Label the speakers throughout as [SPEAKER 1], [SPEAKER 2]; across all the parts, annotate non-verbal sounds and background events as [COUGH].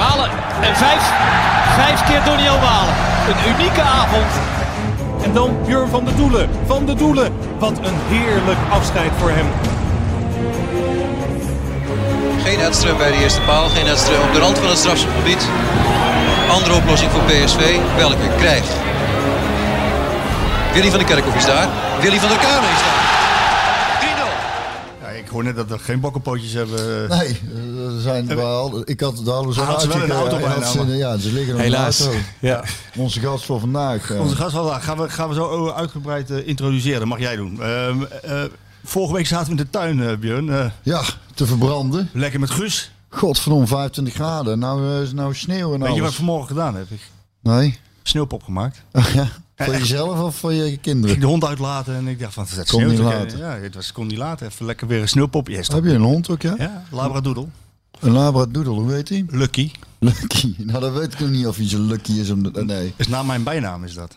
[SPEAKER 1] Malen en vijf, vijf keer Doniel Malen. Een unieke avond.
[SPEAKER 2] En dan Björn van der Doelen. Van der Doelen. Wat een heerlijk afscheid voor hem.
[SPEAKER 3] Geen Edström bij de eerste paal, geen Edström op de rand van het strafschopgebied. Andere oplossing voor PSV, welke krijgt. Willy van der Kerkhoff is daar, Willy van der Kamer is daar. 3-0.
[SPEAKER 4] Ja, ik hoor net dat we geen bokkenpootjes hebben.
[SPEAKER 5] Nee, er zijn wel. Ik had
[SPEAKER 4] ze in de auto
[SPEAKER 5] uitgekeken.
[SPEAKER 4] bijna,
[SPEAKER 5] Had ze-
[SPEAKER 4] maar-
[SPEAKER 5] Ja, ze liggen nog
[SPEAKER 6] Helaas.
[SPEAKER 5] auto.
[SPEAKER 6] Ja.
[SPEAKER 5] Onze gast voor vandaag. eh.
[SPEAKER 4] Onze gast van vandaag gaan we, gaan we zo uitgebreid eh, introduceren. Dat mag jij doen. Ehm, eh, vorige week zaten we in de tuin, eh, Björn. Eh,
[SPEAKER 5] Ja, te verbranden.
[SPEAKER 4] lekker met Guus.
[SPEAKER 5] Godverdomme, 25 graden. Nou eh, is nou sneeuw en
[SPEAKER 4] Weet je wat ik
[SPEAKER 5] alles.
[SPEAKER 4] vanmorgen gedaan heb? Ik
[SPEAKER 5] Nee?
[SPEAKER 4] sneeuwpop gemaakt. [LAUGHS]
[SPEAKER 5] ja. Voor jezelf of voor je
[SPEAKER 4] Ik
[SPEAKER 5] kinderen?
[SPEAKER 4] ging de hond uitlaten en ik dacht van, het
[SPEAKER 5] Kon niet laten.
[SPEAKER 4] eh, Ja, het was, kon niet laten. Even lekker weer een sneeuwpop. Yes,
[SPEAKER 5] Heb je een hond ook, ja?
[SPEAKER 4] Ja, labradoodle.
[SPEAKER 5] Een labradoodle, hoe heet hij?
[SPEAKER 4] Lucky.
[SPEAKER 5] Lucky. [LAUGHS] Nou, dan weet ik nog niet of hij zo lucky is. Om de, nee.
[SPEAKER 4] Is na mijn bijnaam is dat.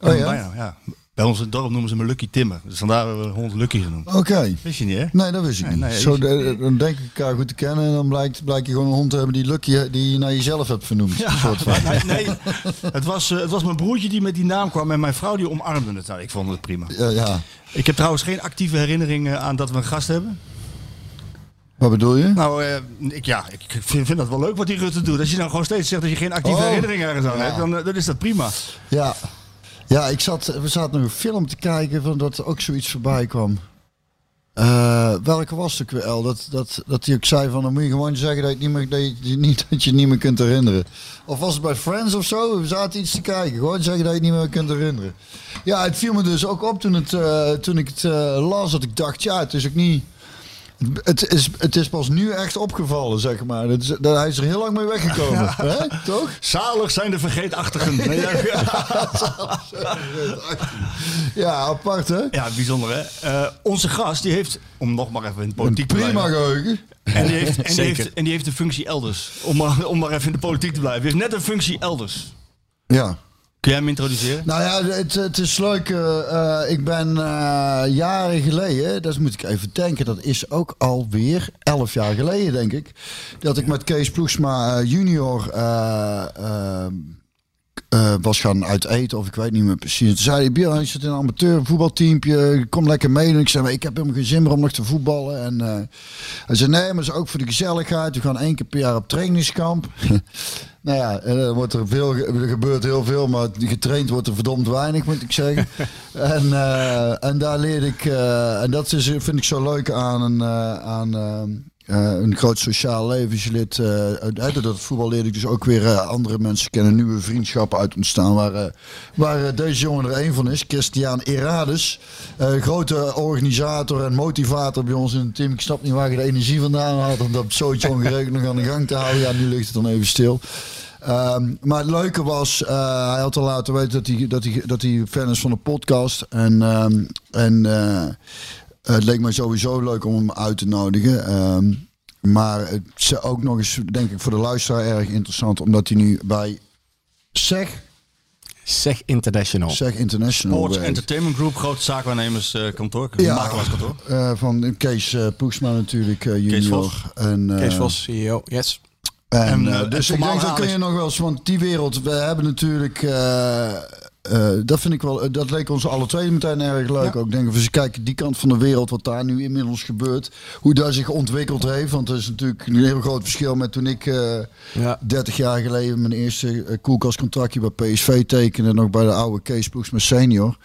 [SPEAKER 5] Oh
[SPEAKER 4] Mijn
[SPEAKER 5] ja?
[SPEAKER 4] bijnaam, ja. Bij ons in het dorp noemen ze me Lucky Timmer. Dus vandaar hebben we hond Lucky genoemd.
[SPEAKER 5] Oké.
[SPEAKER 4] Wist je niet, hè?
[SPEAKER 5] Nee, dat wist ik
[SPEAKER 4] Nee,
[SPEAKER 5] niet.
[SPEAKER 4] nee,
[SPEAKER 5] Zo,
[SPEAKER 4] is-
[SPEAKER 5] de- dan denk ik elkaar goed te kennen en dan blijkt, blijkt je gewoon een hond te hebben die Lucky, die je naar jezelf hebt vernoemd. Een soort van. [LAUGHS]
[SPEAKER 4] Nee, nee. Het, was, eh, het was mijn broertje die met die naam kwam en mijn vrouw die omarmde het. Nou, ik vond het prima.
[SPEAKER 5] Ja, ja.
[SPEAKER 4] Ik heb trouwens geen actieve herinneringen aan dat we een gast hebben.
[SPEAKER 5] Wat bedoel je?
[SPEAKER 4] Nou, eh, ik, ja, ik vind, vind dat wel leuk wat die Rutte doet. Als je nou gewoon steeds zegt dat je geen actieve
[SPEAKER 5] Oh.
[SPEAKER 4] herinneringen ergens aan
[SPEAKER 5] Ja.
[SPEAKER 4] hebt, dan, eh, dan is dat prima.
[SPEAKER 5] Ja. Ja, ik zat, we zaten nog een film te kijken van dat er ook zoiets voorbij kwam. Eh, welke was het ook weer, El? Dat, dat, dat hij ook zei van, dan moet je gewoon zeggen dat je, niet meer, dat, je, niet, dat je niet meer kunt herinneren. Of was het bij Friends of zo? We zaten iets te kijken. Gewoon zeggen dat je het niet meer kunt herinneren. Ja, het viel me dus ook op toen, het, toen ik het las, dat ik dacht, ja, het is ook niet... Het is, het is pas nu echt opgevallen, zeg maar. Dat is, dat, hij is er heel lang mee weggekomen. [LAUGHS] Hè? Toch?
[SPEAKER 4] Zalig zijn de vergeetachtigen. Nee, [LAUGHS] ja,
[SPEAKER 5] Ja, apart hè?
[SPEAKER 4] ja, bijzonder hè. Eh, onze gast die heeft, om nog maar even in de
[SPEAKER 5] Een
[SPEAKER 4] politiek te
[SPEAKER 5] prima
[SPEAKER 4] blijven.
[SPEAKER 5] geheugen.
[SPEAKER 4] En die, heeft, en, die heeft, en die heeft een functie elders. Om maar, om maar even in de politiek te blijven. Die heeft net een functie elders.
[SPEAKER 5] Ja.
[SPEAKER 4] Kun jij hem introduceren?
[SPEAKER 5] Nou ja, het, het is leuk. eh, eh, ik ben eh, jaren geleden, dat moet ik even denken, dat is ook alweer elf jaar geleden, denk ik. Dat ik met Kees Ploegsma junior eh, was gaan uiteten, of ik weet niet meer precies. Toen zei hij, Björn, je zit in een amateur voetbalteampje, kom lekker mee. En ik zei, ik heb helemaal geen zin meer om nog te voetballen. En eh, hij zei, nee, maar is ook voor de gezelligheid. We gaan één keer per jaar op trainingskamp. [LAUGHS] nou ja, er, wordt er, veel, er gebeurt heel veel, maar getraind wordt er verdomd weinig, moet ik zeggen. [LAUGHS] en, eh, en daar leerde ik, en dat is, vind ik zo leuk aan aan, eh, een groot sociaal levenslid. eh uit, het voetbal leerde ik dus ook weer eh, andere mensen kennen, nieuwe vriendschappen uit ontstaan. Waar, waar deze jongen er één van is, Christian Erades. grote organisator en motivator bij ons in het team. Ik snap niet waar je de energie vandaan had om dat zoiets ongeregeld nog aan de gang te houden. Ja, nu ligt het dan even stil. Ehm, maar het leuke was, hij had al laten weten dat hij, dat, hij, dat hij fan is van de podcast. En, ehm, en het leek mij sowieso leuk om hem uit te nodigen. Ehm, maar het is ook nog eens, denk ik, voor de luisteraar erg interessant. Omdat hij nu bij SEG,
[SPEAKER 6] Zeg International.
[SPEAKER 5] SEG International
[SPEAKER 4] Sports
[SPEAKER 5] werkt.
[SPEAKER 4] Entertainment Group, groot zaakwaarnemerskantoor.
[SPEAKER 5] Ja.
[SPEAKER 4] makelaarskantoor.
[SPEAKER 5] Eh, van Kees eh Poesma natuurlijk, eh, junior.
[SPEAKER 4] Vos.
[SPEAKER 5] En, eh,
[SPEAKER 6] Kees Vos, CEO. Yes.
[SPEAKER 5] En,
[SPEAKER 4] En,
[SPEAKER 5] eh,
[SPEAKER 4] eh,
[SPEAKER 5] dus
[SPEAKER 4] en
[SPEAKER 5] ik denk dat kun je nog wel eens, want die wereld, we hebben natuurlijk, eh, eh, dat vind ik wel, eh, dat leek ons alle twee meteen erg leuk. Ook denk ik, als je kijkt die kant van de wereld, wat daar nu inmiddels gebeurt, hoe dat zich ontwikkeld heeft. Want er is natuurlijk een heel groot verschil met toen ik eh,
[SPEAKER 6] Ja.
[SPEAKER 5] 30 jaar geleden mijn eerste eh, koelkastcontractje bij PSV tekende, nog bij de oude Kees Ploegs met senior.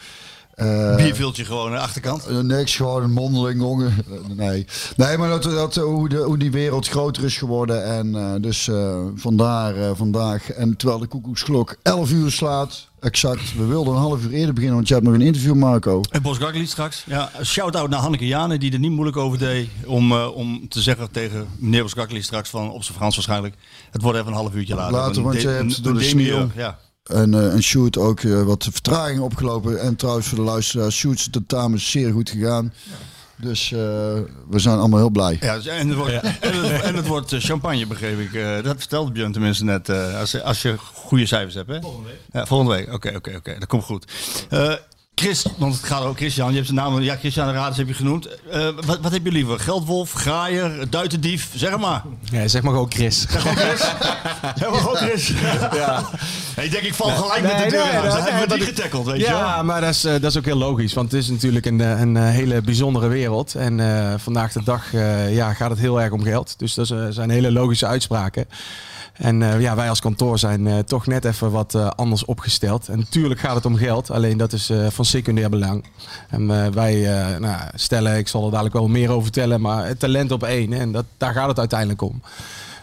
[SPEAKER 5] Eh,
[SPEAKER 4] Bierviltje gewoon aan de achterkant.
[SPEAKER 5] eh, Niks, gewoon een mondeling, jongen. [LAUGHS] Eh, Nee, nee maar dat, dat, eh, hoe, de, hoe die wereld groter is geworden. En eh, dus eh, vandaar eh, vandaag. En terwijl de koekoeksklok 11 uur slaat, Exact. We wilden een half uur eerder beginnen, want je hebt nog een interview, Marco.
[SPEAKER 4] En Bos Gagli straks. Ja, shout-out naar Hanneke Jane, die er niet moeilijk over deed. Om, eh, om te zeggen tegen meneer Bos straks, van, op zijn Frans waarschijnlijk. Het wordt even een half uurtje later.
[SPEAKER 5] Later, want
[SPEAKER 4] de-
[SPEAKER 5] je hebt
[SPEAKER 4] een-
[SPEAKER 5] door de sneeuw-
[SPEAKER 4] Ja.
[SPEAKER 5] En, eh en Shoot ook eh, wat vertraging opgelopen. En trouwens voor de luisteraars, Shoot's tentamen is zeer goed gegaan. Dus eh, we zijn allemaal heel blij.
[SPEAKER 4] Ja, dus- en, het wordt, en, het, en het wordt eh, champagne, begreep ik. Eh, dat vertelde Björn tenminste net. eh, als, je- als je goede cijfers hebt, hè? Volgende week. Ja, volgende week. Oké, oké, oké. Dat komt goed. Chris, want het gaat ook Christian. Je hebt zijn naam. Ja, Christian de Raders heb je genoemd. Eh, wat, wat heb je liever? Geldwolf, graaier, duitendief? Zeg maar.
[SPEAKER 6] Ja, zeg maar gewoon Chris.
[SPEAKER 4] Zeg [LAUGHS] maar gewoon Chris. Ja. Ik denk, ik val gelijk met
[SPEAKER 6] Nee,
[SPEAKER 4] de deur
[SPEAKER 6] nee,
[SPEAKER 4] uit.
[SPEAKER 6] nee,
[SPEAKER 4] Dan hebben we
[SPEAKER 6] nee,
[SPEAKER 4] die
[SPEAKER 6] dat-
[SPEAKER 4] getackeld, weet je
[SPEAKER 6] Ja, maar dat is, eh, dat is ook heel logisch. Want het is natuurlijk een, eh, een hele bijzondere wereld. En eh, vandaag de dag eh, ja, gaat het heel erg om geld. Dus dat is, zijn hele logische uitspraken. En eh, ja, wij als kantoor zijn eh, toch net even wat eh, anders opgesteld. En natuurlijk gaat het om geld, alleen dat is van secundair belang. En wij nou, stellen, ik zal er dadelijk wel meer over vertellen, maar het talent op één. En dat, daar gaat het uiteindelijk om.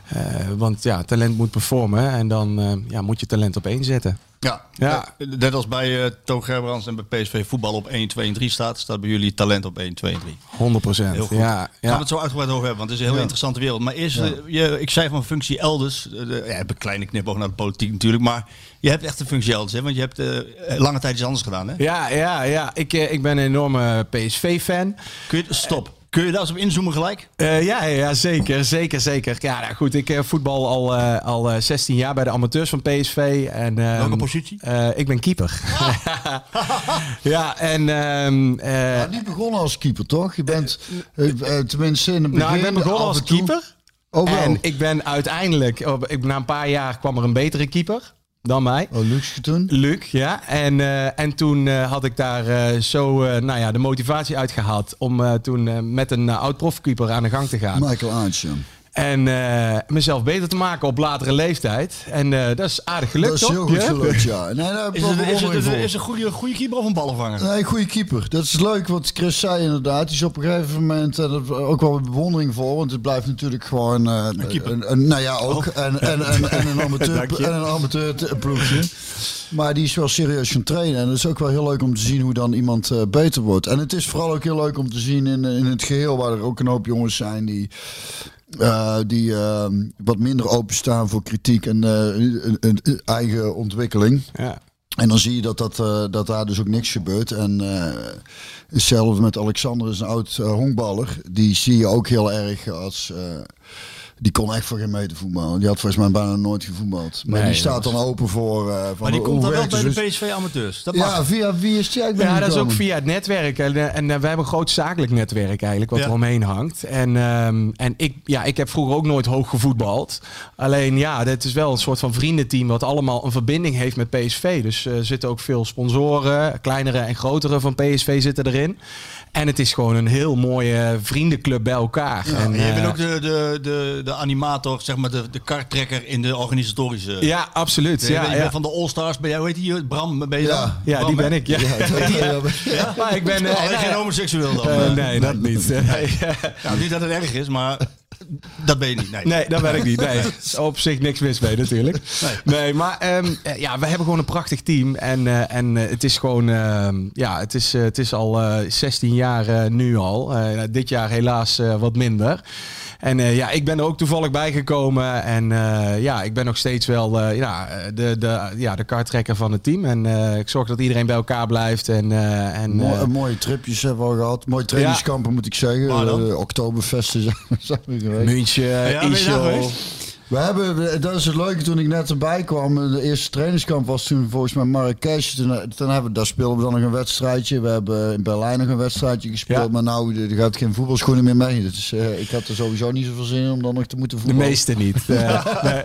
[SPEAKER 6] Eh, want ja, talent moet performen en dan eh, ja, moet je talent op één zetten.
[SPEAKER 4] Ja,
[SPEAKER 6] Ja.
[SPEAKER 4] Net als bij uh, Toon Gerbrands en bij PSV voetbal op 1, 2 en 3 staat, staat bij jullie talent op 1, 2 en 3.
[SPEAKER 6] 100 procent.
[SPEAKER 4] Goed.
[SPEAKER 6] Ja,
[SPEAKER 4] Gaan we
[SPEAKER 6] ja.
[SPEAKER 4] het zo uitgebreid over hebben, want het is een heel interessante wereld. Maar eerst, je, ik zei van functie elders. eh, de, ja, een kleine knipoog naar de politiek natuurlijk, maar je hebt echt een functie elders, hè? Want je hebt lange tijd iets anders gedaan, hè?
[SPEAKER 6] ja, ja, ja. Ik, ik ben een enorme PSV-fan.
[SPEAKER 4] Kun je, stop. Kun je daar eens op inzoomen gelijk?
[SPEAKER 6] Eh, ja, ja, zeker, zeker, zeker. Ja, nou goed, ik eh, voetbal al, eh, al eh, 16 jaar bij de amateurs van PSV. En, ehm,
[SPEAKER 4] Welke positie?
[SPEAKER 6] eh, ik ben keeper. [LAUGHS] ja, en... ehm, eh,
[SPEAKER 5] Ja, niet begonnen als keeper, toch? Je bent, tenminste in het begin...
[SPEAKER 6] nou, ik ben begonnen als keeper.
[SPEAKER 5] Oh.
[SPEAKER 6] En ik ben uiteindelijk, op- ik, na een paar jaar kwam er een betere keeper dan mij.
[SPEAKER 5] Oh, luxe toen?
[SPEAKER 6] Luc, ja. En, eh, en toen eh, had ik daar eh, zo nou ja, de motivatie uitgehaald om toen met een oud-profkeeper aan de gang te gaan.
[SPEAKER 5] Michael Aartje.
[SPEAKER 6] En eh, mezelf beter te maken op latere leeftijd. En eh, dat is aardig gelukt,
[SPEAKER 5] Dat is
[SPEAKER 6] toch?
[SPEAKER 5] heel goed
[SPEAKER 6] Ja?
[SPEAKER 5] gelukt, ja. [LAUGHS] Nee, daar
[SPEAKER 4] Is het, is het, is een goede, goede keeper of een ballenvanger?
[SPEAKER 5] Nee, goede keeper. Dat is leuk, wat Chris zei inderdaad. Die is op een gegeven moment eh, dat- ook wel bewondering voor. Want het blijft natuurlijk gewoon... eh, een, een- nou ja, ook. En, en, en, en een [LAUGHS] amateur, en een amateur ploegje. Maar die is wel serieus gaan trainen. En het is ook wel heel leuk om te zien hoe dan iemand eh, beter wordt. En het is vooral ook heel leuk om te zien in, in het geheel... waar er ook een hoop jongens zijn die... eh, die eh, wat minder openstaan voor kritiek en eh, eigen ontwikkeling.
[SPEAKER 6] Ja.
[SPEAKER 5] En dan zie je dat, dat, eh, dat daar dus ook niks gebeurt. En hetzelfde met Alexander is een oud honkballer. Die zie je ook heel erg als... die kon echt voor geen meter voetballen. Die had volgens mij bijna nooit gevoetbald. Maar
[SPEAKER 6] Nee,
[SPEAKER 5] die staat dan open voor... eh, van
[SPEAKER 4] Maar die komt dan wel bij de? PSV amateurs. Dat mag.
[SPEAKER 5] Ja, via wie is die eigenlijk
[SPEAKER 6] Ja, dat is ook via het netwerk. En, eh, en eh, wij hebben een groot zakelijk netwerk eigenlijk, wat
[SPEAKER 4] Ja.
[SPEAKER 6] er omheen hangt. En, ehm, en ik, ja, ik heb vroeger ook nooit hoog gevoetbald. Alleen ja, het is wel een soort van vriendenteam wat allemaal een verbinding heeft met PSV. Dus eh, er zitten ook veel sponsoren, kleinere en grotere van PSV zitten erin. En het is gewoon een heel mooie vriendenclub bij elkaar. en,
[SPEAKER 4] En jij bent ook de, de, de, de animator, zeg maar de, de karttrekker in de organisatorische...
[SPEAKER 6] Ja, absoluut. Ja,
[SPEAKER 4] je
[SPEAKER 6] ja.
[SPEAKER 4] bent van de All-Stars, ben jij, hoe heet die? Bram, ben je
[SPEAKER 5] Ja.
[SPEAKER 4] dan?
[SPEAKER 6] ja,
[SPEAKER 4] Bram,
[SPEAKER 6] die ben ik. Ja.
[SPEAKER 5] Ja,
[SPEAKER 4] Ja?
[SPEAKER 6] Maar ik ben... eh,
[SPEAKER 4] Alleen
[SPEAKER 6] eh,
[SPEAKER 4] geen homoseksueel dan?
[SPEAKER 6] eh,
[SPEAKER 4] eh.
[SPEAKER 6] nee, dat niet. Nee.
[SPEAKER 4] Nou, niet dat het erg is, maar dat ben je niet. Nee.
[SPEAKER 6] Nee, dat ben ik niet. Nee, [LAUGHS] op zich niks mis mee natuurlijk. Nee, maar ehm, eh, ja, we hebben gewoon een prachtig team. En, eh, en eh, het is gewoon, ehm, ja, het is, eh, het is al eh, 16 jaar eh, nu al. Eh, dit jaar helaas eh, wat minder. En eh, ja, ik ben er ook toevallig bij gekomen. En eh, ja, ik ben nog steeds wel eh, ja, de, de, ja, de kartrekker van het team. En eh, ik zorg dat iedereen bij elkaar blijft. En, eh, en,
[SPEAKER 5] Mooi-
[SPEAKER 6] eh,
[SPEAKER 5] mooie tripjes hebben we al gehad. Mooie trainingskampen moet ik zeggen. Eh, Oktoberfesten [LAUGHS] zijn zijn we geweest.
[SPEAKER 6] München,
[SPEAKER 4] Ja,
[SPEAKER 5] We hebben, we- dat is het leuke, toen ik net erbij kwam, de eerste trainingskamp was toen volgens mij Marrakesh. Toen, eh, toen hebben, daar speelden we dan nog een wedstrijdje. We hebben in Berlijn nog een wedstrijdje gespeeld.
[SPEAKER 6] Ja.
[SPEAKER 5] Maar nou, er gaat geen voetbalschoenen meer mee. Dus eh, ik had er sowieso niet zoveel zin in om dan nog te moeten
[SPEAKER 6] De
[SPEAKER 5] voetballen.
[SPEAKER 6] meeste niet. [LAUGHS] Eh, nee.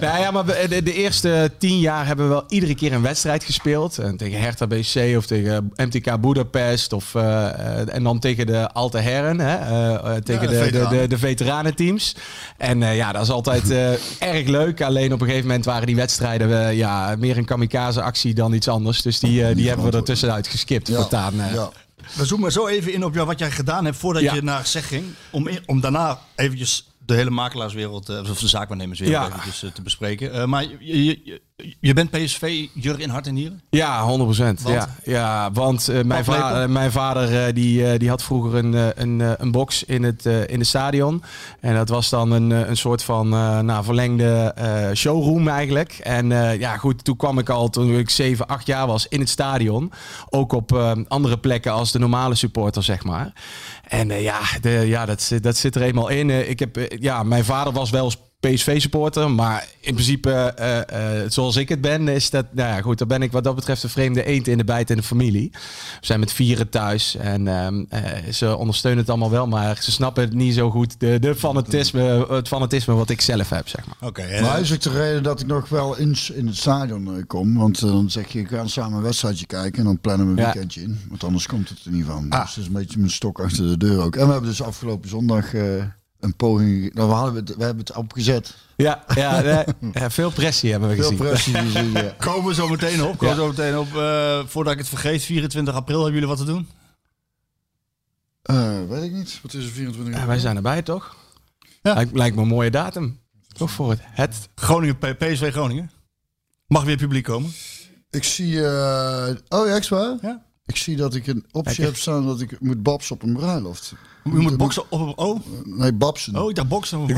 [SPEAKER 6] Nou ja, maar de, de eerste tien jaar hebben we wel iedere keer een wedstrijd gespeeld. En tegen Hertha BC of tegen MTK Budapest. Of, eh, eh, en dan tegen de Alte Herren. Hè, eh, eh, tegen
[SPEAKER 4] Ja, de
[SPEAKER 6] de, de, de, de veteranenteams. En eh, ja, dat is altijd eh, erg leuk. Alleen op een gegeven moment waren die wedstrijden eh, ja, meer een kamikaze actie dan iets anders. Dus die, eh, die hebben we er tussenuit geskipt.
[SPEAKER 5] Ja,
[SPEAKER 6] voortaan, eh.
[SPEAKER 5] ja.
[SPEAKER 4] We zoomen zo even in op jou, wat jij gedaan hebt voordat
[SPEAKER 6] Ja.
[SPEAKER 4] je naar SEG ging. Om, om daarna eventjes de hele makelaarswereld, eh, of de zaakwaarnemerswereld
[SPEAKER 6] Ja.
[SPEAKER 4] eventjes eh, te bespreken. Eh, maar je, je- je- bent PSV-jur in hart en nieren?
[SPEAKER 6] Ja, 100%.
[SPEAKER 4] Want?
[SPEAKER 6] Ja, ja, want eh, mijn, va- mijn vader eh, die, eh, die had vroeger een, een, een box in het, in het stadion. En dat was dan een, een soort van nou, verlengde showroom eigenlijk. En ja, goed, toen kwam ik al toen ik 7, 8 jaar was in het stadion. Ook op andere plekken als de normale supporter, zeg maar. En ja, de, ja dat, zit- dat zit er eenmaal in. Ik heb, ja, mijn vader was wel eens PSV-supporter, maar in principe, eh, eh, zoals ik het ben, is dat, nou ja, goed, dan ben ik wat dat betreft een vreemde eend in de bijt in de familie. We zijn met vieren thuis en ehm, eh, ze ondersteunen het allemaal wel, maar ze snappen het niet zo goed, de, de fanatisme, het fanatisme wat ik zelf heb, zeg maar.
[SPEAKER 4] Oké.
[SPEAKER 5] Maar dat is ook de reden dat ik nog wel in, in het stadion eh, kom. Want eh, dan zeg je, we gaan samen een wedstrijdje kijken en dan plannen we een
[SPEAKER 6] Ja.
[SPEAKER 5] weekendje in. Want anders komt het er niet van.
[SPEAKER 4] Ah.
[SPEAKER 5] Dus dat is een beetje mijn stok achter de deur ook. En we hebben dus afgelopen zondag eh, een poging... Nou, we, hadden het, we hebben het opgezet.
[SPEAKER 6] Ja, ja, [LAUGHS] ja, veel pressie hebben we
[SPEAKER 5] Veel
[SPEAKER 6] gezien.
[SPEAKER 5] pressie. [LAUGHS] gezien, ja.
[SPEAKER 4] Komen we zo meteen op. Komen we
[SPEAKER 6] Ja.
[SPEAKER 4] zo meteen op. eh, voordat ik het vergeet, 24 april hebben jullie wat te doen?
[SPEAKER 5] Eh, weet ik niet. Wat is er 24
[SPEAKER 6] Ja, wij zijn erbij, toch?
[SPEAKER 4] Ja.
[SPEAKER 6] Lijkt, lijkt me een mooie datum. Toch voor het, het
[SPEAKER 4] Groningen, P- PSV Groningen. Mag weer publiek komen?
[SPEAKER 5] Ik zie... eh, oh ja, echt waar?
[SPEAKER 4] Ja.
[SPEAKER 5] Ik zie dat ik een optie heb staan dat ik moet babs op een bruiloft.
[SPEAKER 4] Je moet boksen op een... Oh,
[SPEAKER 5] Nee, babsen.
[SPEAKER 4] oh ik dacht boksen op een.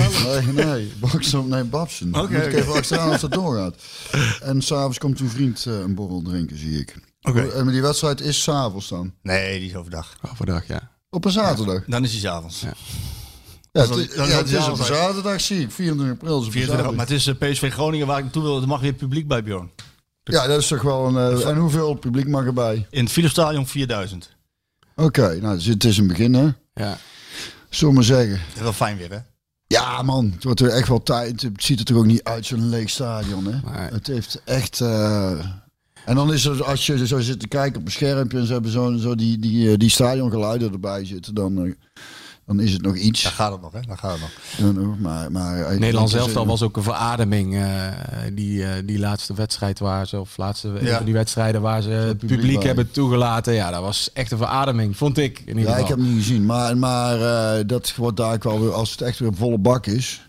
[SPEAKER 5] Nee, nee, boksen op, nee, babsen.
[SPEAKER 4] Oké,
[SPEAKER 5] Moet ik even achteraan als dat doorgaat. En s'avonds komt uw vriend eh, een borrel drinken, zie ik.
[SPEAKER 4] Oké.
[SPEAKER 5] En maar die wedstrijd is s'avonds dan.
[SPEAKER 4] Nee, die is overdag.
[SPEAKER 6] overdag, ja.
[SPEAKER 5] Op een zaterdag.
[SPEAKER 4] Dan is hij s'avonds.
[SPEAKER 6] Ja.
[SPEAKER 5] Ja,
[SPEAKER 4] Dan-
[SPEAKER 5] het,
[SPEAKER 4] dan-
[SPEAKER 5] ja,
[SPEAKER 4] dan-
[SPEAKER 5] het is op zaterdag, zie ik. 24 april is op een
[SPEAKER 4] 24 maar het is eh, PSV Groningen waar ik naartoe wil. Er mag weer publiek bij, Bjorn.
[SPEAKER 5] Ja, dat is toch wel een... eh, en hoeveel publiek mag erbij?
[SPEAKER 4] In het Philipsstadion 4000.
[SPEAKER 5] Oké, nou, dus het is een begin, hè.
[SPEAKER 6] Ja.
[SPEAKER 5] Zullen we maar zeggen.
[SPEAKER 4] Dat is wel fijn weer, hè?
[SPEAKER 5] Ja, man. Het wordt er echt wel tijd. Het ziet er toch ook niet uit, zo'n leeg stadion, hè.
[SPEAKER 6] Nee.
[SPEAKER 5] Het heeft echt... eh, En dan is er, als je zo zit te kijken op een schermpje en ze hebben zo, zo die, die, eh, die stadiongeluiden erbij zitten, dan, eh, dan is het nog iets.
[SPEAKER 4] Daar gaat het nog, hè? Daar gaat het nog.
[SPEAKER 5] Dan maar, maar,
[SPEAKER 6] Nederland zelf al was ook een verademing. eh, die, eh, die laatste wedstrijd waar ze, of laatste
[SPEAKER 4] Ja.
[SPEAKER 6] van die wedstrijden waar ze het
[SPEAKER 5] publiek
[SPEAKER 6] hebben toegelaten. Ja, dat was echt een verademing, vond ik in ieder
[SPEAKER 5] Ja,
[SPEAKER 6] geval.
[SPEAKER 5] ik heb het niet gezien. Maar, maar eh, dat wordt daar ook wel weer, als het echt weer volle bak is.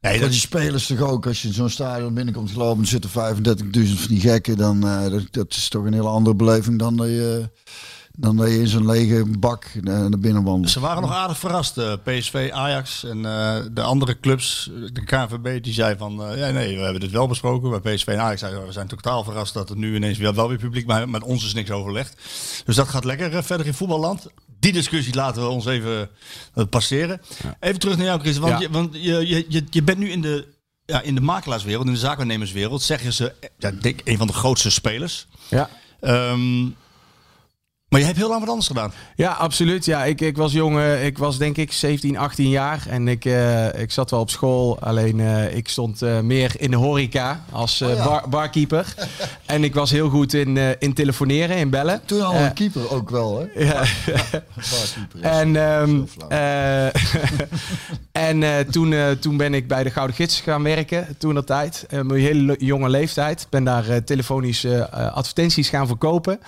[SPEAKER 4] Nee, dat
[SPEAKER 5] die
[SPEAKER 4] is...
[SPEAKER 5] spelers toch ook, als je in zo'n stadion binnenkomt gelopen, zitten 35.000 van die gekken, dan eh, dat, dat is toch een hele andere beleving dan dat je, dan dat je in zo'n lege bak eh, naar binnen wandelt.
[SPEAKER 4] Ze waren nog aardig verrast. eh, PSV, Ajax en eh, de andere clubs. De KNVB die zei van... ja, nee, we hebben dit wel besproken. Bij PSV en Ajax zeiden we zijn totaal verrast dat er nu ineens weer, wel weer publiek... maar met ons is niks overlegd. Dus dat gaat lekker verder in voetballand. Die discussie laten we ons even passeren. Even terug naar jou, Chris. Want,
[SPEAKER 6] Ja.
[SPEAKER 4] je, want je, je, je, je bent nu in de, ja, in de makelaarswereld, in de zaakwaarnemerswereld... zeggen ze, ja, ik denk een van de grootste spelers...
[SPEAKER 6] Ja.
[SPEAKER 4] Ehm, maar je hebt heel lang wat anders gedaan.
[SPEAKER 6] Ja, absoluut. Ja, ik, ik was jong, eh, ik was denk ik 17, 18 jaar en ik, eh, ik zat wel op school. Alleen eh, ik stond meer in de horeca als
[SPEAKER 5] Oh ja.
[SPEAKER 6] bar, barkeeper. [LAUGHS] en ik was heel goed in, in telefoneren, in bellen.
[SPEAKER 5] Toen al een keeper ook wel, hè?
[SPEAKER 6] Ja. [LAUGHS]
[SPEAKER 5] Barkeeper. [LAUGHS]
[SPEAKER 6] En, eh, en toen, toen ben ik bij de Gouden Gids gaan werken, toen dat tijd. Mijn hele le- jonge leeftijd. Ben daar telefonisch eh, advertenties gaan verkopen.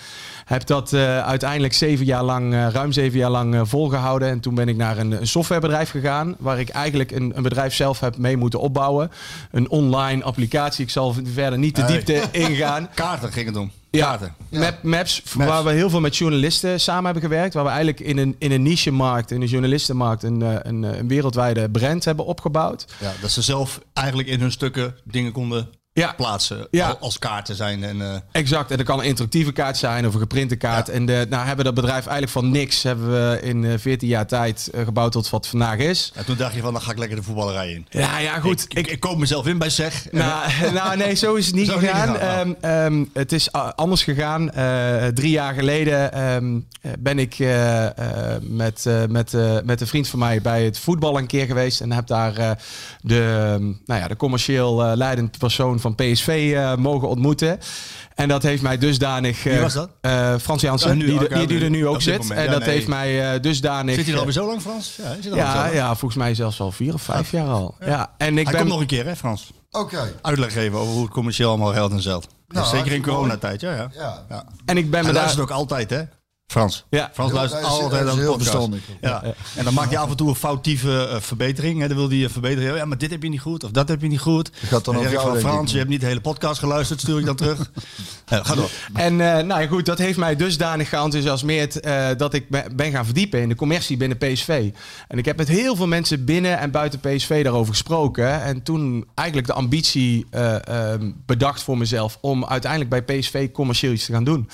[SPEAKER 6] Heb dat uiteindelijk zeven jaar lang, eh, ruim zeven jaar lang eh, volgehouden. En toen ben ik naar een, een softwarebedrijf gegaan. Waar ik eigenlijk een, een bedrijf zelf heb mee moeten opbouwen. Een online applicatie. Ik zal verder niet de
[SPEAKER 4] Hey.
[SPEAKER 6] diepte [LAUGHS] ingaan.
[SPEAKER 4] Kaarten ging het om.
[SPEAKER 6] Ja,
[SPEAKER 4] Kaarten.
[SPEAKER 6] Map, maps, waar we heel veel met journalisten samen hebben gewerkt. Waar we eigenlijk in een, in een niche-markt, in de journalistenmarkt, een, eh, een, een wereldwijde brand hebben opgebouwd.
[SPEAKER 4] Ja, dat ze zelf eigenlijk in hun stukken dingen konden
[SPEAKER 6] Ja.
[SPEAKER 4] plaatsen.
[SPEAKER 6] Ja.
[SPEAKER 4] al- Als kaarten zijn. En, eh,
[SPEAKER 6] Exact, en dat kan een interactieve kaart zijn of een geprinte kaart. En de, nou hebben dat bedrijf eigenlijk van niks hebben we in eh, 14 jaar tijd eh, gebouwd tot wat vandaag is.
[SPEAKER 4] en toen dacht je van, dan ga ik lekker de voetballerij in.
[SPEAKER 6] Ja, ja goed.
[SPEAKER 4] Ik, ik, ik koop mezelf in bij SEG.
[SPEAKER 6] Nou, [LAUGHS] nou, nee, zo is het niet gegaan.
[SPEAKER 4] gegaan,
[SPEAKER 6] Ehm, ehm, het is anders gegaan. Eh, drie jaar geleden ehm, eh, ben ik eh, eh, met, eh, met, eh, met een vriend van mij bij het voetbal een keer geweest. En heb daar eh, de, nou ja, de commercieel eh, leidend persoon van PSV eh, mogen ontmoeten. En dat heeft mij dusdanig... eh,
[SPEAKER 4] Wie was dat?
[SPEAKER 6] eh, Frans Jansen, die, die, er nu ook zit. En
[SPEAKER 4] ja,
[SPEAKER 6] dat
[SPEAKER 4] nee.
[SPEAKER 6] heeft mij eh, dusdanig...
[SPEAKER 4] Zit hij er
[SPEAKER 6] eh,
[SPEAKER 4] alweer zo lang, Frans? Ja, hij zit er al zo
[SPEAKER 6] ja,
[SPEAKER 4] lang.
[SPEAKER 6] ja, volgens mij zelfs al vier of vijf jaar al. Ja. En ik
[SPEAKER 4] Hij
[SPEAKER 6] ben...
[SPEAKER 4] komt nog een keer, hè, Frans?
[SPEAKER 5] Oké.
[SPEAKER 4] Uitleg geven over hoe het commercieel allemaal geldt en zelt.
[SPEAKER 5] Nou,
[SPEAKER 4] Zeker in coronatijd, ja, ja.
[SPEAKER 5] Ja.
[SPEAKER 4] ja.
[SPEAKER 6] En ik ben me daar...
[SPEAKER 4] is het ook altijd, hè? Frans.
[SPEAKER 6] Ja.
[SPEAKER 4] Frans luistert altijd aan de
[SPEAKER 5] heel
[SPEAKER 4] podcast.
[SPEAKER 5] verstandig.
[SPEAKER 4] Ja. En dan maakt hij af en toe een foutieve eh, verbetering. Hè. Dan wil hij een verbetering. Ja, maar dit heb je niet goed. Of dat heb je niet goed.
[SPEAKER 5] gaat dan jou,
[SPEAKER 4] van. Frans, je hebt niet de hele podcast geluisterd. Stuur ik dan terug. [LAUGHS] Ja, ga door.
[SPEAKER 6] En eh, nou ja, goed, dat heeft mij dusdanig geenthousiasmeerd eh dat ik be- ben gaan verdiepen in de commercie binnen PSV. En ik heb met heel veel mensen binnen en buiten PSV daarover gesproken. En toen eigenlijk de ambitie eh, ehm, bedacht voor mezelf om uiteindelijk bij PSV commercieel iets te gaan doen.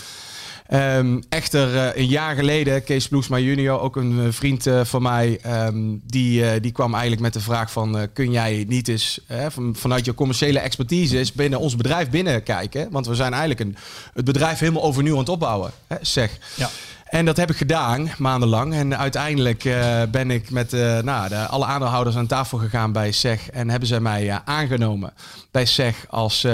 [SPEAKER 6] Ehm, echter, eh, een jaar geleden, Kees Bloesma junior, ook een eh, vriend eh, van mij, ehm, die, die kwam eigenlijk met de vraag van, kun jij niet eens van, vanuit je commerciële expertise eens binnen ons bedrijf binnenkijken? Want we zijn eigenlijk een, het bedrijf helemaal overnieuw aan het opbouwen, hè, zeg.
[SPEAKER 4] Ja.
[SPEAKER 6] En dat heb ik gedaan, maandenlang. En uiteindelijk ben ik met nou, de, alle aandeelhouders aan tafel gegaan bij SEG. En hebben zij mij aangenomen bij SEG als...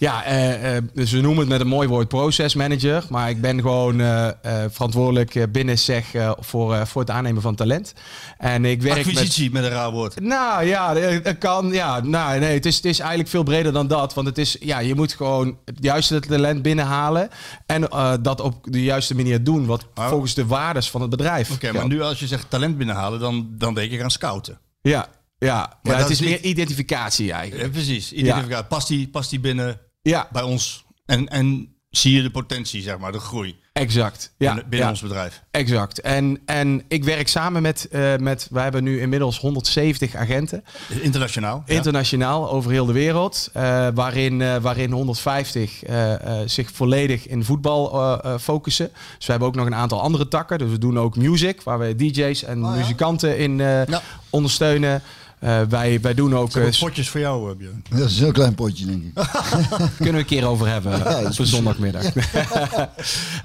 [SPEAKER 6] ja, eh, eh, ze noemen het met een mooi woord process manager. Maar ik ben gewoon eh, verantwoordelijk binnen SEG voor, voor het aannemen van talent. En ik werk met...
[SPEAKER 4] Acquisitie met een raar woord.
[SPEAKER 6] Nou ja, het kan. Ja, nou, nee, het is, het is eigenlijk veel breder dan dat. Want het is, ja, je moet gewoon het juiste talent binnenhalen. En dat op de juiste manier doen. Wat
[SPEAKER 4] Maar-
[SPEAKER 6] volgens de waardes van het bedrijf.
[SPEAKER 4] Oké, maar nu als je zegt talent binnenhalen, dan, dan denk ik aan scouten.
[SPEAKER 6] Ja, ja. ja
[SPEAKER 4] dat
[SPEAKER 6] het is meer identificatie eigenlijk.
[SPEAKER 4] Ja, precies. Identificatie. Past, die, past die binnen
[SPEAKER 6] Ja,
[SPEAKER 4] bij ons? En, en zie je de potentie, zeg maar, de groei
[SPEAKER 6] exact. Ja,
[SPEAKER 4] binnen, binnen
[SPEAKER 6] ja.
[SPEAKER 4] ons bedrijf?
[SPEAKER 6] Exact. En, en ik werk samen met, eh met, wij hebben nu inmiddels 170 agenten.
[SPEAKER 4] Internationaal. ja.
[SPEAKER 6] Internationaal over heel de wereld. eh, waarin, eh, waarin 150 eh, eh, zich volledig in voetbal focussen. Dus we hebben ook nog een aantal andere takken. Dus we doen ook music, waar we DJ's en
[SPEAKER 5] Oh,
[SPEAKER 6] muzikanten in ondersteunen. Eh, wij, wij doen ook.
[SPEAKER 4] Heb
[SPEAKER 6] eh,
[SPEAKER 4] potjes voor jou, eh, Björn.
[SPEAKER 5] Dat is een heel klein potje, denk ik. [LAUGHS] [LAUGHS]
[SPEAKER 6] kunnen we een keer over hebben
[SPEAKER 5] dat
[SPEAKER 6] op een zondagmiddag. [LAUGHS]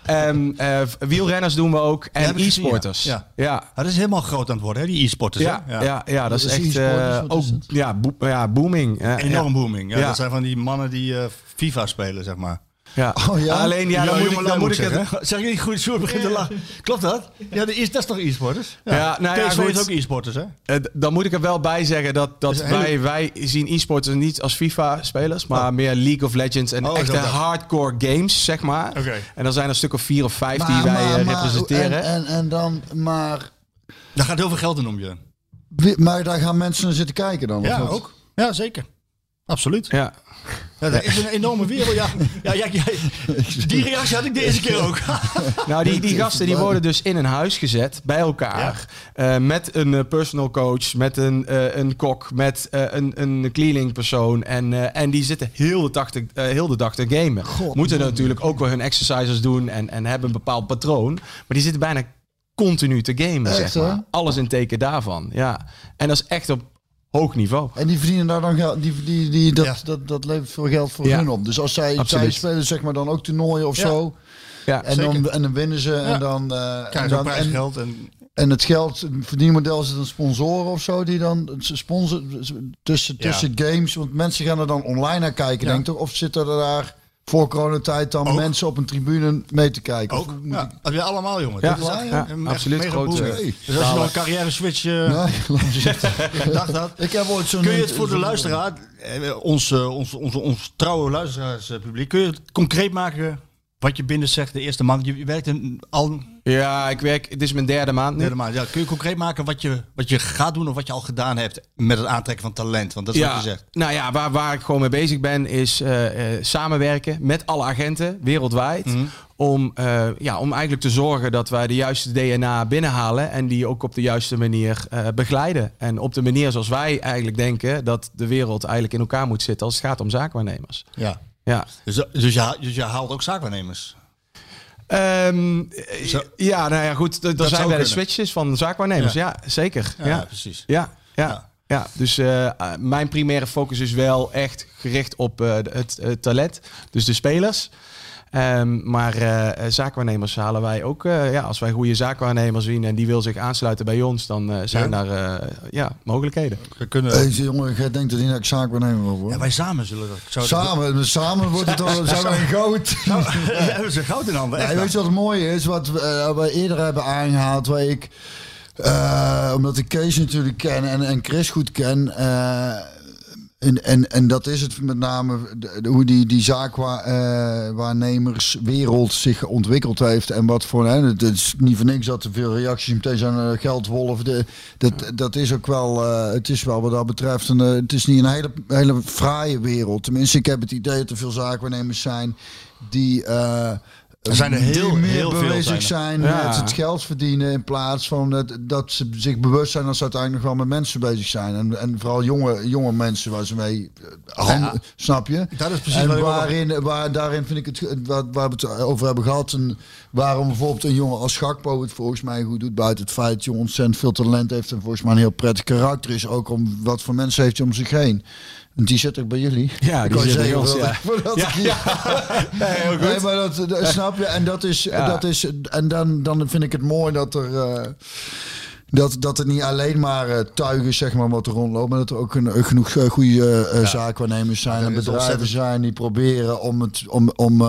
[SPEAKER 6] Ehm, eh, wielrenners doen we ook.
[SPEAKER 4] heb
[SPEAKER 6] En e-sporters.
[SPEAKER 4] ja.
[SPEAKER 6] Ja.
[SPEAKER 4] Ja, dat is helemaal groot aan het worden, hè, die e-sporters.
[SPEAKER 6] Ja, ja. Ja, dat is echt eh, ook ja, bo- ja, booming. Ja,
[SPEAKER 4] Enorm
[SPEAKER 6] ja.
[SPEAKER 4] booming. Ja,
[SPEAKER 6] Ja.
[SPEAKER 4] Dat zijn van die mannen die eh, FIFA spelen, zeg maar.
[SPEAKER 6] Ja.
[SPEAKER 5] Oh ja?
[SPEAKER 6] Alleen ja, dan moet ik, dan moet ik
[SPEAKER 4] zeggen,
[SPEAKER 6] het.
[SPEAKER 4] Zeg je niet goed, Sjoerd begint te lachen. Klopt dat? Ja, de, e- dat is toch e-sporters?
[SPEAKER 6] Ja, nou ja,
[SPEAKER 4] PSV
[SPEAKER 6] goed.
[SPEAKER 4] is ook e-sporters, hè?
[SPEAKER 6] Eh, Dan moet ik er wel bij zeggen dat, dat
[SPEAKER 4] is
[SPEAKER 6] wij, wij zien e-sporters niet als FIFA-spelers, maar meer League of Legends en
[SPEAKER 4] Oh, is
[SPEAKER 6] echte hardcore games, zeg maar.
[SPEAKER 4] Oké.
[SPEAKER 6] En dan zijn er een stuk of vier of vijf die wij eh, representeren.
[SPEAKER 5] En, en, en dan, maar,
[SPEAKER 4] Daar gaat heel veel geld in om,
[SPEAKER 5] wi- maar daar gaan mensen naar zitten kijken dan?
[SPEAKER 4] Ja, ook. Ja, zeker. Absoluut.
[SPEAKER 6] ja.
[SPEAKER 4] Ja, dat is een enorme wereld. Ja, ja, ja, ja, die reactie had ik deze keer ook. [LAUGHS]
[SPEAKER 6] Nou, die, die gasten die worden dus in een huis gezet, bij elkaar. eh, met een eh, personal coach, met een, eh, een kok, met een, een cleaningpersoon. En, eh, en die zitten heel de dag te, heel de dag te gamen.
[SPEAKER 5] God,
[SPEAKER 6] Moeten
[SPEAKER 5] man.
[SPEAKER 6] natuurlijk ook wel hun exercises doen en, en hebben een bepaald patroon. Maar die zitten bijna continu te gamen,
[SPEAKER 5] Echt,
[SPEAKER 6] zeg maar. Alles in teken daarvan, ja. En dat is echt op hoog niveau.
[SPEAKER 5] En die verdienen daar dan geld, die, die, die, dat,
[SPEAKER 4] Ja.
[SPEAKER 5] dat, dat levert veel geld voor
[SPEAKER 6] Ja.
[SPEAKER 5] hun op. Dus als zij, zij spelen zeg maar dan ook toernooien of
[SPEAKER 4] Ja.
[SPEAKER 5] zo.
[SPEAKER 6] Ja,
[SPEAKER 5] En dan, en dan winnen ze
[SPEAKER 4] Ja.
[SPEAKER 5] en dan... eh, en,
[SPEAKER 4] Krijgen ze ook
[SPEAKER 5] dan en,
[SPEAKER 4] prijsgeld. En,
[SPEAKER 5] en het geld, het verdienmodel is het een sponsoren of zo die dan sponsoren tussen,
[SPEAKER 4] Ja.
[SPEAKER 5] tussen games. Want mensen gaan er dan online naar kijken,
[SPEAKER 4] Ja.
[SPEAKER 5] denk ik. Of zitten er daar voor coronatijd dan
[SPEAKER 4] Ook.
[SPEAKER 5] mensen op een tribune mee te kijken?
[SPEAKER 4] ook. Ja, dat allemaal, jongen.
[SPEAKER 6] Ja,
[SPEAKER 4] Dat is
[SPEAKER 5] ja,
[SPEAKER 4] echt-
[SPEAKER 6] ja,
[SPEAKER 4] echt
[SPEAKER 6] absoluut
[SPEAKER 4] mega. Dus als je nog een carrière switch eh,
[SPEAKER 5] Nee, [LAUGHS] [LAUGHS]
[SPEAKER 4] dacht had,
[SPEAKER 5] Ik heb ooit zo'n...
[SPEAKER 4] Kun je het voor de luisteraar, eh, ons, eh, ons, ons, ons trouwe luisteraarspubliek, kun je het concreet maken wat je binnen zegt de eerste maand? Je werkt een, al
[SPEAKER 6] ja, ik werk, het is mijn derde maand nu.
[SPEAKER 4] derde maand. Ja, kun je concreet maken wat je, wat je gaat doen of wat je al gedaan hebt met het aantrekken van talent? Want dat is wat je zegt.
[SPEAKER 6] Nou ja, waar, waar ik gewoon mee bezig ben, is eh, eh, samenwerken met alle agenten wereldwijd.
[SPEAKER 4] Mhm.
[SPEAKER 6] Om, eh, ja, om eigenlijk te zorgen dat wij de juiste DNA binnenhalen en die ook op de juiste manier begeleiden. En op de manier zoals wij eigenlijk denken dat de wereld eigenlijk in elkaar moet zitten als het gaat om zaakwaarnemers.
[SPEAKER 4] Ja.
[SPEAKER 6] Ja.
[SPEAKER 4] Dus, dus, je, dus je haalt ook zaakwaarnemers.
[SPEAKER 6] Ehm, eh,
[SPEAKER 4] Zo.
[SPEAKER 6] ja, nou ja, goed. Er zijn eens
[SPEAKER 4] kunnen.
[SPEAKER 6] switches van zaakwaarnemers. Ja, zeker.
[SPEAKER 4] Ja,
[SPEAKER 6] ja.
[SPEAKER 4] precies.
[SPEAKER 6] Ja, ja.
[SPEAKER 4] Ja.
[SPEAKER 6] dus eh, eh, mijn primaire focus is wel echt gericht op eh, het, het talent, dus de spelers. Ehm, maar eh, eh, zaakwaarnemers halen wij ook. eh, ja, als wij goede zaakwaarnemers zien en die wil zich aansluiten bij ons, dan eh, zijn
[SPEAKER 4] Ja?
[SPEAKER 6] daar eh, ja, mogelijkheden.
[SPEAKER 4] We kunnen,
[SPEAKER 5] Deze jongen, jij denkt dat hij nou zaak nemen wil
[SPEAKER 4] ja,
[SPEAKER 5] worden.
[SPEAKER 4] wij samen zullen dat. Zou
[SPEAKER 5] Samen, samen wordt het dan zijn wij goud. [LAUGHS]
[SPEAKER 4] Ja, hebben ze goud in handen.
[SPEAKER 5] Ja, weet je wat het mooie is? Wat we, we eerder hebben aangehaald, waar ik, eh, omdat ik Kees natuurlijk ken en, en Chris goed ken. Eh, En, en, en dat is het met name hoe die, die zaakwaarnemerswereld zich ontwikkeld heeft. En wat voor. Hè, het is niet voor niks dat er veel reacties meteen zijn uh, geldwolf. De, dat, dat is ook wel. eh, het is wel wat dat betreft. Een, eh, het is niet een hele, hele fraaie wereld. Tenminste, ik heb het idee dat er veel zaakwaarnemers zijn die.
[SPEAKER 4] Er zijn er heel-
[SPEAKER 5] die meer
[SPEAKER 4] heel veel
[SPEAKER 5] bezig
[SPEAKER 4] zijn
[SPEAKER 5] zijn,
[SPEAKER 6] Ja.
[SPEAKER 5] met het geld verdienen in plaats van dat, dat ze zich bewust zijn dat ze uiteindelijk nog wel met mensen bezig zijn. En, en vooral jonge, jonge mensen waar ze mee eh, handen- snap je?
[SPEAKER 4] Dat is precies
[SPEAKER 5] en
[SPEAKER 4] ook-
[SPEAKER 5] waarin, waar, daarin vind ik het, waar, waar we het over hebben gehad. En waarom bijvoorbeeld een jongen als Gakpo het volgens mij goed doet. Buiten het feit dat hij ontzettend veel talent heeft. En volgens mij een heel prettig karakter is. Ook om wat voor mensen heeft hij om zich heen. Die zit ook bij jullie.
[SPEAKER 6] Ja, die zit bij ons, ja.
[SPEAKER 5] hier- [LAUGHS] Nee, maar dat, dat- snap je? En dat is,
[SPEAKER 6] Ja.
[SPEAKER 5] dat is en dan, dan vind ik het mooi dat er. eh, dat, dat het niet alleen maar eh, tuig is, zeg maar, wat er rondloopt. Maar dat er ook een, eh, genoeg goede eh, zaakwaarnemers zijn.
[SPEAKER 4] er
[SPEAKER 5] En bedrijven zijn die proberen om het. Om, om,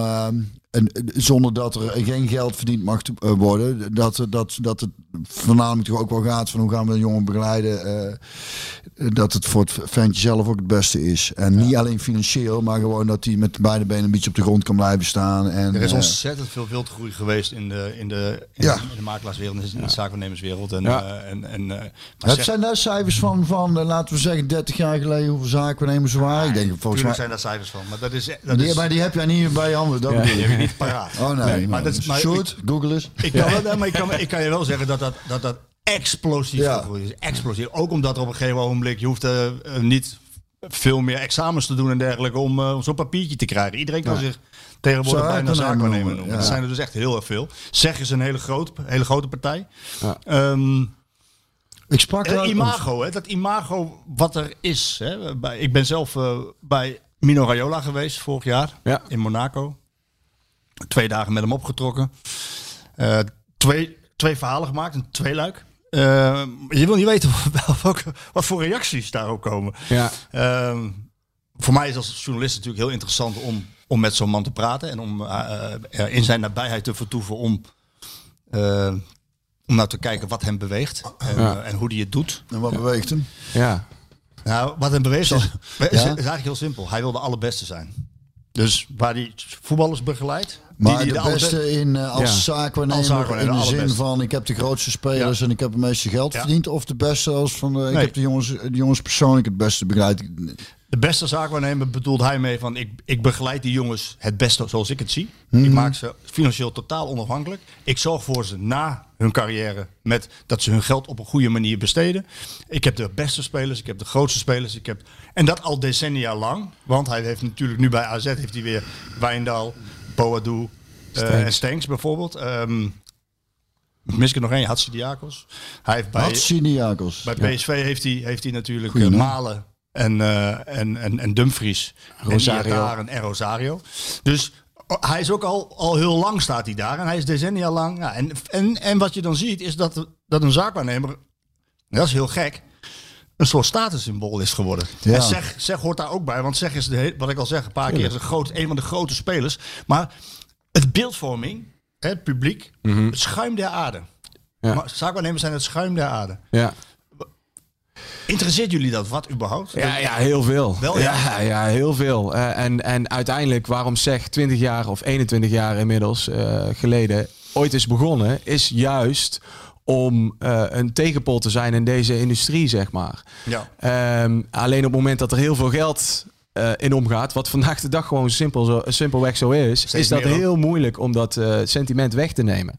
[SPEAKER 5] en, zonder dat er geen geld verdiend mag te- worden. Dat, dat, dat het voornamelijk toch ook wel gaat van hoe gaan we een jongen begeleiden. eh, dat het voor het ventje zelf ook het beste is. En niet alleen financieel, maar gewoon dat hij met beide benen een beetje op de grond kan blijven staan. En,
[SPEAKER 4] Er is
[SPEAKER 5] eh,
[SPEAKER 4] ontzettend veel wildgroei geweest in de, in de, in,
[SPEAKER 5] Ja.
[SPEAKER 4] in de makelaarswereld, in de zaakwaarnemerswereld. En,
[SPEAKER 6] Ja.
[SPEAKER 4] eh, en, en, maar
[SPEAKER 5] Het
[SPEAKER 4] zeg-
[SPEAKER 5] zijn daar cijfers van, van laten we zeggen, 30 jaar geleden, hoeveel zaakwaarnemers er waren. Ik denk volgens mij.
[SPEAKER 4] zijn daar cijfers van, maar dat is... Dat
[SPEAKER 5] Die,
[SPEAKER 4] is
[SPEAKER 5] maar die heb jij niet bij je handen. Dat
[SPEAKER 4] die
[SPEAKER 5] ik.
[SPEAKER 4] heb je niet paraat.
[SPEAKER 5] Oh nee,
[SPEAKER 4] Nee, maar
[SPEAKER 5] maar
[SPEAKER 4] dat is- maar
[SPEAKER 5] Sjoerd, Google eens.
[SPEAKER 4] Ik kan, wel, maar ik, kan, ik kan je wel zeggen dat dat, dat, dat explosief
[SPEAKER 5] Ja.
[SPEAKER 4] gegroeid is. Explosief. Ook omdat er op een gegeven ogenblik, je hoeft eh, niet veel meer examens te doen en dergelijke om eh, om zo'n papiertje te krijgen. Iedereen kan zich tegenwoordig bijna
[SPEAKER 5] Zaakwaarnemer
[SPEAKER 4] zaakwaarnemer
[SPEAKER 5] noemen,
[SPEAKER 4] noemen.
[SPEAKER 5] ja.
[SPEAKER 4] Dat zijn er dus echt heel erg veel. Zeg is een hele, groot, hele grote partij.
[SPEAKER 6] Ja.
[SPEAKER 4] Ehm,
[SPEAKER 5] Ik sprak wel-
[SPEAKER 4] imago, hè, dat imago wat er is. Hè, bij, ik ben zelf bij Mino Raiola geweest vorig jaar
[SPEAKER 6] Ja.
[SPEAKER 4] in Monaco. Twee dagen met hem opgetrokken. Twee, twee verhalen gemaakt, een tweeluik. Eh, je wil niet weten [LAUGHS] wel welke, wat voor reacties daar ook komen.
[SPEAKER 6] Ja.
[SPEAKER 4] Ehm, voor mij is als journalist natuurlijk heel interessant om, om met zo'n man te praten. En om eh, eh, in zijn nabijheid te vertoeven om, om nou te kijken wat hem beweegt. En,
[SPEAKER 6] Ja.
[SPEAKER 4] en hoe hij het doet.
[SPEAKER 5] En wat beweegt hem?
[SPEAKER 6] Ja.
[SPEAKER 4] Nou, wat hem beweegt is, is, eigenlijk heel simpel. Hij wil de allerbeste zijn. Dus waar hij voetballers begeleidt.
[SPEAKER 5] Maar
[SPEAKER 4] die, die
[SPEAKER 5] de beste in eh, als
[SPEAKER 6] Ja.
[SPEAKER 5] zaakwaarnemer,
[SPEAKER 4] Als zaakwaarnemer,
[SPEAKER 5] in
[SPEAKER 4] de
[SPEAKER 5] de zin van ik heb de grootste spelers
[SPEAKER 4] Ja.
[SPEAKER 5] en ik heb het meeste geld
[SPEAKER 4] Ja.
[SPEAKER 5] verdiend. Of de beste als van eh, ik
[SPEAKER 4] Nee.
[SPEAKER 5] heb de jongens, de jongens persoonlijk het beste begeleid.
[SPEAKER 4] De beste zaakwaarnemer bedoelt hij mee van ik, ik begeleid die jongens het beste zoals ik het zie.
[SPEAKER 5] Mhm.
[SPEAKER 4] Ik maak ze financieel totaal onafhankelijk. Ik zorg voor ze na hun carrière met dat ze hun geld op een goede manier besteden. Ik heb de beste spelers, ik heb de grootste spelers. Ik heb, en dat al decennia lang. Want hij heeft natuurlijk nu bij AZ heeft hij weer Wijndal, Boadu eh,
[SPEAKER 6] Stenks.
[SPEAKER 4] en Stenks bijvoorbeeld. Mis ik nog één, Hatsidiakos. Hij heeft bij,
[SPEAKER 5] Hatsiniakos.
[SPEAKER 4] bij PSV heeft hij, heeft hij natuurlijk
[SPEAKER 5] Goeie
[SPEAKER 4] eh. Malen en, eh, en, en, en Dumfries.
[SPEAKER 6] Rosario.
[SPEAKER 4] En en Rosario. Dus hij is ook al, al heel lang staat hij daar. En hij is decennia lang. Ja, en, en, en wat je dan ziet is dat, dat een zaakwaarnemer, dat is heel gek, een soort statussymbool is geworden.
[SPEAKER 5] Ja.
[SPEAKER 4] En zeg, zeg hoort daar ook bij. Want zeg is, de, wat ik al zeg, een paar keer, is een, groot, een van de grote spelers. Maar het beeldvorming, hè, het publiek, het schuim der aarde.
[SPEAKER 6] Ja.
[SPEAKER 4] Maar zaakwaarnemers zijn het schuim der aarde.
[SPEAKER 6] Ja.
[SPEAKER 4] Interesseert jullie dat wat überhaupt?
[SPEAKER 6] Ja, ja, heel veel.
[SPEAKER 4] Wel, ja?
[SPEAKER 6] ja, ja, heel veel. Eh, en, en uiteindelijk, waarom zeg 20 jaar of 21 jaar inmiddels eh, geleden ooit is begonnen, is juist om eh, een tegenpol te zijn in deze industrie, zeg maar.
[SPEAKER 4] Ja.
[SPEAKER 6] Ehm, alleen op het moment dat er heel veel geld eh, in omgaat, wat vandaag de dag gewoon simpel zo, simpelweg zo is,
[SPEAKER 4] Steeds
[SPEAKER 6] is dat heel moeilijk om dat eh, sentiment weg te nemen.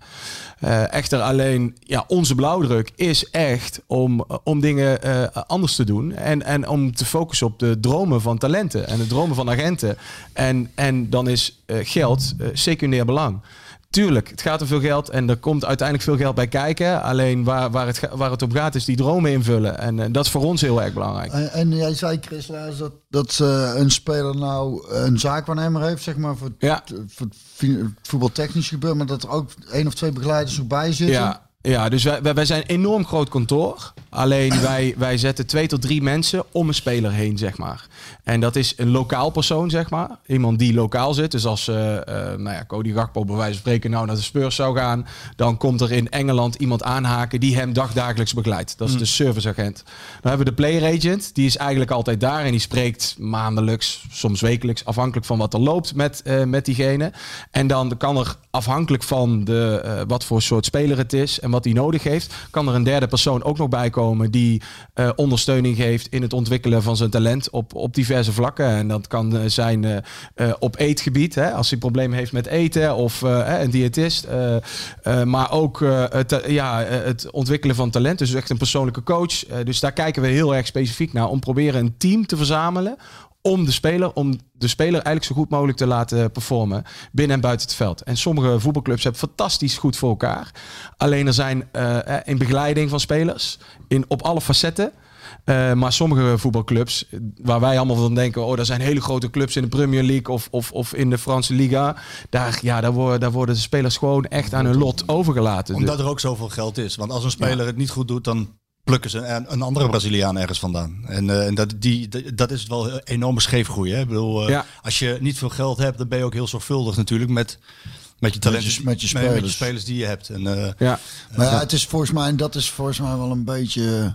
[SPEAKER 6] Eh, echter alleen, ja, onze blauwdruk is echt om, om dingen anders te doen. En, en om te focussen op de dromen van talenten en de dromen van agenten. En, en dan is geld secundair belang. Tuurlijk, het gaat om veel geld en er komt uiteindelijk veel geld bij kijken. Alleen waar, waar, het, waar het om gaat is die dromen invullen. En eh, dat is voor ons heel erg belangrijk.
[SPEAKER 5] En, en jij zei, Chris, laatst dat, dat eh, een speler nou een zaakwaarnemer heeft, zeg maar, voor,
[SPEAKER 6] Ja.
[SPEAKER 5] het- voor het voetbaltechnisch gebeuren, maar dat er ook één of twee begeleiders ook bij zitten.
[SPEAKER 6] Ja, Ja, dus wij, wij, zijn een enorm groot kantoor. Alleen [CLEARS THROAT] wij, wij zetten twee tot drie mensen om een speler heen, zeg maar. En dat is een lokaal persoon, zeg maar. Iemand die lokaal zit. Dus als uh, uh, nou ja, Cody Gakpo bij wijze van spreken nou naar de Spurs zou gaan... dan komt er in Engeland iemand aanhaken die hem dagdagelijks begeleidt. Dat is de serviceagent. Dan hebben we de player agent. Die is eigenlijk altijd daar en die spreekt maandelijks, soms wekelijks... afhankelijk van wat er loopt met, uh, met diegene. En dan kan er afhankelijk van de, wat voor soort speler het is... en wat hij nodig heeft, kan er een derde persoon ook nog bij komen die uh, ondersteuning geeft in het ontwikkelen van zijn talent op, op diverse vlakken. En dat kan uh, zijn uh, op eetgebied, hè, als hij problemen heeft met eten of een diëtist. maar ook het, ja, het ontwikkelen van talent, dus echt een persoonlijke coach. dus daar kijken we heel erg specifiek naar om proberen een team te verzamelen om de speler, om de speler eigenlijk zo goed mogelijk te laten performen binnen en buiten het veld. En sommige voetbalclubs hebben fantastisch goed voor elkaar. Alleen er zijn uh, in begeleiding van spelers in, op alle facetten. Uh, maar sommige voetbalclubs, waar wij allemaal van denken, oh, er zijn hele grote clubs in de Premier League of, of, of in de Franse Liga. Daar, ja, daar, worden, daar worden de spelers gewoon echt aan hun lot overgelaten.
[SPEAKER 4] Omdat er ook zoveel geld is. Want als een speler ja. het niet goed doet, dan plukken ze een, een andere Braziliaan ergens vandaan. En, uh, en dat, die, dat is wel een enorme scheefgroei. Hè? Ik bedoel, uh, ja. als je niet veel geld hebt, dan ben je ook heel zorgvuldig natuurlijk met, met je talenten,
[SPEAKER 5] met je, met je spelers.
[SPEAKER 4] Met, met je spelers die je hebt. En, uh,
[SPEAKER 5] ja. Maar ja, het is volgens mij, dat is volgens mij wel een beetje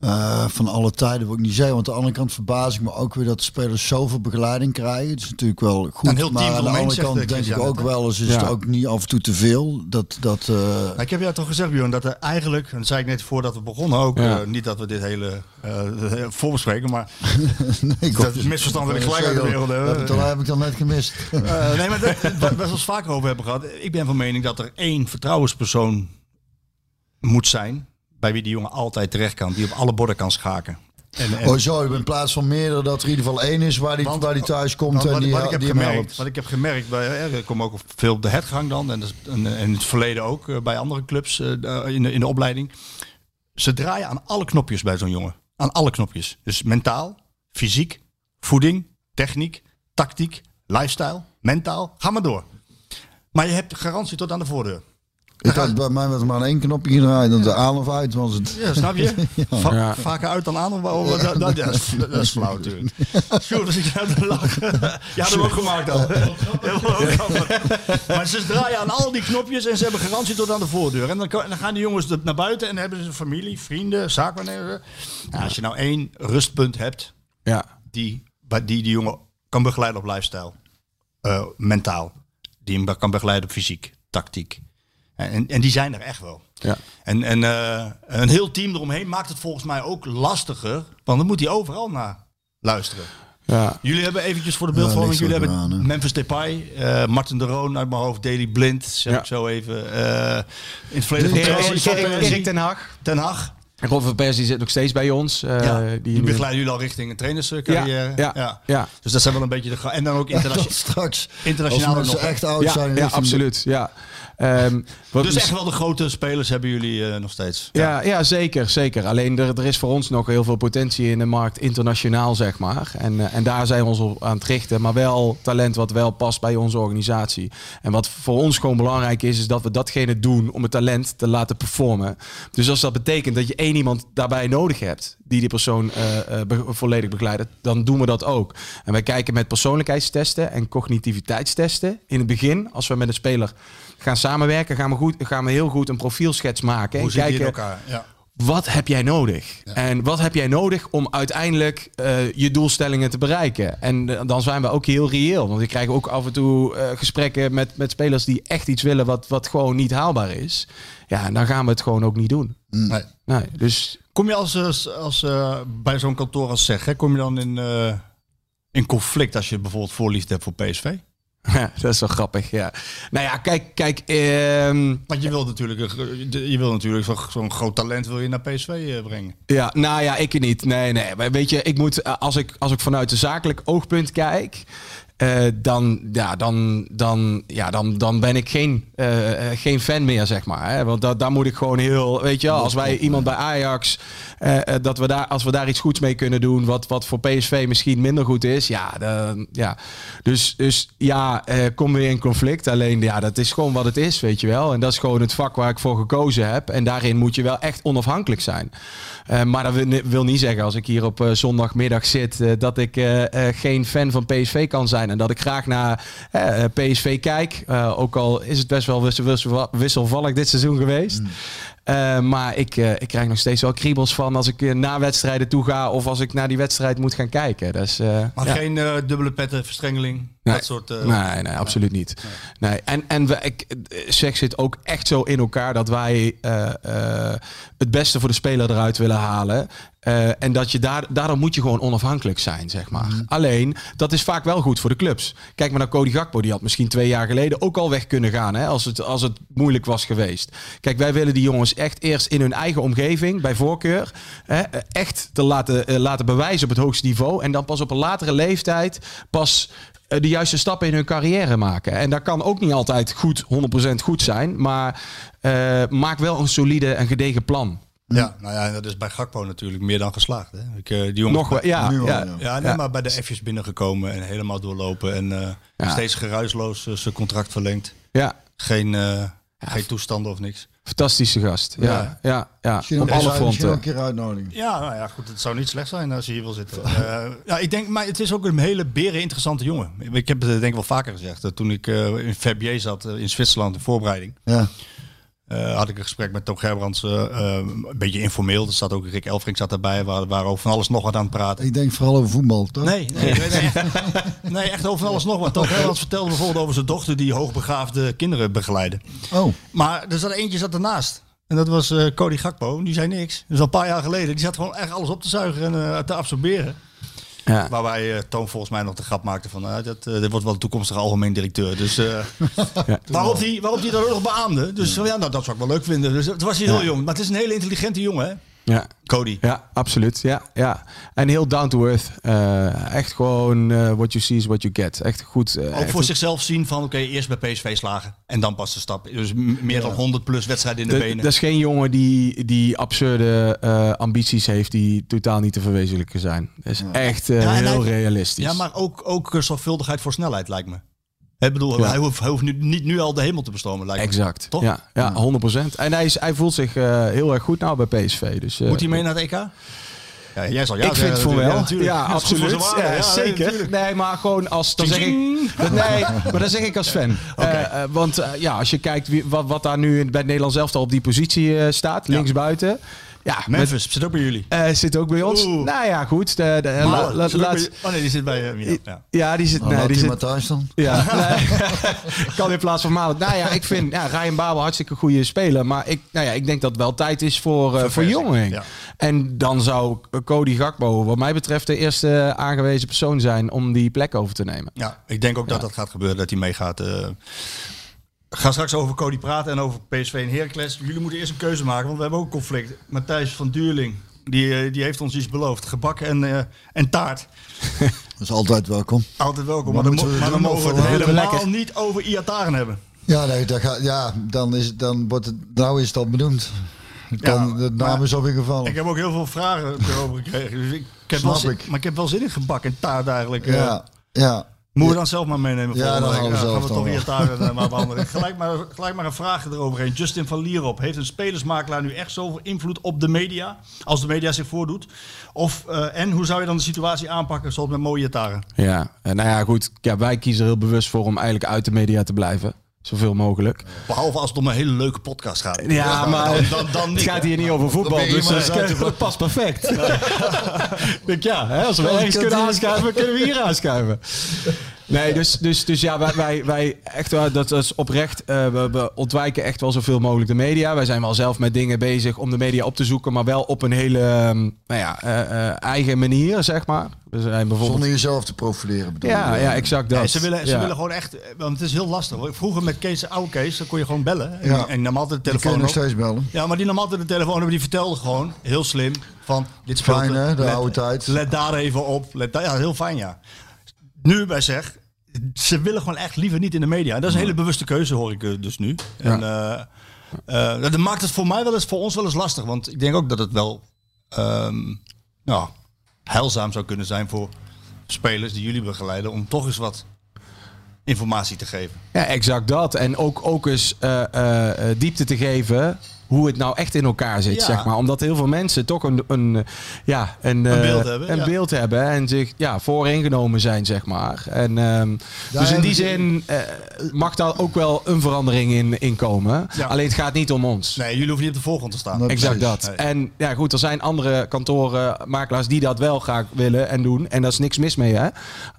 [SPEAKER 5] uh, van alle tijden, wil ik niet zeggen. Want aan de andere kant verbaas ik me ook weer dat de spelers zoveel begeleiding krijgen. Het is natuurlijk wel goed,
[SPEAKER 4] heel
[SPEAKER 5] maar aan de andere kant denk ik ook wel eens is ja. het ook niet af en toe te veel. Dat, dat, uh...
[SPEAKER 4] nou, ik heb jou toch gezegd, Bjorn, dat er eigenlijk, en dat zei ik net voordat we begonnen ook, ja. uh, niet dat we dit hele [LAUGHS] voorbespreken, maar [LAUGHS]
[SPEAKER 5] nee,
[SPEAKER 4] dat is misverstand wil ik gelijk uit de wereld hebben.
[SPEAKER 5] Dat heb ik dan net gemist. [LAUGHS]
[SPEAKER 4] nee, maar dat, wat we het vaker over hebben gehad, ik ben van mening dat er één vertrouwenspersoon moet zijn bij wie die jongen altijd terecht kan, die op alle borden kan schaken.
[SPEAKER 5] En, en, oh zo, in plaats van meerdere dat er in ieder geval één is waar die, want, waar die thuis komt en die,
[SPEAKER 4] wat ik heb
[SPEAKER 5] die
[SPEAKER 4] gemerkt, Wat ik heb gemerkt, bij, ik kom ook veel op de hetgang dan en, en, in het verleden ook uh, bij andere clubs uh, in, de, in de opleiding. Ze draaien aan alle knopjes bij zo'n jongen. Aan alle knopjes. Dus mentaal, fysiek, voeding, techniek, tactiek, lifestyle, mentaal. Ga maar door. Maar je hebt garantie tot aan de voordeur.
[SPEAKER 5] Ik had bij mij was maar één knopje gedraaid, dat de aan of uit was het.
[SPEAKER 4] Ja, snap je? [LAUGHS] ja. Va ja. Vaker uit dan aan of dat, dat, dat, dat, is, dat is flauw natuurlijk. [LAUGHS] Sjoerd, als ik jou te lachen. Ja, dat heb ook gemaakt al. maar ze draaien aan al die knopjes en ze hebben garantie tot aan de voordeur. En dan, dan gaan die jongens naar buiten en dan hebben ze familie, vrienden, zaakwaarnemers. Nou, als je nou één rustpunt hebt,
[SPEAKER 6] ja.
[SPEAKER 4] die, die die jongen kan begeleiden op lifestyle, uh, mentaal, die hem kan begeleiden op fysiek, tactiek. En, en die zijn er echt wel.
[SPEAKER 6] Ja.
[SPEAKER 4] En, en uh, een heel team eromheen maakt het volgens mij ook lastiger. Want dan moet hij overal naar luisteren.
[SPEAKER 6] Ja.
[SPEAKER 4] Jullie hebben eventjes voor de beeldvorming. Ja, jullie hebben aan, Memphis Depay, uh, Martin de Roon uit mijn hoofd, Daily Blind, zeg ja. ik zo even. Uh, in het verleden van
[SPEAKER 6] Chelsea. Erik, ten Hag.
[SPEAKER 4] Ten Hag.
[SPEAKER 6] En Robin Persie zit nog steeds bij ons. Uh,
[SPEAKER 4] ja, die, die begeleiden jullie al richting een trainerscarrière.
[SPEAKER 6] Ja, ja, ja, ja.
[SPEAKER 4] Dus dat zijn wel een beetje de... En dan ook [LAUGHS] internationaal.
[SPEAKER 5] straks.
[SPEAKER 4] Internationaal
[SPEAKER 5] als nog echt oud
[SPEAKER 6] ja,
[SPEAKER 5] zijn.
[SPEAKER 6] Ja, absoluut. Ja. Um,
[SPEAKER 4] dus echt wel de grote spelers hebben jullie uh, nog steeds.
[SPEAKER 6] Ja, ja, ja, zeker, zeker. Alleen er, er is voor ons nog heel veel potentie in de markt internationaal, zeg maar. En, uh, en daar zijn we ons op aan het richten. Maar wel talent wat wel past bij onze organisatie. En wat voor ons gewoon belangrijk is, is dat we datgene doen om het talent te laten performen. Dus als dat betekent dat je één iemand daarbij nodig hebt, die die persoon uh, be volledig begeleidt, dan doen we dat ook. En wij kijken met persoonlijkheidstesten en cognitiviteitstesten in het begin, als we met een speler gaan samenwerken, gaan we, goed, gaan we heel goed een profielschets maken.
[SPEAKER 4] Hoe
[SPEAKER 6] en kijken,
[SPEAKER 4] elkaar? Ja.
[SPEAKER 6] Wat heb jij nodig? Ja. En wat heb jij nodig om uiteindelijk uh, je doelstellingen te bereiken? En uh, dan zijn we ook heel reëel. Want we krijgen ook af en toe uh, gesprekken met, met spelers die echt iets willen wat, wat gewoon niet haalbaar is. Ja, en dan gaan we het gewoon ook niet doen.
[SPEAKER 4] Nee.
[SPEAKER 6] nee dus...
[SPEAKER 4] Kom je als, als, als bij zo'n kantoor als zeg, hè, kom je dan in, in conflict als je bijvoorbeeld voorliefde hebt voor PSV?
[SPEAKER 6] Ja, dat is wel grappig, ja. Nou ja, kijk, kijk... Um...
[SPEAKER 4] Want je wil natuurlijk, je wil natuurlijk zo'n groot talent wil je naar PSV brengen.
[SPEAKER 6] Ja, nou ja, ik niet. Nee, nee. Maar weet je, ik moet, als ik, als ik vanuit een zakelijk oogpunt kijk... eh, dan, ja, dan, dan, ja, dan, dan ben ik geen, eh, eh, geen fan meer, zeg maar. Hè? Want da, daar moet ik gewoon heel, weet je, als wij iemand bij Ajax, dat we daar, als we daar iets goeds mee kunnen doen, wat, wat voor PSV misschien minder goed is, ja, dan, ja. Dus, dus ja, kom weer in conflict. Alleen, ja, dat is gewoon wat het is, weet je wel. En dat is gewoon het vak waar ik voor gekozen heb. En daarin moet je wel echt onafhankelijk zijn. Maar dat wil, wil niet zeggen als ik hier op zondagmiddag zit dat ik geen fan van PSV kan zijn. En dat ik graag naar eh, eh, PSV kijk. Eh, ook al is het best wel wissel- wissel- wisselvallig dit seizoen geweest. Eh, maar ik, eh, ik krijg nog steeds wel kriebels van als ik eh, naar wedstrijden toe ga of als ik naar die wedstrijd moet gaan kijken. Dus, eh,
[SPEAKER 4] Maar
[SPEAKER 6] ja.
[SPEAKER 4] geen dubbele petten, verstrengeling,
[SPEAKER 6] Nee.
[SPEAKER 4] dat soort...
[SPEAKER 6] nee, nee, absoluut niet. Nee. En, en we, ik, seks zit ook echt zo in elkaar dat wij het beste voor de speler eruit willen halen. En dat je daar, daarom moet je gewoon onafhankelijk zijn, zeg maar. Alleen, dat is vaak wel goed voor de clubs. Kijk maar naar Cody Gakpo, die had misschien twee jaar geleden ook al weg kunnen gaan, hè, als, het, als het moeilijk was geweest. Kijk, wij willen die jongens echt eerst in hun eigen omgeving, bij voorkeur, hè, echt te laten, eh, laten bewijzen op het hoogste niveau. En dan pas op een latere leeftijd, pas eh, de juiste stappen in hun carrière maken. En dat kan ook niet altijd goed, 100% goed zijn. Maar eh, maak wel een solide en gedegen plan.
[SPEAKER 4] Ja, nou ja, dat is bij Gakpo natuurlijk meer dan geslaagd. Hè? Ik, die jongen
[SPEAKER 6] Nog wel, ja.
[SPEAKER 5] Nu al,
[SPEAKER 6] ja,
[SPEAKER 5] ja.
[SPEAKER 4] Ja, nee,
[SPEAKER 6] Ja.
[SPEAKER 4] maar bij de F's binnengekomen en helemaal doorlopen. En
[SPEAKER 6] Ja.
[SPEAKER 4] steeds geruisloos eh, zijn contract verlengd.
[SPEAKER 6] ja.
[SPEAKER 4] Geen, geen toestanden of niks.
[SPEAKER 6] Fantastische gast. Ja, ja,
[SPEAKER 4] Ja.
[SPEAKER 6] ja.
[SPEAKER 5] Misschien
[SPEAKER 6] Op alle
[SPEAKER 5] ook een
[SPEAKER 6] fronten.
[SPEAKER 5] keer uitnodigen.
[SPEAKER 4] Ja, nou ja, goed. Het zou niet slecht zijn als je hier wil zitten. Eh, ja, ik denk, maar het is ook een hele beren interessante jongen. Ik heb het denk ik wel vaker gezegd. Dat toen ik eh, in Verbier zat eh, in Zwitserland in voorbereiding.
[SPEAKER 5] Ja.
[SPEAKER 4] Eh, had ik een gesprek met Tom Gerbrands. eh, eh, een beetje informeel. Er zat ook Rick Elfrink zat erbij. We waren over van alles nog wat aan het praten.
[SPEAKER 5] Ik denk vooral over voetbal, toch?
[SPEAKER 4] Nee, nee, nee, nee, echt, [LAUGHS] nee, echt over van alles nog wat. Tom Gerbrands vertelde bijvoorbeeld over zijn dochter die hoogbegaafde kinderen begeleiden.
[SPEAKER 5] Oh,
[SPEAKER 4] Maar er zat eentje zat ernaast. En dat was eh, Cody Gakpo. Die zei niks. Dus al een paar jaar geleden. Die zat gewoon echt alles op te zuigen en eh, te absorberen.
[SPEAKER 6] Ja.
[SPEAKER 4] Waarbij eh, Toon volgens mij nog de grap maakte van... nou, dat, eh, dit wordt wel de toekomstige algemeen directeur. Dus, eh, [LAUGHS] waarop, die, waarop die dat ook nog beaamde. Dus ja, nou, dat zou ik wel leuk vinden. Dus het was hij heel
[SPEAKER 6] Ja.
[SPEAKER 4] jong. Maar het is een hele intelligente jongen, hè?
[SPEAKER 6] Ja.
[SPEAKER 4] Cody.
[SPEAKER 6] Ja, absoluut. Ja, ja. En heel down to earth. Eh, echt gewoon eh, what you see is what you get. Echt goed. eh,
[SPEAKER 4] Ook
[SPEAKER 6] echt
[SPEAKER 4] voor zichzelf zien van, oké, eerst bij PSV slagen. En dan pas de stap. Dus meer dan 100 plus wedstrijden in de benen.
[SPEAKER 6] dat is geen jongen die, die absurde ambities heeft die totaal niet te verwezenlijken zijn. Dat is echt
[SPEAKER 4] Ja,
[SPEAKER 6] heel realistisch.
[SPEAKER 4] Ja, maar ook, ook zorgvuldigheid voor snelheid, lijkt me. Ik bedoel,
[SPEAKER 6] Ja.
[SPEAKER 4] hij hoeft, hij hoeft nu, niet nu al de hemel te bestomen, lijkt me.
[SPEAKER 6] Exact.
[SPEAKER 4] Toch?
[SPEAKER 6] Ja, ja, 100%. En hij, is, hij voelt zich eh, heel erg goed nou bij PSV. Dus, eh,
[SPEAKER 4] Moet hij mee naar het EK? Ja, jij zal ja
[SPEAKER 6] ik vind het voor wel. Ja,
[SPEAKER 4] voor [LAUGHS]
[SPEAKER 6] absoluut. Ja,
[SPEAKER 4] Ja,
[SPEAKER 6] zeker. Nee, maar gewoon als. Dan zeg ik, nee, maar dat zeg ik als fan. [LAUGHS] Eh, want ja, als je kijkt wie, wat, wat daar nu in, bij het Nederlands elftal op die positie eh, staat, linksbuiten. Ja, met,
[SPEAKER 4] Memphis zit ook bij jullie.
[SPEAKER 6] eh, zit ook bij ons.
[SPEAKER 4] Oeh.
[SPEAKER 6] Nou ja, goed. De, de, la-
[SPEAKER 4] Malen,
[SPEAKER 6] la-
[SPEAKER 4] bij oh nee, die zit bij uh, ja.
[SPEAKER 6] ja, die zit.
[SPEAKER 5] nou,
[SPEAKER 6] nee, die zit
[SPEAKER 5] maar thuis dan.
[SPEAKER 6] ja, [LAUGHS] nee. [LAUGHS] kan in plaats van Malen. Nou ja, ik vind ja, Ryan Babel hartstikke goede speler. Maar ik, nou ja, ik denk dat het wel tijd is voor, eh voor
[SPEAKER 4] ja.
[SPEAKER 6] En dan zou Cody Gakpo wat mij betreft de eerste aangewezen persoon zijn om die plek over te nemen.
[SPEAKER 4] ja, ik denk ook dat dat gaat gebeuren, dat hij meegaat. Eh. Gaan straks over Cody praten en over PSV en Heracles. Jullie moeten eerst een keuze maken, want we hebben ook een conflict. Matthijs van Duurling, die, eh, die heeft ons iets beloofd. Gebak en, eh, en taart. [LAUGHS]
[SPEAKER 5] Dat is altijd welkom.
[SPEAKER 4] Altijd welkom. Maar dan,
[SPEAKER 5] we
[SPEAKER 4] maar dan mogen we het
[SPEAKER 5] eh,
[SPEAKER 4] helemaal
[SPEAKER 6] lekker?
[SPEAKER 4] niet over Iataren hebben.
[SPEAKER 5] Ja, nee, dat gaat, ja dan, is, dan wordt het, nou is het al benoemd. Kan,
[SPEAKER 4] Ja,
[SPEAKER 5] de naam is alweer gevallen.
[SPEAKER 4] Ik heb ook heel veel vragen erover gekregen. Dus ik, ik heb
[SPEAKER 5] Snap
[SPEAKER 4] wel
[SPEAKER 5] ik.
[SPEAKER 4] Maar ik heb wel zin in gebak en taart eigenlijk. eh.
[SPEAKER 5] ja, ja.
[SPEAKER 4] Moeten we dan zelf maar meenemen
[SPEAKER 5] Ja, dan we zelf
[SPEAKER 4] gaan we toch. Iataren eh, maar behandelen. [LAUGHS] Gelijk maar, gelijk maar een vraag eroverheen. Justin van Lierop. Heeft een spelersmakelaar nu echt zoveel invloed op de media? Als de media zich voordoet? Of, eh, en hoe zou je dan de situatie aanpakken zoals met mooie Iataren?
[SPEAKER 6] Ja, en nou ja, goed. Ja, wij kiezen er heel bewust voor om eigenlijk uit de media te blijven. Zoveel mogelijk.
[SPEAKER 4] Behalve als het om een hele leuke podcast gaat.
[SPEAKER 6] Ja, maar
[SPEAKER 4] dan, dan, dan
[SPEAKER 6] het gaat hier niet over voetbal, dus [LAUGHS] dat, past perfect. [LAUGHS] Ik denk, ja, hè, als we ergens kunnen aanschuiven, kunnen we hier aanschuiven. Nee, dus, dus, dus ja, wij, wij, wij echt, wel, dat is oprecht. eh, we, we ontwijken echt wel zoveel mogelijk de media. Wij zijn wel zelf met dingen bezig om de media op te zoeken, maar wel op een hele ehm, nou ja, eh, eh, eigen manier, zeg maar. We zijn bijvoorbeeld.
[SPEAKER 5] Zonder jezelf te profileren bedoel
[SPEAKER 6] Ja,
[SPEAKER 5] je?
[SPEAKER 6] ja, exact dat.
[SPEAKER 4] Nee, ze willen, ze
[SPEAKER 6] Ja.
[SPEAKER 4] willen gewoon echt, want het is heel lastig. hoor. Vroeger met Kees, oude Kees, dan kon je gewoon bellen. En,
[SPEAKER 5] Ja.
[SPEAKER 4] en nam altijd de
[SPEAKER 5] Die
[SPEAKER 4] telefoon
[SPEAKER 5] nog
[SPEAKER 4] op.
[SPEAKER 5] steeds bellen.
[SPEAKER 4] Ja, maar die nam altijd de telefoon op. Die vertelde gewoon, heel slim, van dit speelt...
[SPEAKER 5] Fijn, hè, de
[SPEAKER 4] let-
[SPEAKER 5] oude tijd.
[SPEAKER 4] Let daar even op. Let daar, ja, heel fijn, ja. Nu bij zeg, ze willen gewoon echt liever niet in de media. En dat is een hele bewuste keuze, hoor ik eh, dus nu. En, eh, eh, dat maakt het voor mij wel eens, voor ons wel eens lastig. Want ik denk ook dat het wel ehm, nou, heilzaam zou kunnen zijn voor spelers die jullie begeleiden. Om toch eens wat informatie te geven.
[SPEAKER 6] Ja, exact dat. En ook, ook eens diepte te geven hoe het nou echt in elkaar zit,
[SPEAKER 4] Ja.
[SPEAKER 6] zeg maar. Omdat heel veel mensen toch een, een, ja, een,
[SPEAKER 4] Een
[SPEAKER 6] eh,
[SPEAKER 4] beeld hebben,
[SPEAKER 6] een
[SPEAKER 4] ja.
[SPEAKER 6] beeld hebben en zich ja, vooringenomen zijn, zeg maar. En, ehm, dus in die
[SPEAKER 5] ik-
[SPEAKER 6] zin eh, mag daar ook wel een verandering in, in komen.
[SPEAKER 4] Ja.
[SPEAKER 6] Alleen het gaat niet om ons.
[SPEAKER 4] Nee, jullie hoeven niet op de voorgrond te staan.
[SPEAKER 6] Exact
[SPEAKER 5] Precies.
[SPEAKER 6] dat.
[SPEAKER 4] Nee.
[SPEAKER 6] En ja, goed, er zijn andere kantoren, makelaars die dat wel graag willen en doen. En daar is niks mis mee, hè.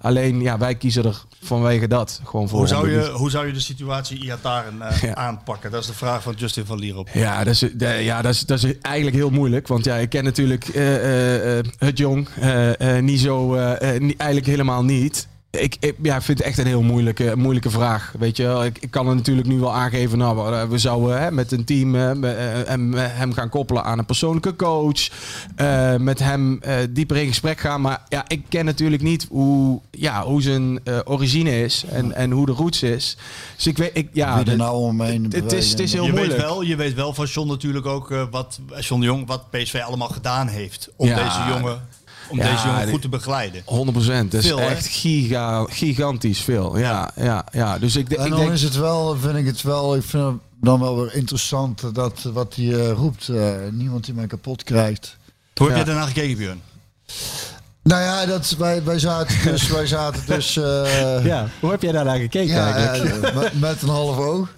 [SPEAKER 6] Alleen, ja, wij kiezen er vanwege dat gewoon voor.
[SPEAKER 4] Hoe zou, je, hoe zou je de situatie Iataren eh [LAUGHS]
[SPEAKER 6] Ja.
[SPEAKER 4] aanpakken? Dat is de vraag van Justin van Lierop.
[SPEAKER 6] Ja, dat is, de- ja dat, is, dat is eigenlijk heel moeilijk. Want ja, ik ken natuurlijk eh, eh, eh, het jong eh, eh, niet zo, eh, eh, eigenlijk helemaal niet. Ik, ik ja, vind het echt een heel moeilijke, moeilijke vraag. Weet je, ik, ik kan er natuurlijk nu wel aangeven, nou, we- we zouden hè, met een team eh, me- eh, hem, eh, hem gaan koppelen aan een persoonlijke coach. eh, met hem eh, dieper in gesprek gaan. Maar ja, ik ken natuurlijk niet hoe, ja, hoe zijn eh, origine is en, en hoe de roots is. Dus ik weet, ik, ja,
[SPEAKER 5] Wie er
[SPEAKER 6] dit-
[SPEAKER 5] nou omheen
[SPEAKER 6] het, het is, het is heel
[SPEAKER 4] je
[SPEAKER 6] moeilijk.
[SPEAKER 4] Weet wel, je weet wel van John natuurlijk ook eh, wat John de Jong, wat PSV allemaal gedaan heeft om
[SPEAKER 6] Ja.
[SPEAKER 4] deze jongen, om
[SPEAKER 6] Ja,
[SPEAKER 4] deze jongen
[SPEAKER 6] die-
[SPEAKER 4] goed te begeleiden.
[SPEAKER 6] 100 procent. Dat is
[SPEAKER 4] Veel,
[SPEAKER 6] echt giga, gigantisch veel. Ja, ja, ja. Dus ik,
[SPEAKER 5] En
[SPEAKER 6] ik
[SPEAKER 5] dan
[SPEAKER 6] denk.
[SPEAKER 5] is het wel, vind ik het wel, ik vind het dan wel weer interessant dat wat hij eh, roept, eh, niemand die mij kapot krijgt.
[SPEAKER 4] Hoe heb
[SPEAKER 6] Ja.
[SPEAKER 4] jij daarna gekeken, Björn?
[SPEAKER 5] Nou ja, dat, wij, wij zaten dus, [LAUGHS] wij zaten dus eh,
[SPEAKER 6] Ja, hoe heb jij daar naar gekeken
[SPEAKER 5] ja,
[SPEAKER 6] eigenlijk?
[SPEAKER 5] eh, met, met een half oog.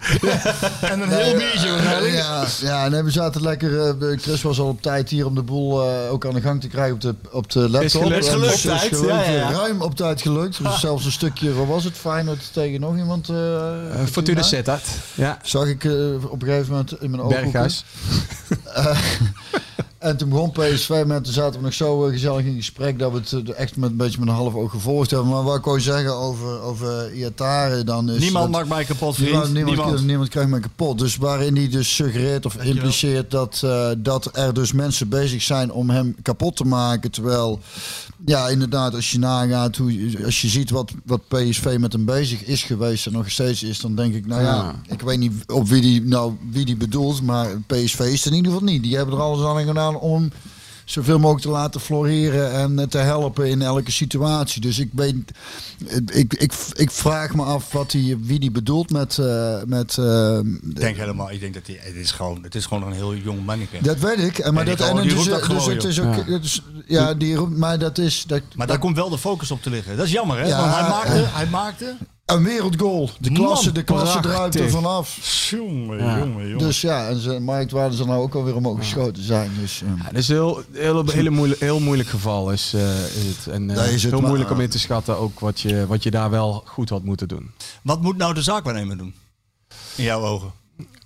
[SPEAKER 4] En een heel biertje
[SPEAKER 5] eh,
[SPEAKER 4] waarschijnlijk.
[SPEAKER 5] Ja, ja nee, we zaten lekker. eh, Chris was al op tijd hier om de boel ook aan de gang te krijgen op de, op de laptop.
[SPEAKER 6] gelukt,
[SPEAKER 5] En
[SPEAKER 6] gelukt. tijd,
[SPEAKER 5] gelukt,
[SPEAKER 6] ja, ja.
[SPEAKER 5] Ruim op tijd gelukt. Dus zelfs een stukje, wat was het, Feyenoord tegen nog iemand.
[SPEAKER 6] Uh, Fortuna Sittard. Ja.
[SPEAKER 5] Zag ik op een gegeven moment in mijn ogen.
[SPEAKER 6] Berghuis.
[SPEAKER 5] En toen begon PSV met, toen zaten we nog zo eh, gezellig in gesprek dat we het eh, echt met een beetje met een half oog gevolgd hebben. Maar wat ik wou zeggen over, over Iatare dan is...
[SPEAKER 4] Niemand
[SPEAKER 5] dat-
[SPEAKER 4] maakt mij kapot, vriend.
[SPEAKER 5] Niemand,
[SPEAKER 4] Niemand.
[SPEAKER 5] krijgt mij kapot. Dus waarin hij dus suggereert of impliceert dat, eh, dat er dus mensen bezig zijn om hem kapot te maken. Terwijl, ja, inderdaad, als je nagaat, hoe, als je ziet wat, wat PSV met hem bezig is geweest en nog steeds is, dan denk ik, nou ja,
[SPEAKER 6] Ja.
[SPEAKER 5] ik weet niet op wie die, nou, wie die bedoelt, maar PSV is het in ieder geval niet. Die hebben er alles aan gedaan om hem zoveel mogelijk te laten floreren en eh, te helpen in elke situatie. Dus ik weet, ik, ik, ik vraag me af wat die, wie die bedoelt met, eh, met eh,
[SPEAKER 4] Ik denk helemaal, ik denk dat hij, het is gewoon, het is gewoon een heel jong manneke.
[SPEAKER 5] dat weet ik. En Maar dat, en
[SPEAKER 4] die
[SPEAKER 5] dus,
[SPEAKER 4] dat
[SPEAKER 5] dus het is ook,
[SPEAKER 6] Ja.
[SPEAKER 5] het is- ja, die roept, maar dat is dat,
[SPEAKER 4] Maar daar komt wel de focus op te liggen. Dat is jammer, hè?
[SPEAKER 5] Ja,
[SPEAKER 4] Want hij maakte, hij maakte.
[SPEAKER 5] Een wereldgoal. De klasse,
[SPEAKER 4] Man,
[SPEAKER 5] de klasse
[SPEAKER 6] prachtig.
[SPEAKER 5] druipt er vanaf.
[SPEAKER 4] Jongen,
[SPEAKER 6] Ja.
[SPEAKER 4] jongen, jongen.
[SPEAKER 5] Dus ja, en zijn marktwaarden zijn nou ook alweer omhoog geschoten zijn. Dus, eh,
[SPEAKER 6] Ja, dat is een heel, heel, hele moeilijk, heel moeilijk geval is, eh, is het. En eh,
[SPEAKER 5] Dat is het,
[SPEAKER 6] heel
[SPEAKER 5] maar-
[SPEAKER 6] moeilijk om in te schatten ook wat je, wat je daar wel goed had moeten doen.
[SPEAKER 4] Wat moet nou de zaakwaarnemer doen? In jouw ogen.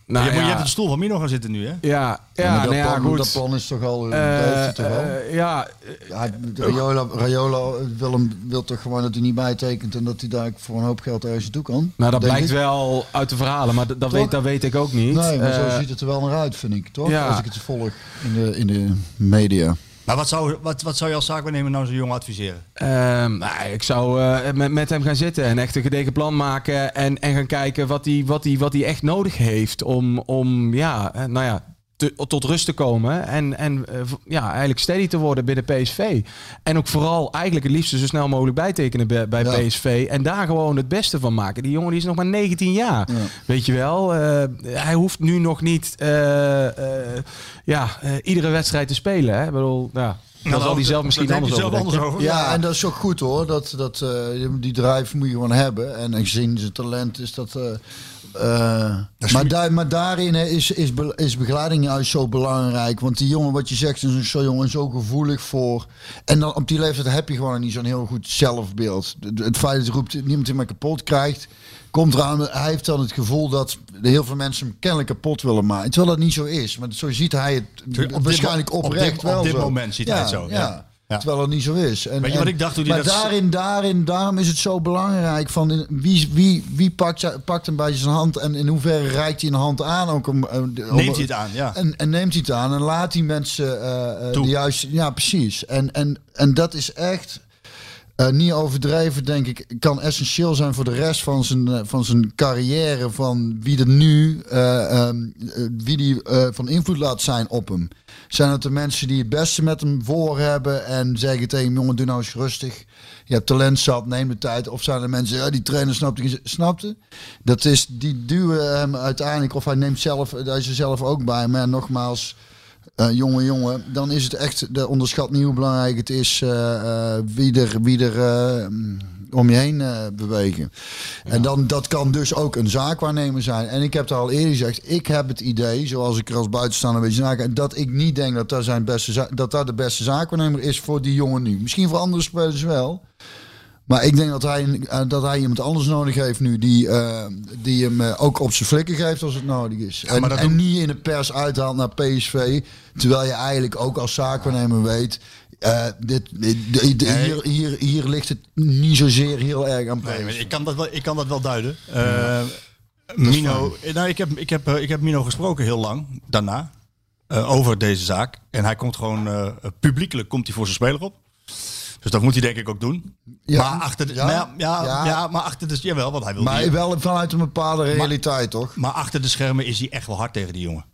[SPEAKER 6] Nou,
[SPEAKER 4] je, moet- je
[SPEAKER 6] ja,
[SPEAKER 4] hebt de stoel van Mino gaan zitten nu, hè?
[SPEAKER 6] ja, ja,
[SPEAKER 5] maar dat,
[SPEAKER 6] nou ja,
[SPEAKER 5] plan,
[SPEAKER 6] goed.
[SPEAKER 5] dat plan is toch al...
[SPEAKER 6] Eh,
[SPEAKER 5] uh, toch al?
[SPEAKER 6] eh, ja,
[SPEAKER 5] Ja, Rayola, Rayola wil, hem, wil toch gewoon dat hij niet bijtekent en dat hij daar voor een hoop geld ergens naartoe kan.
[SPEAKER 6] nou dat blijkt
[SPEAKER 5] ik.
[SPEAKER 6] wel uit de verhalen, maar dat,
[SPEAKER 5] Toch?
[SPEAKER 6] weet, dat weet ik ook niet.
[SPEAKER 5] Nee, maar
[SPEAKER 6] Eh,
[SPEAKER 5] zo ziet het er wel naar uit, vind ik, toch?
[SPEAKER 6] ja.
[SPEAKER 5] Als ik het volg in de, in de media.
[SPEAKER 4] Maar wat zou, wat, wat zou je als zaakwaarnemer nou zo'n jongen adviseren?
[SPEAKER 6] Ehm, nou, ik zou eh, met, hem gaan zitten en echt een gedegen plan maken. En, en gaan kijken wat hij wat hij wat hij echt nodig heeft om, om ja, eh, nou ja, te- tot rust te komen. En, en eh, ja, eigenlijk steady te worden binnen PSV. En ook vooral eigenlijk het liefste zo snel mogelijk bijtekenen bij, bij
[SPEAKER 5] Ja.
[SPEAKER 6] PSV. En daar gewoon het beste van maken. Die jongen die is nog maar 19 jaar.
[SPEAKER 5] Ja.
[SPEAKER 6] Weet je wel, Eh, hij hoeft nu nog niet eh, eh, ja, eh, iedere wedstrijd te spelen. Hè? Ik bedoel, ja, dan zal hij zelf misschien anders over
[SPEAKER 4] zelf
[SPEAKER 6] denken.
[SPEAKER 4] anders over.
[SPEAKER 5] Ja, en dat is ook goed hoor. Dat, dat, eh, die drive moet je gewoon hebben. En gezien zijn talent is dat. eh, eh, maar, daar, maar daarin hè, is, is, be- is begeleiding juist zo belangrijk. Want die jongen, wat je zegt, is een zo jongen zo gevoelig voor. En dan op die leeftijd heb je gewoon niet zo'n heel goed zelfbeeld. Het feit dat hij roept, niemand mij kapot krijgt. Komt eraan, hij heeft dan het gevoel dat heel veel mensen hem kennelijk kapot willen maken. Terwijl dat niet zo is. Maar zo ziet hij het
[SPEAKER 4] Op dit
[SPEAKER 5] waarschijnlijk
[SPEAKER 4] mo- op
[SPEAKER 5] oprecht
[SPEAKER 4] dit-
[SPEAKER 5] wel
[SPEAKER 4] op dit
[SPEAKER 5] zo.
[SPEAKER 4] moment ziet hij het zo, ja. Ja.
[SPEAKER 5] Terwijl het niet zo is. En,
[SPEAKER 4] Weet je wat
[SPEAKER 5] en-
[SPEAKER 4] ik dacht toen hij
[SPEAKER 5] maar
[SPEAKER 4] dat-
[SPEAKER 5] daarin, daarin, daarom is het zo belangrijk van in- wie, wie, wie pakt, pakt hem bij zijn hand en in hoeverre reikt hij een hand aan ook om, eh, om-
[SPEAKER 4] Neemt hij het aan, ja.
[SPEAKER 5] En, en neemt hij het aan en laat die mensen
[SPEAKER 4] Toe.
[SPEAKER 5] de juiste, ja precies. En, en, en dat is echt niet overdreven, denk ik, kan essentieel zijn voor de rest van zijn, van zijn carrière. Van wie er nu, eh, ehm, eh, wie die van invloed laat zijn op hem. Zijn het de mensen die het beste met hem voor hebben en zeggen tegen hem, jongen, doe nou eens rustig. Je hebt talent zat, neem de tijd. Of zijn er mensen, ja, die trainer snapt snapte. Dat is, die duwen hem uiteindelijk, of hij neemt zelf, hij is er zelf ook bij. Maar nogmaals, eh, jongen, jongen, dan is het echt, de onderschat niet hoe belangrijk het is eh, eh, wie er, wie er om je heen eh, bewegen. En dan, dat kan dus ook een zaakwaarnemer zijn. En ik heb het al eerder gezegd, ik heb het idee, zoals ik er als buitenstaander een beetje naar dat ik niet denk dat dat, zijn beste, dat dat de beste zaakwaarnemer is voor die jongen nu. Misschien voor andere spelers wel. Maar ik denk dat hij, eh, dat hij iemand anders nodig heeft nu. Die, eh, die hem ook op zijn flikken geeft als het nodig is. en,
[SPEAKER 4] dat
[SPEAKER 5] en
[SPEAKER 4] doen-
[SPEAKER 5] niet in de pers uithaalt naar PSV. Terwijl je eigenlijk ook als zaakwaarnemer weet. Eh, dit, dit- dit-
[SPEAKER 4] Nee.
[SPEAKER 5] hier, hier, hier ligt het niet zozeer heel erg aan
[SPEAKER 4] Nee,
[SPEAKER 5] PSV.
[SPEAKER 4] ik, kan dat wel, ik kan dat wel duiden. Eh, Mino, nou, ik, heb, ik, heb, eh, ik heb Mino gesproken heel lang daarna eh, over deze zaak. En hij komt gewoon eh, publiekelijk komt hij voor zijn speler op. Dus dat moet hij denk ik ook doen.
[SPEAKER 5] Ja.
[SPEAKER 4] maar achter de,
[SPEAKER 5] Ja.
[SPEAKER 4] ja, ja, maar achter de, jawel, want hij wil
[SPEAKER 5] Maar wel vanuit een bepaalde realiteit, toch?
[SPEAKER 4] maar achter de schermen is hij echt wel hard tegen die jongen.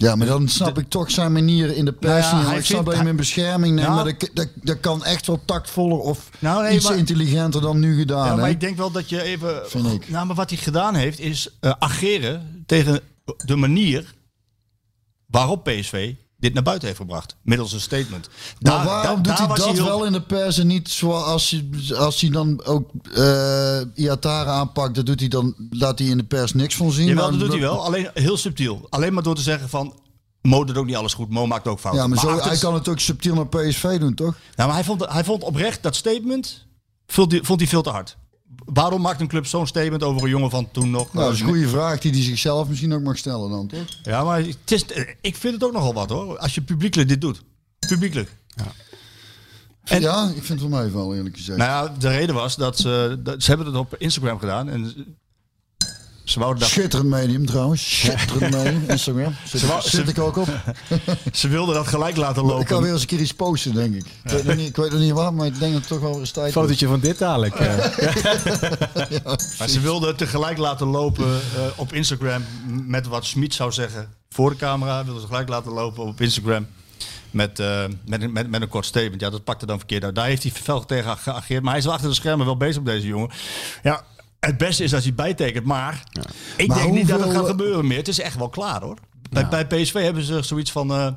[SPEAKER 5] Ja, maar dan snap ik toch zijn manier in de pers
[SPEAKER 4] Nou ja,
[SPEAKER 5] Ik snap
[SPEAKER 4] vindt-
[SPEAKER 5] dat je hem in bescherming neemt,
[SPEAKER 4] Ja.
[SPEAKER 5] maar dat, dat, dat kan echt wel tactvoller of
[SPEAKER 4] Nou, nee,
[SPEAKER 5] iets
[SPEAKER 4] maar-
[SPEAKER 5] intelligenter dan nu gedaan.
[SPEAKER 4] Ja, maar
[SPEAKER 5] hè?
[SPEAKER 4] ik denk wel dat je even.
[SPEAKER 5] Vind ik.
[SPEAKER 4] Nou, maar wat hij gedaan heeft, is eh, ageren tegen de manier waarop PSV dit naar buiten heeft gebracht. Middels een statement.
[SPEAKER 5] Maar
[SPEAKER 4] Daar-
[SPEAKER 5] waarom doet
[SPEAKER 4] daar
[SPEAKER 5] hij dat
[SPEAKER 4] heel-
[SPEAKER 5] wel in de pers en niet zoals hij, als hij dan ook eh Iatara aanpakt, dat doet hij dan, laat hij in de pers niks van zien.
[SPEAKER 4] Jawel,
[SPEAKER 5] Maar
[SPEAKER 4] dat doet hij wel. Alleen heel subtiel. Alleen maar door te zeggen van... Mo doet ook niet alles goed. Mo maakt ook fouten.
[SPEAKER 5] Ja, maar, zo,
[SPEAKER 4] achter-
[SPEAKER 5] hij kan het ook subtiel naar PSV doen, toch?
[SPEAKER 4] Nou, maar hij vond, hij vond oprecht dat statement... Vond hij, vond hij veel te hard. Waarom maakt een club zo'n statement over een jongen van toen nog?
[SPEAKER 5] Nou, dat is een goede vraag die hij zichzelf misschien ook mag stellen dan, toch?
[SPEAKER 4] Ja, maar het is, ik vind het ook nogal wat hoor. Als je publiekelijk dit doet. Publiekelijk. En-
[SPEAKER 5] ja, ik vind het wel meevallen, eerlijk gezegd.
[SPEAKER 4] Nou ja, de reden was dat ze... Dat, ze hebben het op Instagram gedaan. En ze- ze wouden
[SPEAKER 5] Schitterend medium trouwens. Schitterend medium. Instagram. Zit,
[SPEAKER 4] wou-
[SPEAKER 5] zit
[SPEAKER 4] ze-
[SPEAKER 5] ik ook op.
[SPEAKER 4] Ze wilden dat gelijk laten
[SPEAKER 5] Ik kan
[SPEAKER 4] lopen.
[SPEAKER 5] weer eens een keer iets posten, denk ik. Ik weet nog niet, ik weet nog niet wat, maar ik denk dat het toch wel weer eens tijd.
[SPEAKER 6] Fotootje van dit dadelijk. eh.
[SPEAKER 4] Maar ze wilden het tegelijk laten lopen eh, op Instagram met wat Schmid zou zeggen voor de camera. Wilden ze gelijk laten lopen op Instagram met, eh, met, een- met, met een kort statement. Ja, dat pakte dan verkeerd uit. Daar heeft hij fel tegen geageerd. Maar hij is wel achter de schermen wel bezig op deze jongen. Ja, het beste is als hij bijtekent. Maar ik
[SPEAKER 5] Maar
[SPEAKER 4] denk niet dat het gaat gebeuren meer. Het is echt wel klaar hoor. Bij, bij PSV hebben ze zoiets van... eh,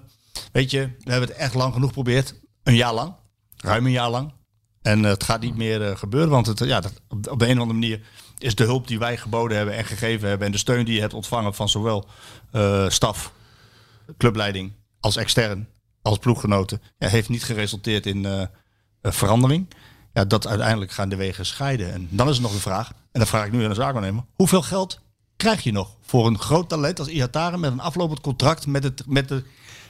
[SPEAKER 4] weet je, we hebben het echt lang genoeg geprobeerd. Een jaar lang. Ruim een jaar lang. En eh, het gaat niet meer eh, gebeuren, want het, ja, dat, op, op de een of andere manier is de hulp die wij geboden hebben en gegeven hebben en de steun die je hebt ontvangen van zowel eh, staf, clubleiding als extern, als ploeggenoten, ja, heeft niet geresulteerd in verandering. Ja, dat uiteindelijk gaan de wegen scheiden. En dan is er nog de vraag, en dat vraag ik nu aan de zaakwaarnemer, hoeveel geld krijg je nog voor een groot talent als Iataren met een aflopend contract met, het, met, de,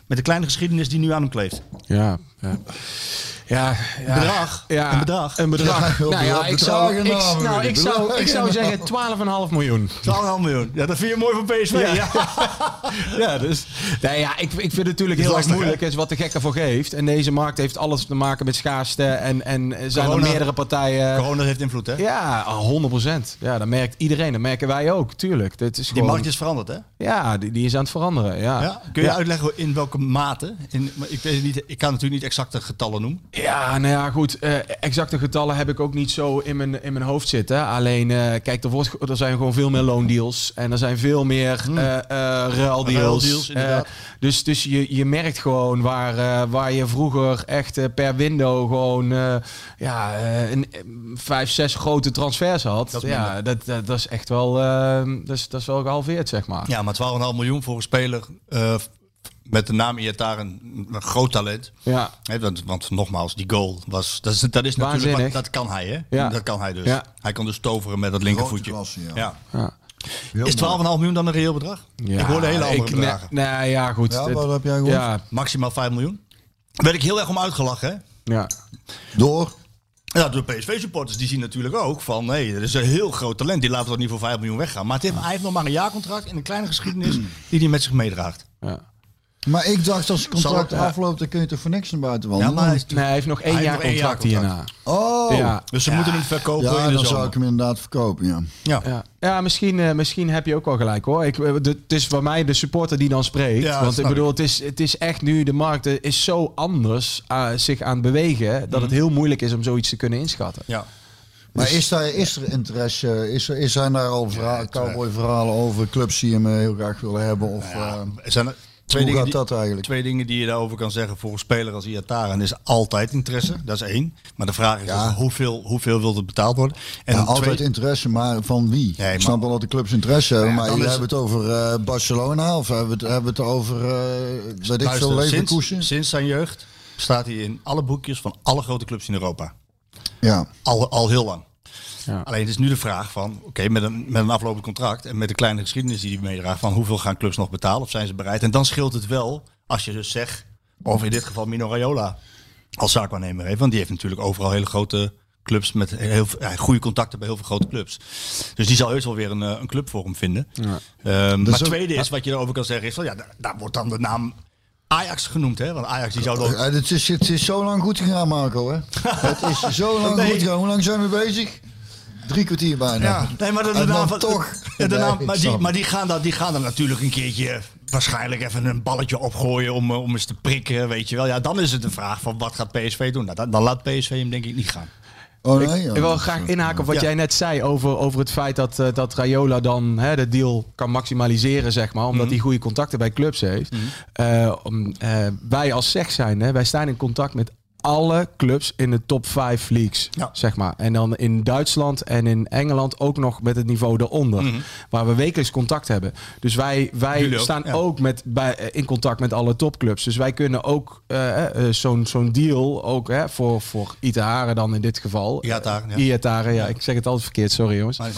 [SPEAKER 4] met de kleine geschiedenis die nu aan hem kleeft?
[SPEAKER 6] Ja, ja. Ja, ja.
[SPEAKER 4] Bedrag.
[SPEAKER 6] Ja,
[SPEAKER 4] Een bedrag.
[SPEAKER 6] Een bedrag.
[SPEAKER 5] Ja,
[SPEAKER 6] nou ja,
[SPEAKER 5] bedrag.
[SPEAKER 6] ik zou, ik, nou, zou, ik zou zeggen 12,5 miljoen.
[SPEAKER 4] 12,5 miljoen. Ja, dat vind je mooi voor PSV. Ja.
[SPEAKER 6] Ja, dus. Nee, ja, ik, ik vind het natuurlijk heel erg moeilijk. is wat de gek ervoor geeft. En deze markt heeft alles te maken met schaarste. En, en zijn
[SPEAKER 4] Corona-
[SPEAKER 6] er meerdere partijen.
[SPEAKER 4] Corona heeft invloed, hè?
[SPEAKER 6] Ja, 100% Ja, dat merkt iedereen. Dat merken wij ook, tuurlijk. Dit is
[SPEAKER 4] Die
[SPEAKER 6] gewoon,
[SPEAKER 4] markt is veranderd, hè?
[SPEAKER 6] Ja, die, die is aan het veranderen. Ja.
[SPEAKER 4] Kun je uitleggen in welke mate? In, ik, weet niet, ik kan natuurlijk niet exacte getallen noemen.
[SPEAKER 6] Ja, nou ja, goed. eh, exacte getallen heb ik ook niet zo in mijn, in mijn hoofd zitten. Alleen, eh, kijk, er, wordt, er zijn gewoon veel meer loondeals. En er zijn veel meer eh eh ruildeals.
[SPEAKER 4] Ruildeals, inderdaad.
[SPEAKER 6] Eh, dus dus je, je merkt gewoon waar, eh, waar je vroeger echt eh, per window gewoon eh, ja, eh, een, eh, vijf, zes grote transfers had.
[SPEAKER 4] Dat is
[SPEAKER 6] ja, dat, dat, dat is echt wel, eh, dat, is, dat is wel gehalveerd, zeg maar.
[SPEAKER 4] Ja, maar 12,5 miljoen voor een speler eh, met de naam Iataren, een groot talent.
[SPEAKER 6] Ja.
[SPEAKER 4] Hè, want, want nogmaals, die goal was. Dat is, dat is natuurlijk. Wat- Dat kan hij, hè?
[SPEAKER 6] Ja.
[SPEAKER 4] Dat kan hij dus.
[SPEAKER 6] Ja.
[SPEAKER 4] Hij kan dus toveren met dat linkervoetje.
[SPEAKER 5] klasse, ja.
[SPEAKER 4] ja.
[SPEAKER 6] Ja.
[SPEAKER 4] Is 12,5 miljoen dan een reëel bedrag?
[SPEAKER 6] Ja,
[SPEAKER 4] ik hoorde hele andere
[SPEAKER 6] ik-
[SPEAKER 4] bedragen.
[SPEAKER 6] Nee, nee, ja, goed.
[SPEAKER 5] Ja, wat heb jij gehoord?
[SPEAKER 6] ja,
[SPEAKER 4] Maximaal 5 miljoen. Daar werd ik heel erg om uitgelachen, hè?
[SPEAKER 6] ja.
[SPEAKER 5] Door.
[SPEAKER 4] Ja, de PSV-supporters die zien natuurlijk ook van... nee, er is een heel groot talent, die laten we niet voor 5 miljoen weggaan. Maar het heeft, hij heeft nog maar een jaarcontract en een kleine geschiedenis die hij met zich meedraagt.
[SPEAKER 6] ja.
[SPEAKER 5] Maar ik dacht als het contract
[SPEAKER 4] Zal ja.
[SPEAKER 5] afloopt, dan kun je toch voor niks naar buiten
[SPEAKER 4] Ja,
[SPEAKER 5] wandelen?
[SPEAKER 4] maar hij
[SPEAKER 6] Nee, hij heeft nog één
[SPEAKER 4] Hij heeft
[SPEAKER 6] jaar
[SPEAKER 4] nog één
[SPEAKER 6] contract
[SPEAKER 4] jaar
[SPEAKER 6] hierna.
[SPEAKER 5] Oh,
[SPEAKER 6] Ja.
[SPEAKER 4] Dus ze moeten hem verkopen
[SPEAKER 5] ja,
[SPEAKER 4] in de
[SPEAKER 5] dan
[SPEAKER 4] zomer.
[SPEAKER 5] zou ik hem inderdaad verkopen, ja.
[SPEAKER 4] Ja.
[SPEAKER 6] Ja, ja misschien, eh, misschien heb je ook wel gelijk hoor. Ik, eh, het is voor mij de supporter die dan spreekt.
[SPEAKER 4] Ja,
[SPEAKER 6] Want ik bedoel, het is, het is echt nu, de markt is zo anders eh, zich aan het bewegen. Dat
[SPEAKER 4] Mhm.
[SPEAKER 6] het heel moeilijk is om zoiets te kunnen inschatten.
[SPEAKER 4] Ja.
[SPEAKER 5] Maar is, daar, is er interesse, is er, is, zijn daar al verha- cowboy-verhalen over clubs die hem heel graag willen hebben? Of,
[SPEAKER 4] Ja, zijn er twee
[SPEAKER 5] hoe
[SPEAKER 4] dingen,
[SPEAKER 5] gaat
[SPEAKER 4] die,
[SPEAKER 5] dat eigenlijk?
[SPEAKER 4] twee dingen die je daarover kan zeggen voor een speler als Iataren. Is altijd interesse, dat is één. Maar de vraag is
[SPEAKER 5] Ja.
[SPEAKER 4] dus hoeveel, hoeveel wil er betaald worden? En
[SPEAKER 5] Ja, altijd interesse, maar van wie?
[SPEAKER 4] Nee,
[SPEAKER 5] ik snap
[SPEAKER 4] maar-
[SPEAKER 5] wel dat de clubs interesse hebben, maar
[SPEAKER 4] is-
[SPEAKER 5] hebben het over eh, Barcelona of hebben we het, hebben het over, eh weet ik veel, Leverkusen?
[SPEAKER 4] sinds, sinds zijn jeugd staat hij in alle boekjes van alle grote clubs in Europa.
[SPEAKER 5] Ja.
[SPEAKER 4] Al, al heel lang.
[SPEAKER 6] Ja.
[SPEAKER 4] Alleen het is nu de vraag van, oké, met, een, met een aflopend contract en met de kleine geschiedenis die hij meedraagt, van hoeveel gaan clubs nog betalen of zijn ze bereid? En dan scheelt het wel als je dus zegt, of in dit geval Mino Raiola als zaakwaarnemer heeft, want die heeft natuurlijk overal hele grote clubs met heel veel- ja, goede contacten bij heel veel grote clubs. Dus die zal heus wel weer een, eh, een club voor hem vinden. Ehm, maar het tweede is, wat je erover kan zeggen, is van ja, daar, daar wordt dan de naam Ajax genoemd, hè? Want Ajax die zou dan...
[SPEAKER 5] Ja, het, is, het is zo lang goed gegaan, Marco. Hè? [LAUGHS] het is zo lang
[SPEAKER 4] Nee.
[SPEAKER 5] goed gegaan. Hoe lang zijn we bezig? Drie kwartier bijna.
[SPEAKER 4] Ja, nee, maar de, de
[SPEAKER 5] En dan
[SPEAKER 4] naam van,
[SPEAKER 5] toch.
[SPEAKER 4] De
[SPEAKER 5] Nee,
[SPEAKER 4] maar, die, maar die gaan, dan, die gaan dan natuurlijk een keertje waarschijnlijk even een balletje opgooien om, eh, om eens te prikken, weet je wel. Ja, dan is het de vraag van wat gaat PSV doen? Nou, dan, dan laat PSV hem denk ik niet gaan.
[SPEAKER 5] Oh nee?
[SPEAKER 6] Ik wil graag inhaken op wat
[SPEAKER 4] Ja.
[SPEAKER 6] jij net zei over, over het feit dat, eh, dat Rayola dan hè, de deal kan maximaliseren, zeg maar,
[SPEAKER 4] Mhm.
[SPEAKER 6] omdat hij goede contacten bij clubs heeft. Eh, om, eh, wij als SEG zijn, hè, wij staan in contact met alle clubs in de top 5 leagues,
[SPEAKER 4] Ja.
[SPEAKER 6] zeg maar. En dan in Duitsland en in Engeland ook nog met het niveau eronder, waar we wekelijks contact hebben. Dus wij, wij
[SPEAKER 4] Mhm. Ook,
[SPEAKER 6] staan
[SPEAKER 4] ja.
[SPEAKER 6] ook met, bij, eh, in contact met alle topclubs. Dus wij kunnen ook eh, eh, zo'n zo'n deal, ook hè, voor, voor Itaharen dan in dit geval.
[SPEAKER 4] Iataren, ja.
[SPEAKER 6] Iataren, ja. Ik zeg het altijd verkeerd, sorry jongens.
[SPEAKER 4] Maar,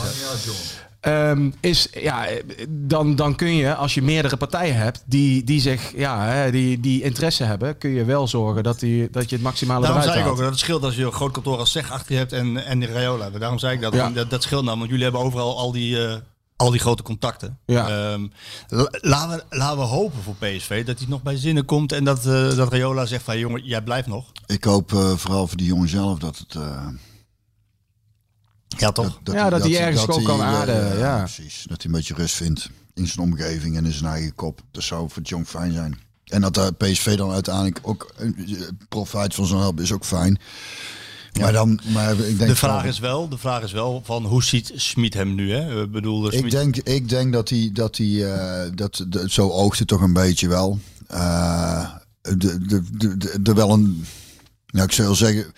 [SPEAKER 4] eh,
[SPEAKER 6] Ehm, is, ja, dan, dan kun je, als je meerdere partijen hebt die, die, zich, ja, hè, die, die interesse hebben, kun je wel zorgen dat, die, dat je het maximale
[SPEAKER 4] Daarom
[SPEAKER 6] eruit
[SPEAKER 4] zei ik ook dat het scheelt als je een groot kantoor als zeg achter je hebt en, en de Rayola. Daarom zei ik dat.
[SPEAKER 6] Ja.
[SPEAKER 4] dat. Dat scheelt nou, want jullie hebben overal al die, eh, al die grote contacten.
[SPEAKER 6] Ja.
[SPEAKER 4] Ehm, la- laten, we, laten we hopen voor PSV dat hij nog bij zinnen komt en dat, eh, dat Rayola zegt van jongen, jij blijft nog.
[SPEAKER 5] Ik hoop eh, vooral voor die jongen zelf dat het... eh,
[SPEAKER 4] Ja, toch?
[SPEAKER 6] Ja, dat hij ergens ook kan
[SPEAKER 5] eh,
[SPEAKER 6] aarden, ja.
[SPEAKER 5] precies. Dat hij een beetje rust vindt in zijn omgeving en in zijn eigen kop. Dat zou voor jong fijn zijn. En dat de PSV dan uiteindelijk ook eh, profijt van zo'n help is ook fijn. Maar dan, maar ik denk
[SPEAKER 4] De vraag
[SPEAKER 5] van-
[SPEAKER 4] is wel, de vraag is wel van hoe ziet Smit hem nu? Hè? Ik bedoel,
[SPEAKER 5] Ik denk, ik denk dat hij, dat hij, eh, dat, de, zo oogt het toch een beetje wel. Eh, de, de, de, de, de wel een, nou ik zou zeggen,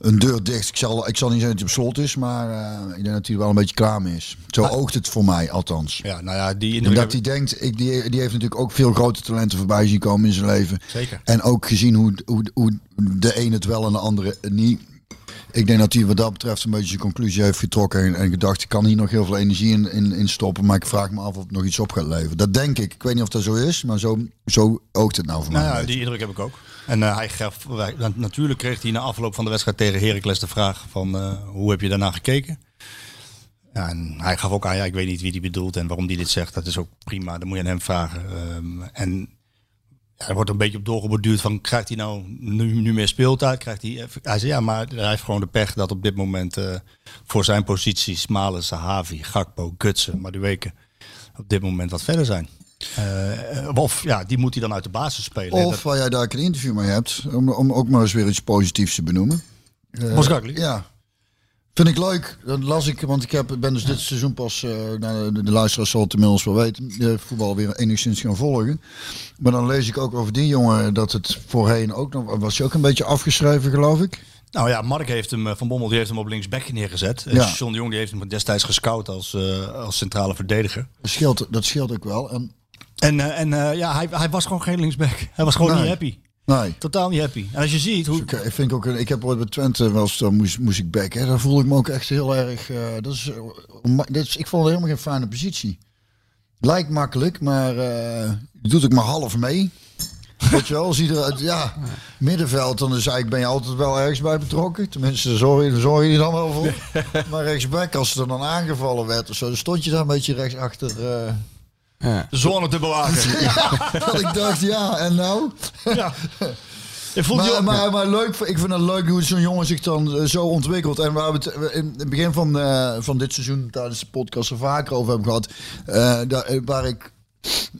[SPEAKER 5] een deur dicht. Ik zal, ik zal niet zeggen dat hij op slot is, maar eh, ik denk dat hij wel een beetje klaar mee is. Zo oogt het voor mij althans.
[SPEAKER 4] ja, nou ja, die
[SPEAKER 5] En
[SPEAKER 4] indruk
[SPEAKER 5] dat
[SPEAKER 4] heb
[SPEAKER 5] hij denkt, ik, die, die heeft natuurlijk ook veel grote talenten voorbij zien komen in zijn leven.
[SPEAKER 4] Zeker.
[SPEAKER 5] En ook gezien hoe, hoe, hoe de een het wel en de andere niet. Ik denk dat hij wat dat betreft een beetje zijn conclusie heeft getrokken en, en gedacht, ik kan hier nog heel veel energie in, in, in stoppen, maar ik vraag me af of het nog iets op gaat leveren. Dat denk ik. Ik weet niet of dat zo is, maar zo, zo oogt het nou voor
[SPEAKER 4] Nou
[SPEAKER 5] mij.
[SPEAKER 4] ja, die indruk heb ik ook. En eh, hij gaf, natuurlijk kreeg hij na afloop van de wedstrijd tegen Heracles de vraag van eh, hoe heb je daarna gekeken? En hij gaf ook aan, ja, ik weet niet wie die bedoelt en waarom die dit zegt. Dat is ook prima, dan moet je aan hem vragen. Ehm, en er wordt een beetje op doorgeborduurd van, krijgt hij nou nu, nu meer speeltijd? Krijgt hij, even- hij zei, ja, maar hij heeft gewoon de pech dat op dit moment eh, voor zijn positie Smalen, Sahavi, Gakpo, Gutsen, Madueke op dit moment wat verder zijn. Eh, of ja, die moet hij dan uit de basis spelen. En
[SPEAKER 5] Of waar jij daar een interview mee hebt, om, om ook maar eens weer iets positiefs te benoemen.
[SPEAKER 4] Boskakli?
[SPEAKER 5] Ja. Vind ik leuk. Dat las ik, want ik heb, ben dus dit seizoen pas, eh nou, de, de luisteraars zal het inmiddels wel weten, de voetbal weer enigszins gaan volgen. Maar dan lees ik ook over die jongen dat het voorheen ook nog, was hij ook een beetje afgeschreven geloof ik.
[SPEAKER 4] Nou ja, Mark heeft hem, eh, Van Bommel die heeft hem op linksback neergezet.
[SPEAKER 5] Ja.
[SPEAKER 4] John de Jong die heeft hem destijds gescout als, eh, als centrale verdediger.
[SPEAKER 5] Dat scheelt, dat scheelt ook wel. En,
[SPEAKER 4] En, eh, en eh, ja, hij, hij was gewoon geen linksback. Hij was gewoon
[SPEAKER 5] Nee.
[SPEAKER 4] niet happy.
[SPEAKER 5] nee.
[SPEAKER 4] Totaal niet happy. En als je ziet hoe...
[SPEAKER 5] Ik, ik vind ook, ik heb ooit bij Twente wel eens, dan moest, moest ik back. Hè. Daar voelde ik me ook echt heel erg. eh, dat is, eh, dat is, ik vond het helemaal geen fijne positie. Lijkt makkelijk, maar eh, doet ook maar half mee. [LAUGHS] Weet je wel, zie je eruit, ja, middenveld, dan is eigenlijk ben je altijd wel ergens bij betrokken. Tenminste, je, zorg je er dan wel voor. [LAUGHS] Maar rechtsback, als er dan aangevallen werd of zo, dan stond je daar een beetje rechts achter. eh,
[SPEAKER 6] Ja.
[SPEAKER 4] De zone te bewaken. [LAUGHS]
[SPEAKER 5] dat [LAUGHS] ik dacht, ja, en nou?
[SPEAKER 4] ja.
[SPEAKER 5] Maar, maar, maar leuk, ik vind het leuk hoe zo'n jongen zich dan eh, zo ontwikkelt. En waar we het in het begin van, eh, van dit seizoen tijdens de podcast er vaker over hebben gehad. eh, daar, waar ik,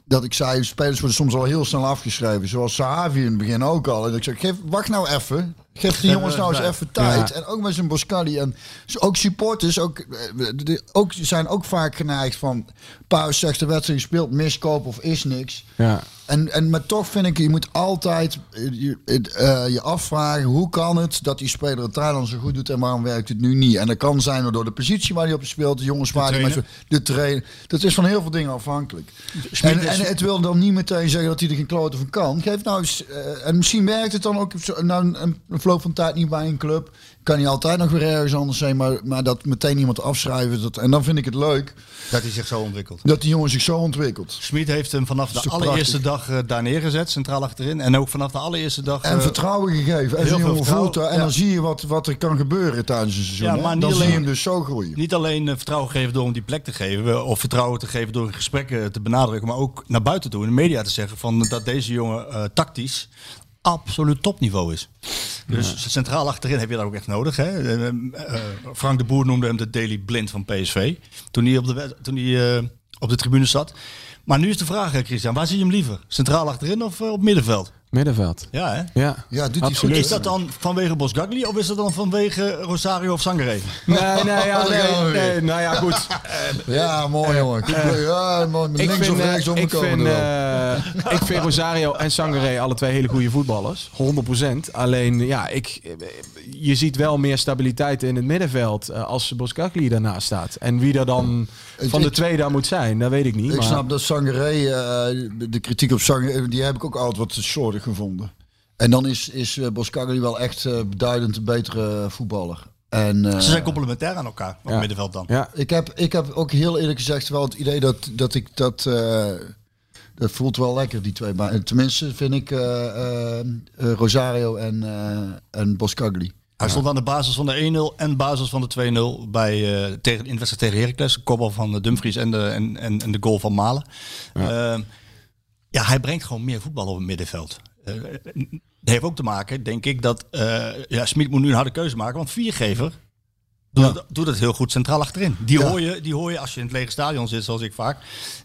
[SPEAKER 5] dat ik zei, spelers worden soms al heel snel afgeschreven. Zoals Sahavi in het begin ook al. En ik zeg, geef, wacht nou even. Geef die jongens nou eens even tijd. En ook met zijn Boscali. En ook supporters ook, eh, de- de- ook, zijn ook vaak geneigd van... Pauw zegt de wedstrijd gespeeld, miskoop of is niks.
[SPEAKER 6] Ja.
[SPEAKER 5] En, en maar toch vind ik, je moet altijd eh, je, eh, je afvragen hoe kan het dat die speler het daar dan zo goed doet en waarom werkt het nu niet? En dat kan zijn door de positie waar hij op speelt, de jongens waar hij met de trainer. Dat is van heel veel dingen afhankelijk. En, en het wil dan niet meteen zeggen dat hij er geen kloten van kan. Geef nou eens, en misschien werkt het dan ook nou, een, een verloop van tijd niet bij een club. Kan hij altijd nog weer ergens anders zijn, maar, maar dat meteen iemand afschrijven. Dat, en dan vind ik het leuk
[SPEAKER 4] Dat hij zich zo ontwikkelt.
[SPEAKER 5] dat die jongen zich zo ontwikkelt.
[SPEAKER 4] Smit heeft hem vanaf de allereerste
[SPEAKER 5] prachtig?
[SPEAKER 4] dag eh, daar neergezet, centraal achterin. En ook vanaf de allereerste dag...
[SPEAKER 5] En
[SPEAKER 4] eh,
[SPEAKER 5] vertrouwen gegeven. En
[SPEAKER 4] heel veel
[SPEAKER 5] voelt. En
[SPEAKER 4] ja.
[SPEAKER 5] dan zie je wat, wat er kan gebeuren tijdens een seizoen.
[SPEAKER 4] Ja, maar niet
[SPEAKER 5] dan zie je
[SPEAKER 4] alleen-
[SPEAKER 5] hem dus zo groeien.
[SPEAKER 4] Niet alleen eh, vertrouwen geven door hem die plek te geven, of vertrouwen te geven door gesprekken te benadrukken, maar ook naar buiten toe in de media te zeggen van dat deze jongen tactisch absoluut topniveau is. Dus centraal achterin heb je dat ook echt nodig. Hè? Eh, eh, Frank de Boer noemde hem de Daily Blind van PSV toen hij op de, toen hij, eh, op de tribune zat. Maar nu is de vraag, Christian, waar zie je hem liever? Centraal achterin of eh, op middenveld?
[SPEAKER 6] Middenveld.
[SPEAKER 4] Ja, hè?
[SPEAKER 6] Ja,
[SPEAKER 5] Ja, doet hij
[SPEAKER 6] Absoluut.
[SPEAKER 4] Is dat dan vanwege Bosgagli of is dat dan vanwege Rosario of Sangare?
[SPEAKER 6] Nee, nee, ja, [LAUGHS] nee, nee, nou ja, goed. [LAUGHS]
[SPEAKER 5] Ja, mooi jongen. Ja, mooi.
[SPEAKER 6] Ik
[SPEAKER 5] links
[SPEAKER 6] vind,
[SPEAKER 5] of
[SPEAKER 6] eh,
[SPEAKER 5] rechts
[SPEAKER 6] ik, vind, eh, ik vind Rosario en Sangare alle twee hele goede voetballers. 100%. Alleen, ja, ik, je ziet wel meer stabiliteit in het middenveld eh, als Boskakli daarnaast staat. En wie er dan van de twee daar moet zijn, dat weet ik niet.
[SPEAKER 5] Ik
[SPEAKER 6] maar,
[SPEAKER 5] snap dat Sangaré, eh, de kritiek op Sangaré, die heb ik ook altijd wat gevonden. En dan is, is uh, Boskagli wel echt eh, beduidend een betere voetballer. En, eh,
[SPEAKER 4] Ze zijn complementair aan elkaar op
[SPEAKER 6] Ja.
[SPEAKER 4] het middenveld dan.
[SPEAKER 6] Ja,
[SPEAKER 5] ik, heb, ik heb ook heel eerlijk gezegd wel het idee dat, dat ik dat... eh, dat voelt wel lekker, die twee. Maar tenminste vind ik eh, eh, eh, Rosario en, eh en Boskagli.
[SPEAKER 4] Hij stond aan de basis van de 1-0 en basis van de 2-0 bij, eh, tegen, in de wedstrijd tegen Heracles. De kopbal van eh, Dumfries en de, en, en, en de goal van Malen. Ja. ja, hij brengt gewoon meer voetbal op het middenveld. Eh, dat heeft ook te maken, denk ik, dat uh, ja, Smit moet nu een harde keuze maken. Want viergever doet, ja. het, doet heel goed centraal achterin. Die, ja. hoor je, die hoor je als je in het lege stadion zit, zoals ik vaak.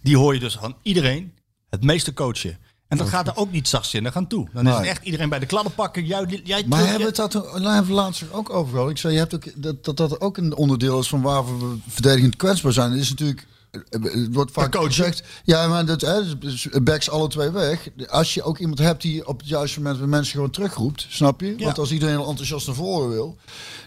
[SPEAKER 4] Die hoor je dus van iedereen het meeste coachen. En dat gaat er ook niet zachtzinnig aan toe. Dan nee. is het echt iedereen bij de kladden pakken. Jij, jij
[SPEAKER 5] maar terug, hebben we het dat nou, laatst ook over gehad? Ik zei, je hebt ook, dat, dat dat ook een onderdeel is van waar we verdedigend kwetsbaar zijn. Het is natuurlijk het wordt vaak gezegd, ja, maar dat hè, backs alle twee weg. Als je ook iemand hebt die op het juiste moment met mensen gewoon terugroept, snap je? Ja. Want als iedereen enthousiast naar voren wil,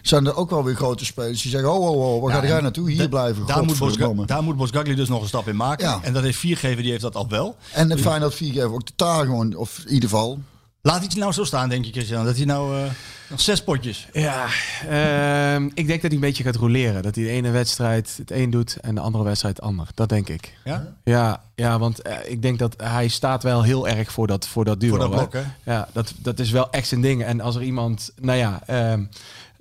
[SPEAKER 5] zijn er ook wel weer grote spelers die zeggen, oh, oh, oh waar ja, ga jij naartoe? Hier blijven.
[SPEAKER 4] Daar moet, daar moet Bosgagli dus nog een stap in maken. Ja. En dat heeft Viergever, die heeft dat al wel.
[SPEAKER 5] En het fijn dat Viergever ook totaal gewoon, of in ieder geval...
[SPEAKER 4] Laat iets nou zo staan, denk je, Christian? Dat hij nou uh, nog zes potjes.
[SPEAKER 6] Ja, uh, ik denk dat hij een beetje gaat roleren. Dat hij de ene wedstrijd het een doet en de andere wedstrijd het ander. Dat denk ik.
[SPEAKER 4] Ja?
[SPEAKER 6] Ja, ja want uh, ik denk dat hij staat wel heel erg voor dat, voor dat duo.
[SPEAKER 4] Voor dat blok, hè?
[SPEAKER 6] hè? Ja, dat, dat is wel echt zijn ding. En als er iemand, nou ja...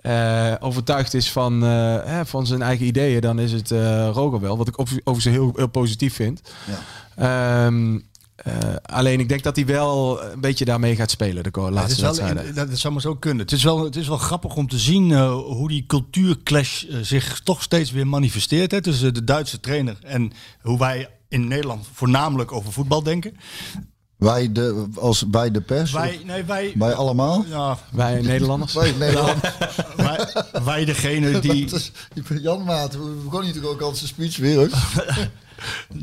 [SPEAKER 6] Uh, overtuigd is van, uh, van zijn eigen ideeën, dan is het Roger wel. Wat ik over, over ze heel, heel positief vind. Ja. Um, uh, alleen ik denk dat hij wel een beetje daarmee gaat spelen de laatste
[SPEAKER 4] ja,
[SPEAKER 6] wedstrijden.
[SPEAKER 4] dat, dat zou maar zo kunnen. Het is wel, het is wel grappig om te zien uh, hoe die cultuurclash uh, zich toch steeds weer manifesteert. Hè, tussen de Duitse trainer en hoe wij in Nederland voornamelijk over voetbal denken.
[SPEAKER 5] Wij de, als bij de pers?
[SPEAKER 4] Wij, nee, wij,
[SPEAKER 5] wij allemaal?
[SPEAKER 6] Ja, wij Nederlanders.
[SPEAKER 5] wij, Nederlanders.
[SPEAKER 4] wij, wij degene die...
[SPEAKER 5] Is, [LAUGHS] Jan Maat, we begonnen natuurlijk ook al zijn speech weer. [LAUGHS]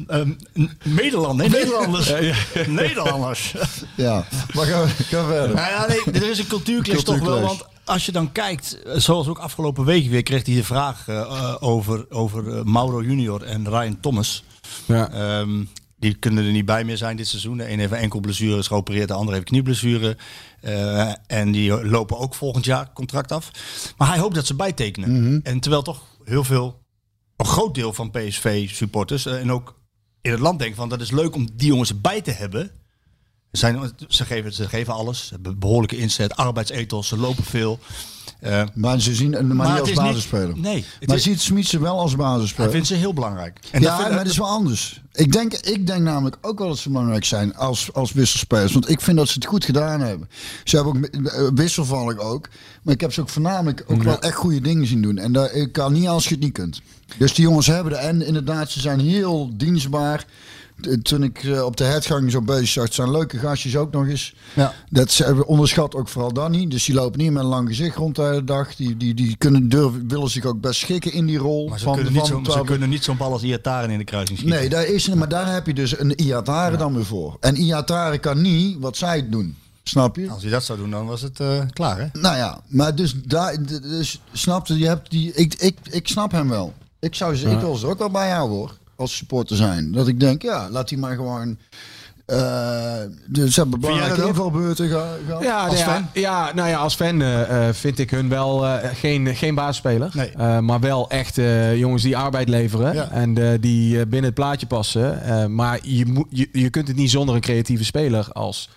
[SPEAKER 4] Um, Nederland, nee, Nederlanders. [LAUGHS] ja, ja. Nederlanders. [LAUGHS]
[SPEAKER 5] Ja, maar gaan we, gaan verder.
[SPEAKER 4] Nou ja, nee, er is een cultuurclash toch wel, want als je dan kijkt, zoals ook afgelopen week weer, kreeg hij de vraag uh, over, over uh, Mauro Junior en Ryan Thomas.
[SPEAKER 6] Ja.
[SPEAKER 4] Um, die kunnen er niet bij meer zijn dit seizoen. De een heeft een enkel blessure is geopereerd, de ander heeft knieblessure. Uh, en die lopen ook volgend jaar contract af. Maar hij hoopt dat ze bijtekenen. Mm -hmm. En terwijl toch heel veel een groot deel van PSV-supporters en ook in het land denken van dat is leuk om die jongens erbij te hebben. Zijn, ze, geven, ze geven alles. Ze hebben behoorlijke inzet, arbeidsethos, ze lopen veel. Eh,
[SPEAKER 5] Maar ze zien maar,
[SPEAKER 4] Maar
[SPEAKER 5] niet
[SPEAKER 4] het
[SPEAKER 5] als basisspeler.
[SPEAKER 4] nee, het
[SPEAKER 5] maar
[SPEAKER 4] is-
[SPEAKER 5] ziet Smit ze wel als basisspeler?
[SPEAKER 4] vindt ze heel belangrijk. En
[SPEAKER 5] ja,
[SPEAKER 4] dat
[SPEAKER 5] maar dat is wel anders. Ik denk, ik denk namelijk ook wel dat ze belangrijk zijn als, als wisselspelers. Want ik vind dat ze het goed gedaan hebben. Ze hebben ook eh, wisselvallig ook. Maar ik heb ze ook voornamelijk ook wel echt goede dingen zien doen. En dat ik kan niet als je het niet kunt. Dus die jongens hebben er. En inderdaad, ze zijn heel dienstbaar. Toen ik eh, op de headgang zo bezig zag, het zijn leuke gastjes ook nog eens.
[SPEAKER 4] Ja.
[SPEAKER 5] Dat ze onderschat ook vooral Danny. Dus die lopen niet met een lang gezicht rond de hele dag. Die, die, die kunnen durven, willen zich ook best schikken in die rol.
[SPEAKER 4] maar ze,
[SPEAKER 5] van,
[SPEAKER 4] kunnen niet
[SPEAKER 5] van
[SPEAKER 4] zo, ze
[SPEAKER 5] 12
[SPEAKER 4] kunnen niet zo'n bal als Iataren in de kruising schieten.
[SPEAKER 5] Nee, daar is, maar daar heb je dus een Iatare dan weer voor. En Iatare kan niet wat zij doen. Snap je?
[SPEAKER 4] Als hij dat zou doen, dan was het eh, klaar, hè?
[SPEAKER 5] Nou ja, maar dus daar, dus snap je, je hebt die, ik, ik, ik snap hem wel. Ik zou ze, ik wil ze er ook wel bij jou hoor, als supporter zijn. Dat ik denk, ja, laat die maar gewoon. eh dus ze hebben belangrijke invalbeurten ge- gehad.
[SPEAKER 6] Ja,
[SPEAKER 5] als
[SPEAKER 6] nou ja,
[SPEAKER 5] fan.
[SPEAKER 6] ja, nou ja, als fan eh, eh, vind ik hun wel eh, geen, geen baasspeler.
[SPEAKER 4] Nee.
[SPEAKER 6] Eh, maar wel echt eh, jongens die arbeid leveren.
[SPEAKER 4] Ja.
[SPEAKER 6] En eh, die eh, binnen het plaatje passen. Eh, maar je, moet je, je kunt het niet zonder een creatieve speler als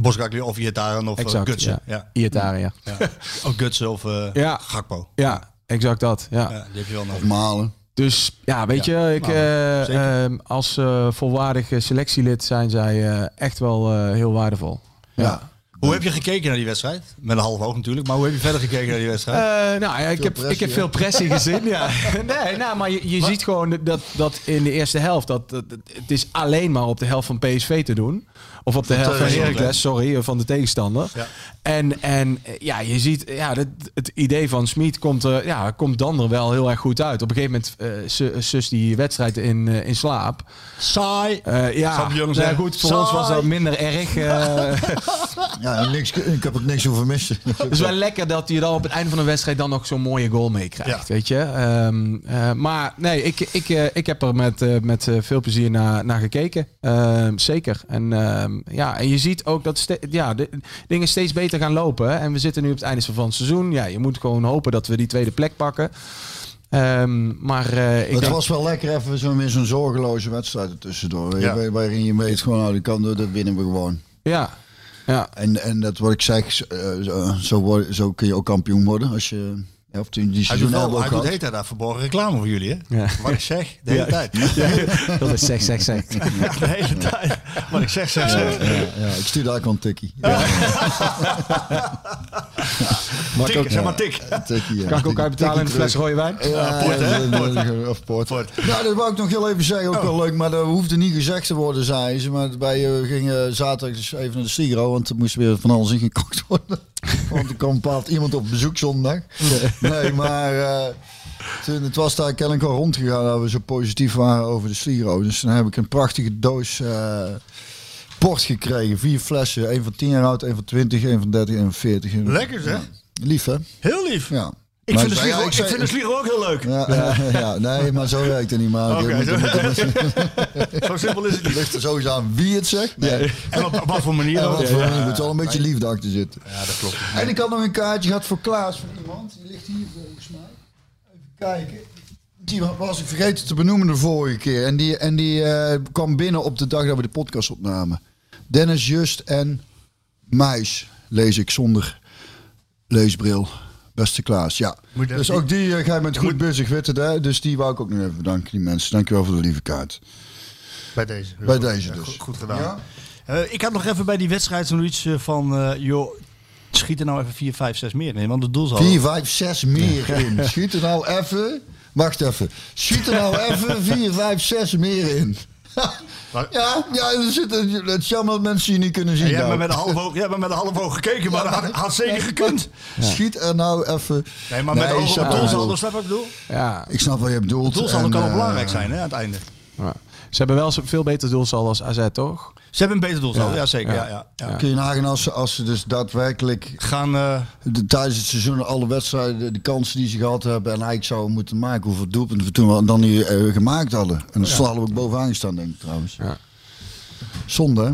[SPEAKER 4] Boskakli of Iataren of
[SPEAKER 6] exact,
[SPEAKER 4] Gutsen.
[SPEAKER 6] ja.
[SPEAKER 4] Ja.
[SPEAKER 6] Ja.
[SPEAKER 4] Ja. [LAUGHS] Of Gutsen of eh,
[SPEAKER 6] Ja.
[SPEAKER 4] Gakpo.
[SPEAKER 6] Ja, exact dat. Ja.
[SPEAKER 4] Ja, die heb je wel nodig.
[SPEAKER 5] Malen.
[SPEAKER 6] Dus ja, weet
[SPEAKER 4] Ja,
[SPEAKER 6] je, ik,
[SPEAKER 4] nou,
[SPEAKER 6] eh, ehm, als eh, volwaardig selectielid zijn zij eh, echt wel eh, heel waardevol.
[SPEAKER 5] Ja.
[SPEAKER 4] Hoe heb je gekeken naar die wedstrijd? Met een half oog natuurlijk, maar hoe heb je verder gekeken naar die wedstrijd?
[SPEAKER 6] Eh, nou ja, ik heb,
[SPEAKER 5] pressie,
[SPEAKER 6] ik heb
[SPEAKER 5] hè?
[SPEAKER 6] veel pressie gezien. Ja. [LAUGHS] [LAUGHS] Nee, nou, maar je, je ziet gewoon dat, dat in de eerste helft, dat, dat, het is alleen maar op de helft van PSV te doen. Of op de helft van. Heracles, sorry, eh, van de tegenstander.
[SPEAKER 4] Ja.
[SPEAKER 6] En, en eh, ja, je ziet, ja, het, het idee van Smit komt, er, ja, komt dan er wel heel erg goed uit. Op een gegeven moment uh, sus die wedstrijd in, eh, in slaap.
[SPEAKER 4] Saai.
[SPEAKER 6] Eh, ja, nou goed, voor ons was dat minder erg. eh. [LAUGHS]
[SPEAKER 5] Ja, niks, ik heb het niks hoeven missen. [LAUGHS]
[SPEAKER 6] Het is wel lekker dat je dan op het einde van de wedstrijd dan nog zo'n mooie goal meekrijgt,
[SPEAKER 4] Ja.
[SPEAKER 6] weet je. Ehm, eh, maar nee, ik, ik, eh, ik heb er met, eh, met eh, veel plezier naar, naar gekeken. Ehm, zeker. En, ehm, ja, en je ziet ook dat ste- ja, de dingen steeds beter gaan lopen. hè. En we zitten nu op het einde van het seizoen. Ja, je moet gewoon hopen dat we die tweede plek pakken. Ehm, maar eh, ik
[SPEAKER 5] het
[SPEAKER 6] denk-
[SPEAKER 5] was wel lekker even zo zo'n zorgeloze wedstrijd tussendoor.
[SPEAKER 4] Ja.
[SPEAKER 5] Waar- Waarin je weet gewoon, nou, die kan, dat winnen we gewoon.
[SPEAKER 6] ja, ja.
[SPEAKER 5] En, en dat wat ik zeg, eh, zo, zo, word- zo kun je ook kampioen worden als je. Of die, die
[SPEAKER 4] Hij doet, wel,
[SPEAKER 5] we
[SPEAKER 4] hij doet tijd daar verborgen reclame voor jullie, hè?
[SPEAKER 6] Ja.
[SPEAKER 4] Wat ik zeg, de hele
[SPEAKER 6] Ja.
[SPEAKER 4] tijd.
[SPEAKER 6] dat is zeg, zeg, zeg. [LAUGHS]
[SPEAKER 4] Ja, de hele tijd. Wat ik zeg, zeg, zeg.
[SPEAKER 5] Ja, ja, ik stuur daar een tikkie. [LAUGHS]
[SPEAKER 4] Tik,
[SPEAKER 5] ook-
[SPEAKER 4] zeg maar tik.
[SPEAKER 5] tikkie, ja.
[SPEAKER 6] Kan ik ook uitbetalen in een fles rode wijn?
[SPEAKER 5] Ja,
[SPEAKER 4] Poort, hè?
[SPEAKER 5] Of poort. Nou, dat wou ik nog heel even zeggen, ook wel leuk, maar dat hoefde niet gezegd te worden, zei ze. Maar wij eh, gingen zaterdag dus even naar de Stiro, want er moest weer van alles ingekocht worden. Want er kwam bepaald iemand op bezoek zondag. Nee, maar eh, toen, het was daar kennelijk al rondgegaan dat we zo positief waren over de Stiro. Dus dan heb ik een prachtige doos eh, port gekregen. Vier flessen, een van 10 jaar oud, een van 20, een van 30 en een van 40.
[SPEAKER 4] Lekker, zeg.
[SPEAKER 5] Lief, hè?
[SPEAKER 4] Heel lief.
[SPEAKER 5] Ja.
[SPEAKER 4] Ik vind, de
[SPEAKER 5] zei-
[SPEAKER 4] Sligo,
[SPEAKER 5] ik
[SPEAKER 4] ik
[SPEAKER 5] zei-
[SPEAKER 4] vind de Sligo ook heel leuk.
[SPEAKER 5] Ja, ja, ja, nee, maar zo werkt het niet. Maar [LAUGHS]
[SPEAKER 4] zo- simpel is het niet.
[SPEAKER 5] ligt er sowieso aan wie het zegt. Nee.
[SPEAKER 4] En op, op wat voor manier
[SPEAKER 5] Ja,
[SPEAKER 4] ook.
[SPEAKER 5] er moet wel een beetje liefde achter zitten.
[SPEAKER 4] Ja, dat klopt.
[SPEAKER 5] En ik had nog een kaartje gehad voor Klaas van iemand. Die ligt hier volgens mij. Even kijken. Die was ik vergeten te benoemen de vorige keer. En die, en die eh, kwam binnen op de dag dat we de podcast opnamen. Dennis Just en Muis lees ik zonder leesbril. Beste Klaas, ja.
[SPEAKER 4] Je
[SPEAKER 5] dus ook die, uh, jij bent goed bezig, weet het, hè? Dus die wou ik ook nog even bedanken, die mensen. Dankjewel voor de lieve kaart.
[SPEAKER 4] Bij deze.
[SPEAKER 5] Bij deze dus.
[SPEAKER 4] Goed, goed gedaan.
[SPEAKER 5] Ja?
[SPEAKER 4] Eh, ik had nog even bij die wedstrijd zoiets van... eh, joh, schiet er nou even 4, 5, 6 meer in. Want het doel zal...
[SPEAKER 5] 4, 5, 6 meer in. Schiet er nou even. Wacht even. Schiet er nou even 4, 5, 6 meer in. Ja, ja er zit, een- het is jammer dat mensen je niet kunnen zien.
[SPEAKER 4] Ja, jij met een half oog, jij met een half oog gekeken, maar dat had, had zeker gekund.
[SPEAKER 5] Schiet er nou even.
[SPEAKER 4] Nee, maar met
[SPEAKER 5] Nee,
[SPEAKER 4] oog
[SPEAKER 5] ik
[SPEAKER 4] op
[SPEAKER 5] snap wat je
[SPEAKER 4] doelsaldo,
[SPEAKER 5] bedoelt.
[SPEAKER 4] snap je wat ik bedoel?
[SPEAKER 6] Ja.
[SPEAKER 5] Ik snap wat je bedoelt.
[SPEAKER 4] Doelsaldo kan ook
[SPEAKER 5] eh,
[SPEAKER 4] belangrijk zijn hè, aan het einde.
[SPEAKER 6] Ja. Ze hebben wel zo- veel beter doelsaldo als AZ, toch?
[SPEAKER 4] Ze hebben een beter doelsaldo, ja,
[SPEAKER 6] Ja.
[SPEAKER 4] zeker. Ja.
[SPEAKER 6] Ja.
[SPEAKER 4] Ja, ja.
[SPEAKER 5] Kun je nagaan als ze, als ze dus daadwerkelijk
[SPEAKER 4] Gaan, eh,
[SPEAKER 5] de, tijdens het seizoen alle wedstrijden, de kansen die ze gehad hebben en eigenlijk zouden moeten maken, hoeveel doelpunten we toen we dan niet eh, gemaakt hadden. En dan hadden we ook bovenaan gestaan, denk ik trouwens.
[SPEAKER 6] Ja.
[SPEAKER 5] Zonde, hè?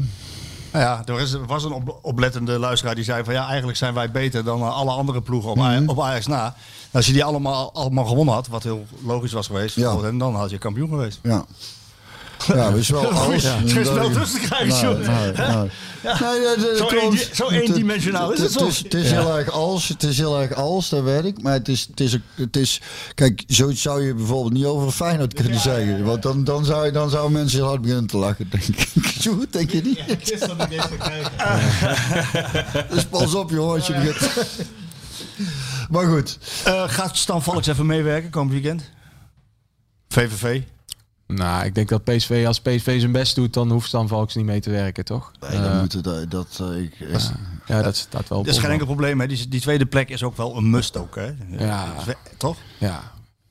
[SPEAKER 4] nou ja, er is- was een op- oplettende luisteraar die zei van ja, eigenlijk zijn wij beter dan eh, alle andere ploegen op. Aj- op Ajax na. Als je die allemaal, allemaal gewonnen had, wat heel logisch was geweest,
[SPEAKER 5] Ja.
[SPEAKER 4] en dan had je kampioen geweest.
[SPEAKER 5] Ja. Ja, is wel als.
[SPEAKER 4] Het is tussen te krijgen,
[SPEAKER 5] Nee, nee, nee. Nee,
[SPEAKER 4] Zo
[SPEAKER 5] klopt.
[SPEAKER 4] een- zo eendimensionaal is het soms.
[SPEAKER 5] het is heel erg als, het is heel erg als, dat weet ik. Maar het is, het is, het is kijk, zoiets zou je bijvoorbeeld niet over Feyenoord kunnen zeggen. Want dan, dan, zou, je- dan zouden mensen heel hard beginnen te lachen, denk ik. [LAUGHS] Zo, denk je niet? [LAUGHS] dus pas op, joh, als je begint. Maar goed.
[SPEAKER 4] Eh, gaat Stan Valks even meewerken komend weekend? VVV?
[SPEAKER 6] Nou, ik denk dat PSV, als PSV zijn best doet, dan hoeft Stan Valks niet mee te werken, toch?
[SPEAKER 5] Nee, dan
[SPEAKER 6] Eh,
[SPEAKER 5] moet het, eh, dat, eh, ik, eh,
[SPEAKER 6] ja, dat staat wel op
[SPEAKER 4] Dat is geen enkel probleem, hè? Die, die tweede plek is ook wel een must ook, hè?
[SPEAKER 6] Ja.
[SPEAKER 4] Toch?
[SPEAKER 6] Ja.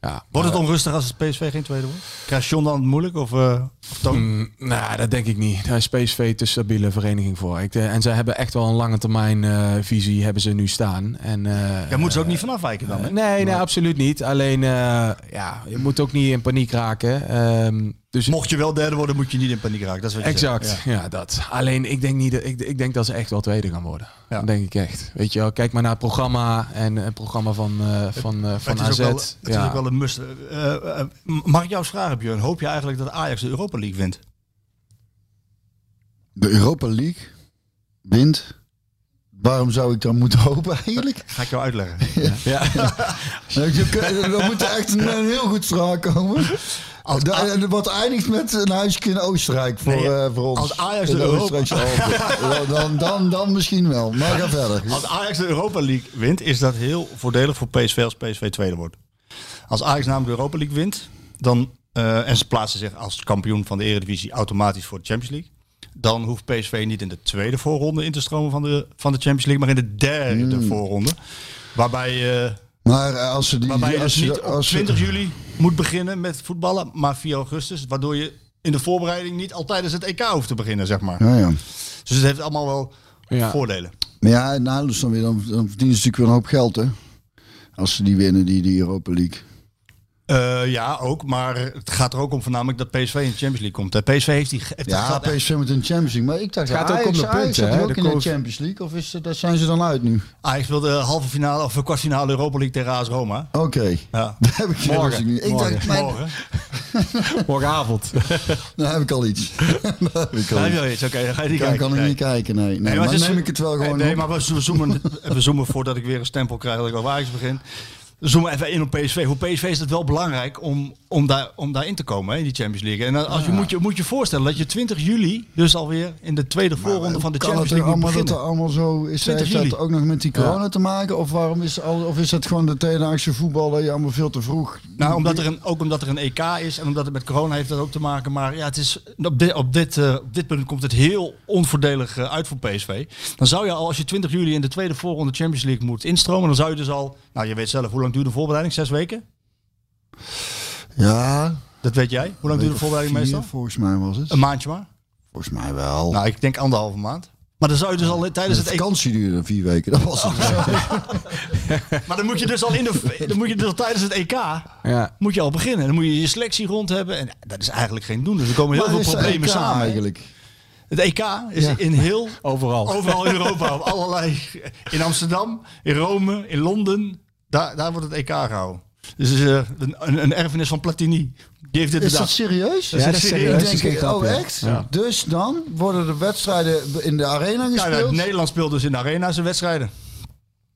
[SPEAKER 6] Ja.
[SPEAKER 4] Wordt het
[SPEAKER 6] Maar-
[SPEAKER 4] onrustig als het PSV geen tweede wordt? Krijgt John dan het moeilijk? Of, eh of?
[SPEAKER 6] Mm, nou, dat denk ik niet. Daar is PSV te stabiele vereniging voor. Ik, eh, en zij hebben echt wel een lange termijn eh, visie hebben ze nu staan. En, eh,
[SPEAKER 4] Daar moeten ze ook niet van afwijken dan, hè?
[SPEAKER 6] Nee, nee, absoluut niet. Alleen, eh, ja, je moet ook niet in paniek raken. Ehm, dus
[SPEAKER 4] Mocht je wel derde worden, moet je niet in paniek raken. Dat is wat je
[SPEAKER 6] Exact,
[SPEAKER 4] zegt.
[SPEAKER 6] ja. dat. Alleen ik denk, niet, dat- ik, ik denk dat ze echt wel tweede gaan worden.
[SPEAKER 4] Ja.
[SPEAKER 6] Dat denk ik echt. Weet je wel, kijk maar naar het programma en het programma van, eh, van, eh, van
[SPEAKER 4] het
[SPEAKER 6] AZ.
[SPEAKER 4] wel, het
[SPEAKER 6] ja.
[SPEAKER 4] is ook wel een must. Eh, eh, eh, mag ik jou eens vragen, Björn? Hoop je eigenlijk dat Ajax de Europa League wint?
[SPEAKER 5] de Europa League wint. Waarom zou ik dan moeten [LAUGHS] hopen eigenlijk?
[SPEAKER 4] Ga ik jou uitleggen.
[SPEAKER 6] ja. [LAUGHS]
[SPEAKER 5] Nou, je- Dan moet er echt een, een heel goed verhaal komen.
[SPEAKER 4] Als,
[SPEAKER 5] wat eindigt met een huisje in Oostenrijk voor,
[SPEAKER 4] Nee,
[SPEAKER 5] eh, voor ons.
[SPEAKER 4] als Ajax de Europa-
[SPEAKER 5] Oostenrijkse Alpen. [LAUGHS] dan, dan, dan misschien wel. Maar ga verder.
[SPEAKER 4] als Ajax de Europa League wint, is dat heel voordelig voor PSV als PSV tweede wordt. Als Ajax namelijk de Europa League wint, dan, eh, en ze plaatsen zich als kampioen van de Eredivisie automatisch voor de Champions League. Dan hoeft PSV niet in de tweede voorronde in te stromen van de, van de Champions League, maar in de derde
[SPEAKER 5] Hmm.
[SPEAKER 4] voorronde. Waarbij, eh,
[SPEAKER 5] Maar eh, als ze die...
[SPEAKER 4] waarbij je
[SPEAKER 5] als
[SPEAKER 4] dus
[SPEAKER 5] je-
[SPEAKER 4] niet op
[SPEAKER 5] als ze-
[SPEAKER 4] 20 juli moet beginnen met voetballen, maar 4 augustus. Waardoor je in de voorbereiding niet al tijdens het EK hoeft te beginnen, zeg maar.
[SPEAKER 5] Ja, ja.
[SPEAKER 4] Dus het heeft allemaal wel
[SPEAKER 6] Ja.
[SPEAKER 4] voordelen.
[SPEAKER 5] Maar ja, het nadeel is dan weer, dan, dan verdienen ze natuurlijk weer een hoop geld, hè. Als ze die winnen, die, die Europa League.
[SPEAKER 4] Eh, ja, ook. Maar het gaat er ook om voornamelijk dat PSV in de Champions League komt. hè. PSV heeft die... Heeft
[SPEAKER 5] Ja,
[SPEAKER 4] gaat-
[SPEAKER 5] PSV moet in de Champions League. Maar ik dacht,
[SPEAKER 6] Het gaat ook
[SPEAKER 5] Ajax,
[SPEAKER 6] om de
[SPEAKER 5] Ajax
[SPEAKER 6] punten, hè,
[SPEAKER 5] ook
[SPEAKER 6] de
[SPEAKER 5] in de. Champions League. Of is, daar zijn ze dan uit nu?
[SPEAKER 4] Ajax wilde halve finale of kwartfinale Europa League tegen AS Roma.
[SPEAKER 5] Oké.
[SPEAKER 4] Ja. [LAUGHS]
[SPEAKER 5] Daar heb ik
[SPEAKER 6] Morgen.
[SPEAKER 5] niet. Ik
[SPEAKER 6] Morgen.
[SPEAKER 5] dacht, mijn,
[SPEAKER 4] Morgen. [LAUGHS]
[SPEAKER 6] Morgenavond.
[SPEAKER 5] nou heb ik al iets. [LAUGHS] Daar heb ik al iets.
[SPEAKER 4] je al iets. Oké, dan ga je niet
[SPEAKER 5] Kan,
[SPEAKER 4] kijken.
[SPEAKER 5] kan ik
[SPEAKER 4] Nee.
[SPEAKER 5] niet kijken, nee. nee.
[SPEAKER 4] Nee,
[SPEAKER 5] maar
[SPEAKER 4] is-
[SPEAKER 5] neem ik het wel gewoon
[SPEAKER 4] Nee,
[SPEAKER 5] op.
[SPEAKER 4] maar we zoomen, we zoomen voordat ik weer een stempel krijg dat ik over Ajax begin. We zoomen even in op PSV. Voor PSV is het wel belangrijk om, om, daar, om daarin te komen, hè, in die Champions League. En als je, moet, je moet je voorstellen dat je 20 juli dus alweer in de tweede voorronde van de Champions League moet
[SPEAKER 5] allemaal, dat er allemaal zo is?
[SPEAKER 4] 20
[SPEAKER 5] Heeft dat ook nog met die corona te maken? Of, waarom is, al, of is dat gewoon de tweedaagse voetbal dat je allemaal veel te vroeg...
[SPEAKER 4] Nou, omdat er een, ook omdat er een EK is en omdat het met corona heeft dat ook te maken. Maar ja, het is, op, dit, op, dit, eh, op dit punt komt het heel onvoordelig eh, uit voor PSV. Dan zou je al, als je 20 juli in de tweede voorronde Champions League moet instromen, dan zou je dus al, nou je weet zelf, hoe lang duurt de voorbereiding? Zes weken?
[SPEAKER 5] Ja.
[SPEAKER 4] Dat weet jij. Hoe lang duurt de voorbereiding
[SPEAKER 5] Vier,
[SPEAKER 4] meestal?
[SPEAKER 5] Volgens mij was het.
[SPEAKER 4] Een maandje maar.
[SPEAKER 5] Volgens mij wel.
[SPEAKER 4] Nou, ik denk anderhalve maand. Maar dan zou je dus al tijdens
[SPEAKER 5] de
[SPEAKER 4] het EK.
[SPEAKER 5] vakantie duurde vier weken. Dat was het. [LAUGHS]
[SPEAKER 4] Maar dan moet je dus al in de, dan moet je dus al tijdens het EK
[SPEAKER 6] Ja.
[SPEAKER 4] moet je al beginnen. Dan moet je je selectie rond hebben. En dat is eigenlijk geen doen. Dus er komen heel veel problemen
[SPEAKER 5] EK
[SPEAKER 4] samen.
[SPEAKER 5] eigenlijk?
[SPEAKER 4] Het EK is
[SPEAKER 5] Ja.
[SPEAKER 4] in heel
[SPEAKER 6] Overal.
[SPEAKER 4] Overal in Europa, op [LAUGHS] allerlei. In Amsterdam, in Rome, in Londen. Daar, daar wordt het EK gehouden. Dus is eh, een, een, erfenis van Platini. Die heeft dit
[SPEAKER 5] Is dat serieus?
[SPEAKER 6] Ja, dat is serieus.
[SPEAKER 5] Denk, oh
[SPEAKER 6] ja.
[SPEAKER 5] echt?
[SPEAKER 6] Ja.
[SPEAKER 5] Dus dan worden de wedstrijden in de arena
[SPEAKER 4] Ja,
[SPEAKER 5] gespeeld?
[SPEAKER 4] nou, Nederland speelt dus in de arena zijn wedstrijden.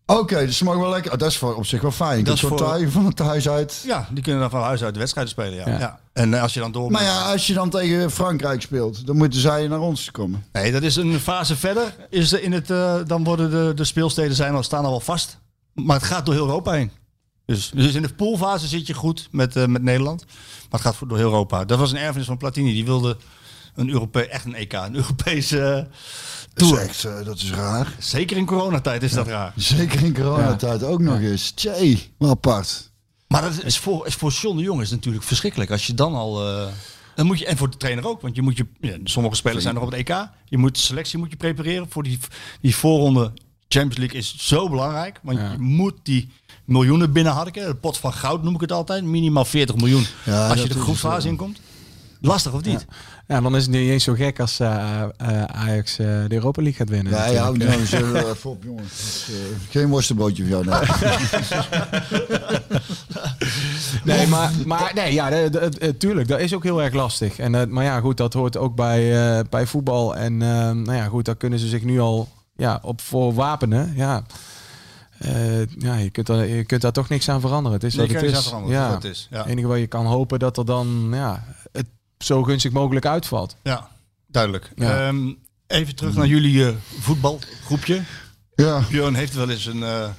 [SPEAKER 5] Oké, dus ze mogen wel lekker. oh, dat is voor, op zich wel fijn.
[SPEAKER 4] Dat
[SPEAKER 5] Dat
[SPEAKER 4] is voor-
[SPEAKER 5] thuis, van het thuis uit.
[SPEAKER 4] Ja, die kunnen dan van huis uit de wedstrijden spelen. Ja.
[SPEAKER 6] Ja.
[SPEAKER 4] Ja. En eh, als je dan door.
[SPEAKER 5] Maar ja, als je dan tegen Frankrijk speelt, dan moeten zij naar ons komen.
[SPEAKER 4] Nee, dat is een fase verder. Is er in het, eh, dan worden de, de speelsteden zijn al, staan al wel vast. Maar het gaat door heel Europa heen. Dus, dus in de poolfase zit je goed met, eh, met Nederland. Maar het gaat voor- door heel Europa. Dat was een erfenis van Platini. Die wilde een Europe echt een EK, een Europese eh,
[SPEAKER 5] Dat
[SPEAKER 4] tour.
[SPEAKER 5] is echt, eh, dat is raar.
[SPEAKER 4] Zeker in coronatijd is dat raar.
[SPEAKER 5] Zeker in coronatijd ook nog eens. Tjee, wel apart.
[SPEAKER 4] Maar dat is voor, is voor John de Jong is natuurlijk verschrikkelijk. Als je dan al... dan moet je, en voor de trainer ook. Want je moet je, ja, sommige spelers zijn nog op het EK. Je moet selectie moet je prepareren voor die, die voorronde. Champions League is zo belangrijk. Want
[SPEAKER 6] Ja.
[SPEAKER 4] je moet die miljoenen binnenharken. De pot van goud noem ik het altijd. Minimaal 40 miljoen
[SPEAKER 5] Ja,
[SPEAKER 4] als je de groepsfase inkomt. Lastig of niet?
[SPEAKER 6] Ja, dan is het niet eens zo gek als eh, eh, Ajax eh, de Europa League gaat winnen.
[SPEAKER 5] Ja, ja, nou, er even op, jongen. Dat is, eh, geen worstenbroodje voor jou. Nee. [LAUGHS]
[SPEAKER 6] Nee, maar, maar nee, ja, tuurlijk, dat is ook heel erg lastig. En, maar ja, goed, dat hoort ook bij, eh, bij voetbal. En nou ja, goed, daar kunnen ze zich nu al ja, op voor wapenen. Ja. Eh, ja, je kunt, daar, je kunt daar toch niks aan veranderen. Het is
[SPEAKER 4] Nee,
[SPEAKER 6] wat
[SPEAKER 4] je
[SPEAKER 6] het is.
[SPEAKER 4] niks aan veranderen,
[SPEAKER 6] ja.
[SPEAKER 4] dat is, ja.
[SPEAKER 6] Het enige wat je kan hopen dat er dan ja, het zo gunstig mogelijk uitvalt.
[SPEAKER 4] Ja, duidelijk.
[SPEAKER 6] Ja.
[SPEAKER 4] Ehm, even terug naar jullie eh, voetbalgroepje.
[SPEAKER 5] Ja.
[SPEAKER 4] Björn heeft wel eens een... eh,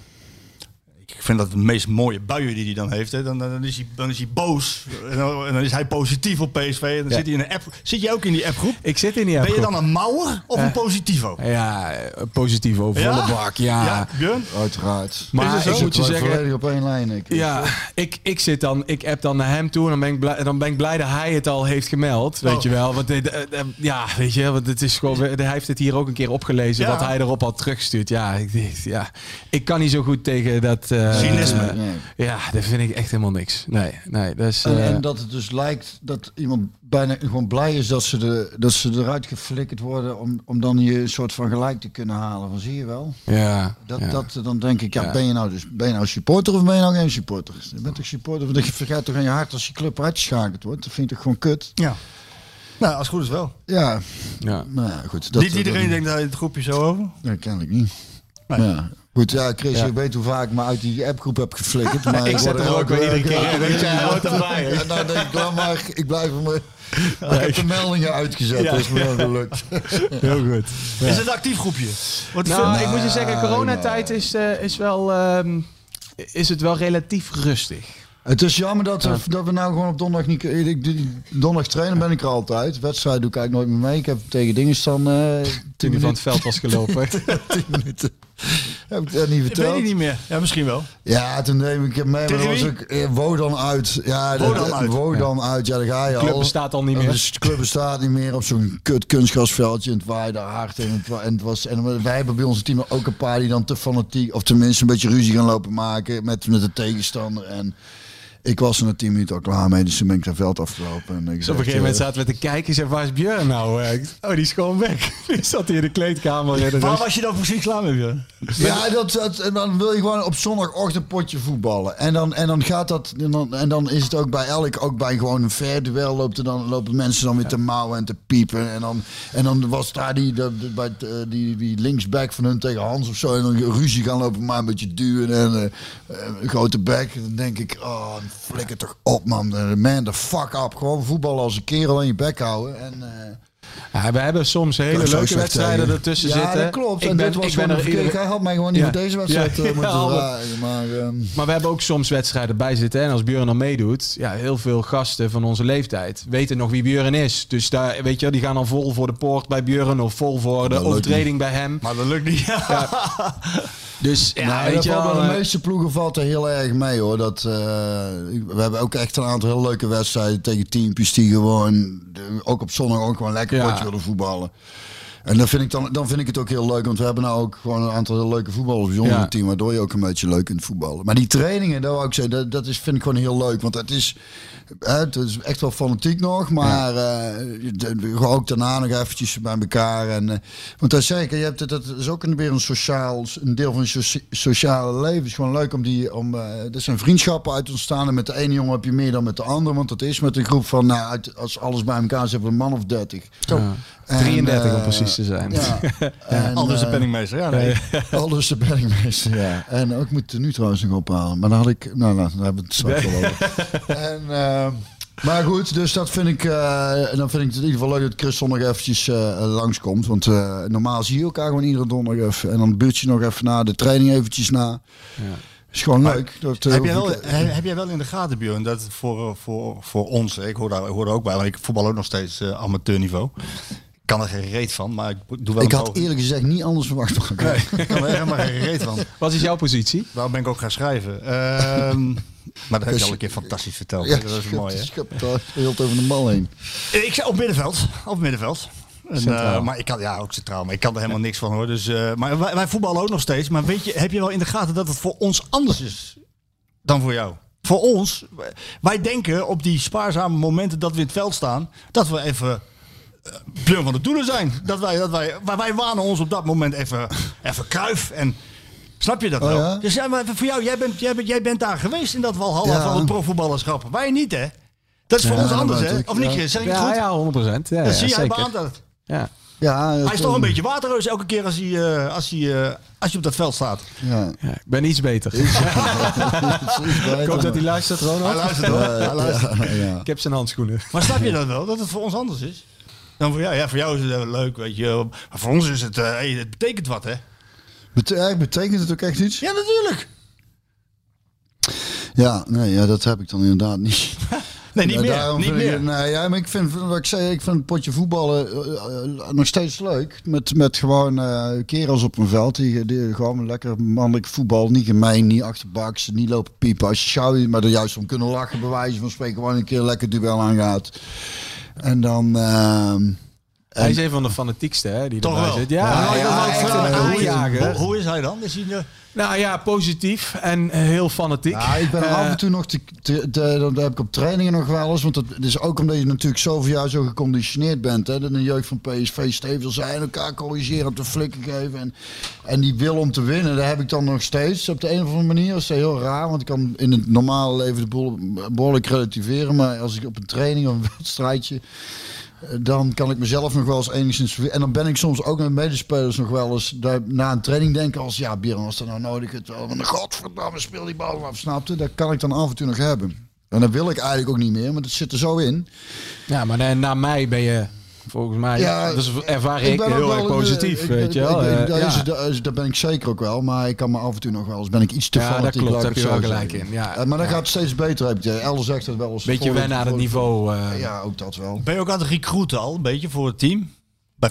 [SPEAKER 4] ik vind dat de meest mooie buien die hij dan heeft. Hè. Dan, dan, is hij, dan is hij boos. En dan, en dan is hij positief op PSV. En dan
[SPEAKER 6] Ja.
[SPEAKER 4] zit hij in een app. Zit je ook in die appgroep?
[SPEAKER 6] Ik zit in die
[SPEAKER 4] Ben je
[SPEAKER 6] appgroep.
[SPEAKER 4] dan een mouwer of een
[SPEAKER 6] Eh,
[SPEAKER 4] positivo?
[SPEAKER 6] Ja, positief over
[SPEAKER 4] Ja?
[SPEAKER 6] volle bak. Ja.
[SPEAKER 4] Ja, Björn?
[SPEAKER 5] Uiteraard.
[SPEAKER 6] Maar
[SPEAKER 4] Is het
[SPEAKER 6] ik
[SPEAKER 4] zo?
[SPEAKER 6] moet je zeggen,
[SPEAKER 5] volledig op één lijn. Ik.
[SPEAKER 6] Ja, ik, ik zit dan, ik app dan naar hem toe en dan ben ik blij, dan ben ik blij dat hij het al heeft gemeld. Weet
[SPEAKER 4] Oh.
[SPEAKER 6] je wel? Want eh, eh, ja, weet je, want het is gewoon, hij heeft het hier ook een keer opgelezen
[SPEAKER 4] Ja.
[SPEAKER 6] wat hij erop had teruggestuurd. Ja, ik, ja, ik kan niet zo goed tegen dat.
[SPEAKER 4] Cynisme.
[SPEAKER 6] eh,
[SPEAKER 5] Nee.
[SPEAKER 6] ja, dat vind ik echt helemaal niks. Nee, nee, dus.
[SPEAKER 5] En,
[SPEAKER 6] eh,
[SPEAKER 5] en dat het dus lijkt dat iemand bijna gewoon blij is dat ze, de, dat ze eruit geflikkerd worden om, om dan je een soort van gelijk te kunnen halen. Van zie je wel?
[SPEAKER 6] ja,
[SPEAKER 5] Dat,
[SPEAKER 6] ja.
[SPEAKER 5] dat, dan denk ik, ja,
[SPEAKER 6] Ja.
[SPEAKER 5] ben je nou dus ben je nou supporter of ben je nou geen supporter? Je bent toch supporter? Want je vergeet toch aan je hart als je club uitgeschakeld wordt? Dat vind ik toch gewoon kut?
[SPEAKER 4] Ja. Nou, als het goed is wel.
[SPEAKER 5] Ja,
[SPEAKER 6] ja.
[SPEAKER 5] nou goed. Dat,
[SPEAKER 4] Niet iedereen
[SPEAKER 5] dat,
[SPEAKER 4] denkt daar in het groepje zo over.
[SPEAKER 5] Dat ken ik niet.
[SPEAKER 4] Nee.
[SPEAKER 5] Ja. Goed, ja, Chris,
[SPEAKER 6] Ja.
[SPEAKER 5] je weet hoe vaak ik me uit die appgroep heb geflikkerd. [LAUGHS] Maar
[SPEAKER 6] Ik zet
[SPEAKER 5] word
[SPEAKER 6] hem ook weer iedere keer [LAUGHS] in.
[SPEAKER 5] Weet
[SPEAKER 6] hoort erbij?
[SPEAKER 5] En nou denk ik, laat maar, ik blijf er maar. Ik heb de meldingen uitgezet,
[SPEAKER 6] Ja.
[SPEAKER 5] dat is me wel gelukt. [LAUGHS]
[SPEAKER 6] Heel goed.
[SPEAKER 4] Is het een actief groepje? Wat
[SPEAKER 6] Nou, ik moet je zeggen,
[SPEAKER 5] Nou,
[SPEAKER 6] coronatijd is, eh, is wel. ehm, is het wel relatief rustig.
[SPEAKER 5] Het is jammer dat, we- dat we nou gewoon op donderdag niet... Ik, ik- donderdag trainen ben ik er altijd. Wedstrijd doe ik eigenlijk nooit meer mee. Ik heb tegen dingen staan... eh
[SPEAKER 6] Toen hij van het veld was gelopen.
[SPEAKER 5] 10 minuten. Heb ik dat niet
[SPEAKER 4] Ik weet het niet meer. Ja, misschien wel.
[SPEAKER 5] Ja, toen neem ik hem mee. Maar was ook eh, Wodan uit. Ja,
[SPEAKER 4] Wodan uit.
[SPEAKER 5] Wodan uit. Ja, daar ga je
[SPEAKER 6] De club
[SPEAKER 5] al.
[SPEAKER 6] bestaat al niet meer.
[SPEAKER 5] Dus de club bestaat niet meer op zo'n kut kunstgrasveldje. En het waaide hard. En, het, wa- en, het was, en wij hebben bij ons team ook een paar die dan te fanatiek... of tenminste een beetje ruzie gaan lopen maken met, met de tegenstander. En ik was er na 10 minuten al klaar mee. Dus toen ben ik dat veld afgelopen. En ik
[SPEAKER 6] Dus op een gegeven moment
[SPEAKER 5] eh,
[SPEAKER 6] zaten we te kijken. Ik zei, waar is Björn nou? Eh, Oh, die is gewoon weg. [LAUGHS] Die zat hier in de kleedkamer. En
[SPEAKER 4] Waar was je dan precies klaar mee, Björn?
[SPEAKER 5] Ja, dat, dat, en dan wil je gewoon op zondagochtend potje voetballen. En dan, en dan gaat dat. En dan, en dan is het ook bij elk, ook bij gewoon een fair duel, loopt er dan, lopen mensen dan weer te mouwen en te piepen. En dan, en dan was daar die, bij, het, eh, die, die linksback van hun tegen Hans of zo. En dan ruzie gaan lopen, maar een beetje duwen. En een grote bek. Dan denk ik, oh, flikker toch op, man. Eh, Man, the fuck up. Gewoon voetballen als een kerel in je bek houden. En. eh,
[SPEAKER 6] Ja, we hebben soms hele leuke wedstrijden
[SPEAKER 5] tegen.
[SPEAKER 6] ertussen
[SPEAKER 5] ja,
[SPEAKER 6] zitten.
[SPEAKER 5] dat klopt.
[SPEAKER 6] Ik
[SPEAKER 5] en
[SPEAKER 6] ben-
[SPEAKER 5] dit was
[SPEAKER 6] ik ben er
[SPEAKER 5] Hij had mij gewoon niet
[SPEAKER 6] Ja.
[SPEAKER 5] voor deze wedstrijd
[SPEAKER 6] Ja,
[SPEAKER 5] eh, moeten
[SPEAKER 6] ja,
[SPEAKER 5] draaien. Maar, ehm,
[SPEAKER 6] Maar we hebben ook soms wedstrijden bij zitten. En als Björn dan meedoet, ja, heel veel gasten van onze leeftijd weten nog wie Björn is. Dus daar, weet je, die gaan dan vol voor de poort bij Björn of vol voor de overtreding bij hem.
[SPEAKER 4] Maar dat lukt niet. [LAUGHS]
[SPEAKER 6] Dus ja,
[SPEAKER 5] Ja,
[SPEAKER 6] weet je wel.
[SPEAKER 5] bij de
[SPEAKER 6] eh,
[SPEAKER 5] meeste ploegen valt er heel erg mee hoor. Dat, eh, we hebben ook echt een aantal heel leuke wedstrijden tegen teampjes die gewoon eh, ook op zondag ook gewoon lekker
[SPEAKER 6] Ja.
[SPEAKER 5] potje willen voetballen. En dan vind, ik dan, dan vind ik het ook heel leuk, want we hebben nou ook gewoon een aantal heel leuke voetballers bijzonder
[SPEAKER 6] Ja.
[SPEAKER 5] het team, waardoor je ook een beetje leuk kunt voetballen. Maar die trainingen, dat, wou ik zeggen, dat, dat is, vind ik gewoon heel leuk, want het is, het is echt wel fanatiek nog, maar eh, de- de- ook daarna nog eventjes bij elkaar. En, eh, want dat zeker, je hebt het, dat is ook weer een sociaal, een deel van je soci- sociale leven. Het is gewoon leuk om die, om, eh er zijn vriendschappen uit ontstaan en met de ene jongen heb je meer dan met de andere, want dat is met een groep van, nou, uit, als alles bij elkaar is, hebben we een man of 30.
[SPEAKER 6] ja.
[SPEAKER 5] En,
[SPEAKER 6] 33 om precies te zijn.
[SPEAKER 5] Ja. [LAUGHS] En,
[SPEAKER 4] dus de penningmeester. Ja, nee. [LAUGHS]
[SPEAKER 5] Aldus de penningmeester, ja. En ook moet er nu trouwens nog ophalen. Maar dan had ik... Nou, nou daar hebben we het straks wel over. [LAUGHS] En, eh, maar goed, dus dat vind ik... eh, en dan vind ik het in ieder geval leuk dat Chris zondag eventjes eh, langskomt. Want eh, normaal zie je elkaar gewoon iedere donderdag even. En dan buurt je nog even na, de training eventjes na. Is gewoon leuk. Dat, eh,
[SPEAKER 4] Heb jij, wel,
[SPEAKER 5] ik-
[SPEAKER 4] heb jij wel in de gaten, Björn, dat voor, eh, voor, voor ons, ik hoor daar, ik hoor ook bij, want ik voetbal ook nog steeds eh, amateurniveau. Ik kan er geen reet van, maar ik doe wel
[SPEAKER 5] ik had
[SPEAKER 4] poging.
[SPEAKER 5] eerlijk gezegd niet anders verwacht.
[SPEAKER 4] Nee, ik [LAUGHS] kan er helemaal geen reet van. [LAUGHS]
[SPEAKER 6] Wat is jouw positie?
[SPEAKER 4] Waarom ben ik ook gaan schrijven? Ehm, [LAUGHS] maar dat heb je al een keer fantastisch verteld.
[SPEAKER 5] Ja,
[SPEAKER 4] dat is mooi?
[SPEAKER 5] Ik het al heel over de mal heen.
[SPEAKER 4] Ik zei op middenveld. Op middenveld. En, eh, maar ik kan, ja, ook centraal. Maar ik kan er helemaal niks van hoor. Dus, eh, maar wij, wij voetballen ook nog steeds. Maar weet je, heb je wel in de gaten dat het voor ons anders is dan voor jou? Voor ons, wij denken op die spaarzame momenten dat we in het veld staan, dat we even Björn van de Doelen zijn. Dat wij, dat wij, maar wij wanen ons op dat moment even, even kruif. En Snap je dat
[SPEAKER 5] Oh,
[SPEAKER 4] wel?
[SPEAKER 5] ja?
[SPEAKER 4] Dus ja, maar voor jou, jij bent, jij, bent, jij bent daar geweest in dat walhalla
[SPEAKER 5] Ja.
[SPEAKER 4] van het profvoetballerschap. Wij niet, hè? Dat is voor
[SPEAKER 5] Ja,
[SPEAKER 4] ons anders,
[SPEAKER 5] dat
[SPEAKER 4] hè? Of niet? Zeg ik het
[SPEAKER 6] Ja,
[SPEAKER 4] goed?
[SPEAKER 6] ja, 100%. Ja,
[SPEAKER 4] Dat
[SPEAKER 6] ja,
[SPEAKER 4] zie jij beantwoord.
[SPEAKER 6] Ja.
[SPEAKER 5] Ja,
[SPEAKER 4] Hij is toch een beetje waterreus elke keer als hij, eh, als hij, eh, als je op dat veld staat.
[SPEAKER 5] Ja.
[SPEAKER 6] Ja, ik ben [LAUGHS] [LAUGHS] iets beter. Ik hoop dat hij luistert, Ronald.
[SPEAKER 4] Hij luistert hoor. Hij luistert.
[SPEAKER 5] Ja, ja.
[SPEAKER 6] Ik heb zijn handschoenen.
[SPEAKER 4] Maar snap je dat wel, dat het voor ons anders is? Dan voor jou, ja, voor jou is het wel leuk, weet je. Maar voor ons is het, eh, hey, het betekent wat, hè?
[SPEAKER 5] Bete- betekent het ook echt iets?
[SPEAKER 4] Ja, natuurlijk.
[SPEAKER 5] Ja, nee, ja, dat heb ik dan inderdaad niet. [LAUGHS]
[SPEAKER 4] Nee, niet
[SPEAKER 5] Ja,
[SPEAKER 4] meer.
[SPEAKER 5] daarom
[SPEAKER 4] Niet
[SPEAKER 5] ik
[SPEAKER 4] meer.
[SPEAKER 5] het- nee, ja, maar ik vind, wat ik zei, ik vind het potje voetballen eh, eh, nog steeds leuk. Met, met gewoon eh kerels op een veld die, die gewoon lekker mannelijk voetbal. Niet gemeen, niet achterbaks, niet lopen piepen. Als je sjouwt, maar er juist om kunnen lachen, bij wijze van spreken. Gewoon een keer lekker duel aangaat. En dan...
[SPEAKER 6] Hij is een van de fanatiekste hè, die
[SPEAKER 4] Toch wel.
[SPEAKER 6] zit. Ja,
[SPEAKER 5] Ja,
[SPEAKER 6] een
[SPEAKER 4] hoe, is, hij dan? Is hij, eh,
[SPEAKER 6] Nou ja, positief en heel fanatiek.
[SPEAKER 5] Ja, ik ben
[SPEAKER 6] Eh,
[SPEAKER 5] af en toe nog te, te, te- dat heb ik op trainingen nog wel eens. Want dat is ook omdat je natuurlijk zoveel jaar zo geconditioneerd bent. Hè, dat de jeugd van PSV stevig zijn, elkaar corrigeren, op de flikken geven. En, en die wil om te winnen, dat heb ik dan nog steeds op de een of andere manier. Dat is heel raar, want ik kan in het normale leven de boel behoorlijk relativeren. Maar als ik op een training of een wedstrijdje eh, dan kan ik mezelf nog wel eens enigszins En dan ben ik soms ook met medespelers nog wel eens na een training denken als ja, Björn, als dat nou nodig is, maar godverdamme, speel die bal af, snapte? Dat kan ik dan af en toe nog hebben. En dat wil ik eigenlijk ook niet meer, maar dat zit er zo in.
[SPEAKER 6] Ja, maar na, na mij ben je volgens mij,
[SPEAKER 5] Ja,
[SPEAKER 6] dus ervaar ik, heel erg positief, weet
[SPEAKER 5] ik-
[SPEAKER 6] je wel.
[SPEAKER 5] ik- ik-
[SPEAKER 6] Eh,
[SPEAKER 5] daar, is daar is- daar ben ik zeker ook wel, maar ik kan me af en toe nog wel eens, ben ik iets te
[SPEAKER 6] Ja, dat
[SPEAKER 5] fanatiek.
[SPEAKER 6] klopt,
[SPEAKER 5] ik
[SPEAKER 6] heb je wel
[SPEAKER 5] zo
[SPEAKER 6] gelijk in, ja.
[SPEAKER 5] Eh, maar dan
[SPEAKER 6] Ja.
[SPEAKER 5] gaat het steeds beter, heb je. Elle zegt het wel eens.
[SPEAKER 6] Beetje wennen aan het niveau. eh.
[SPEAKER 5] Ja, ook dat wel.
[SPEAKER 4] ben je ook aan het recruiten al, een beetje, voor het team?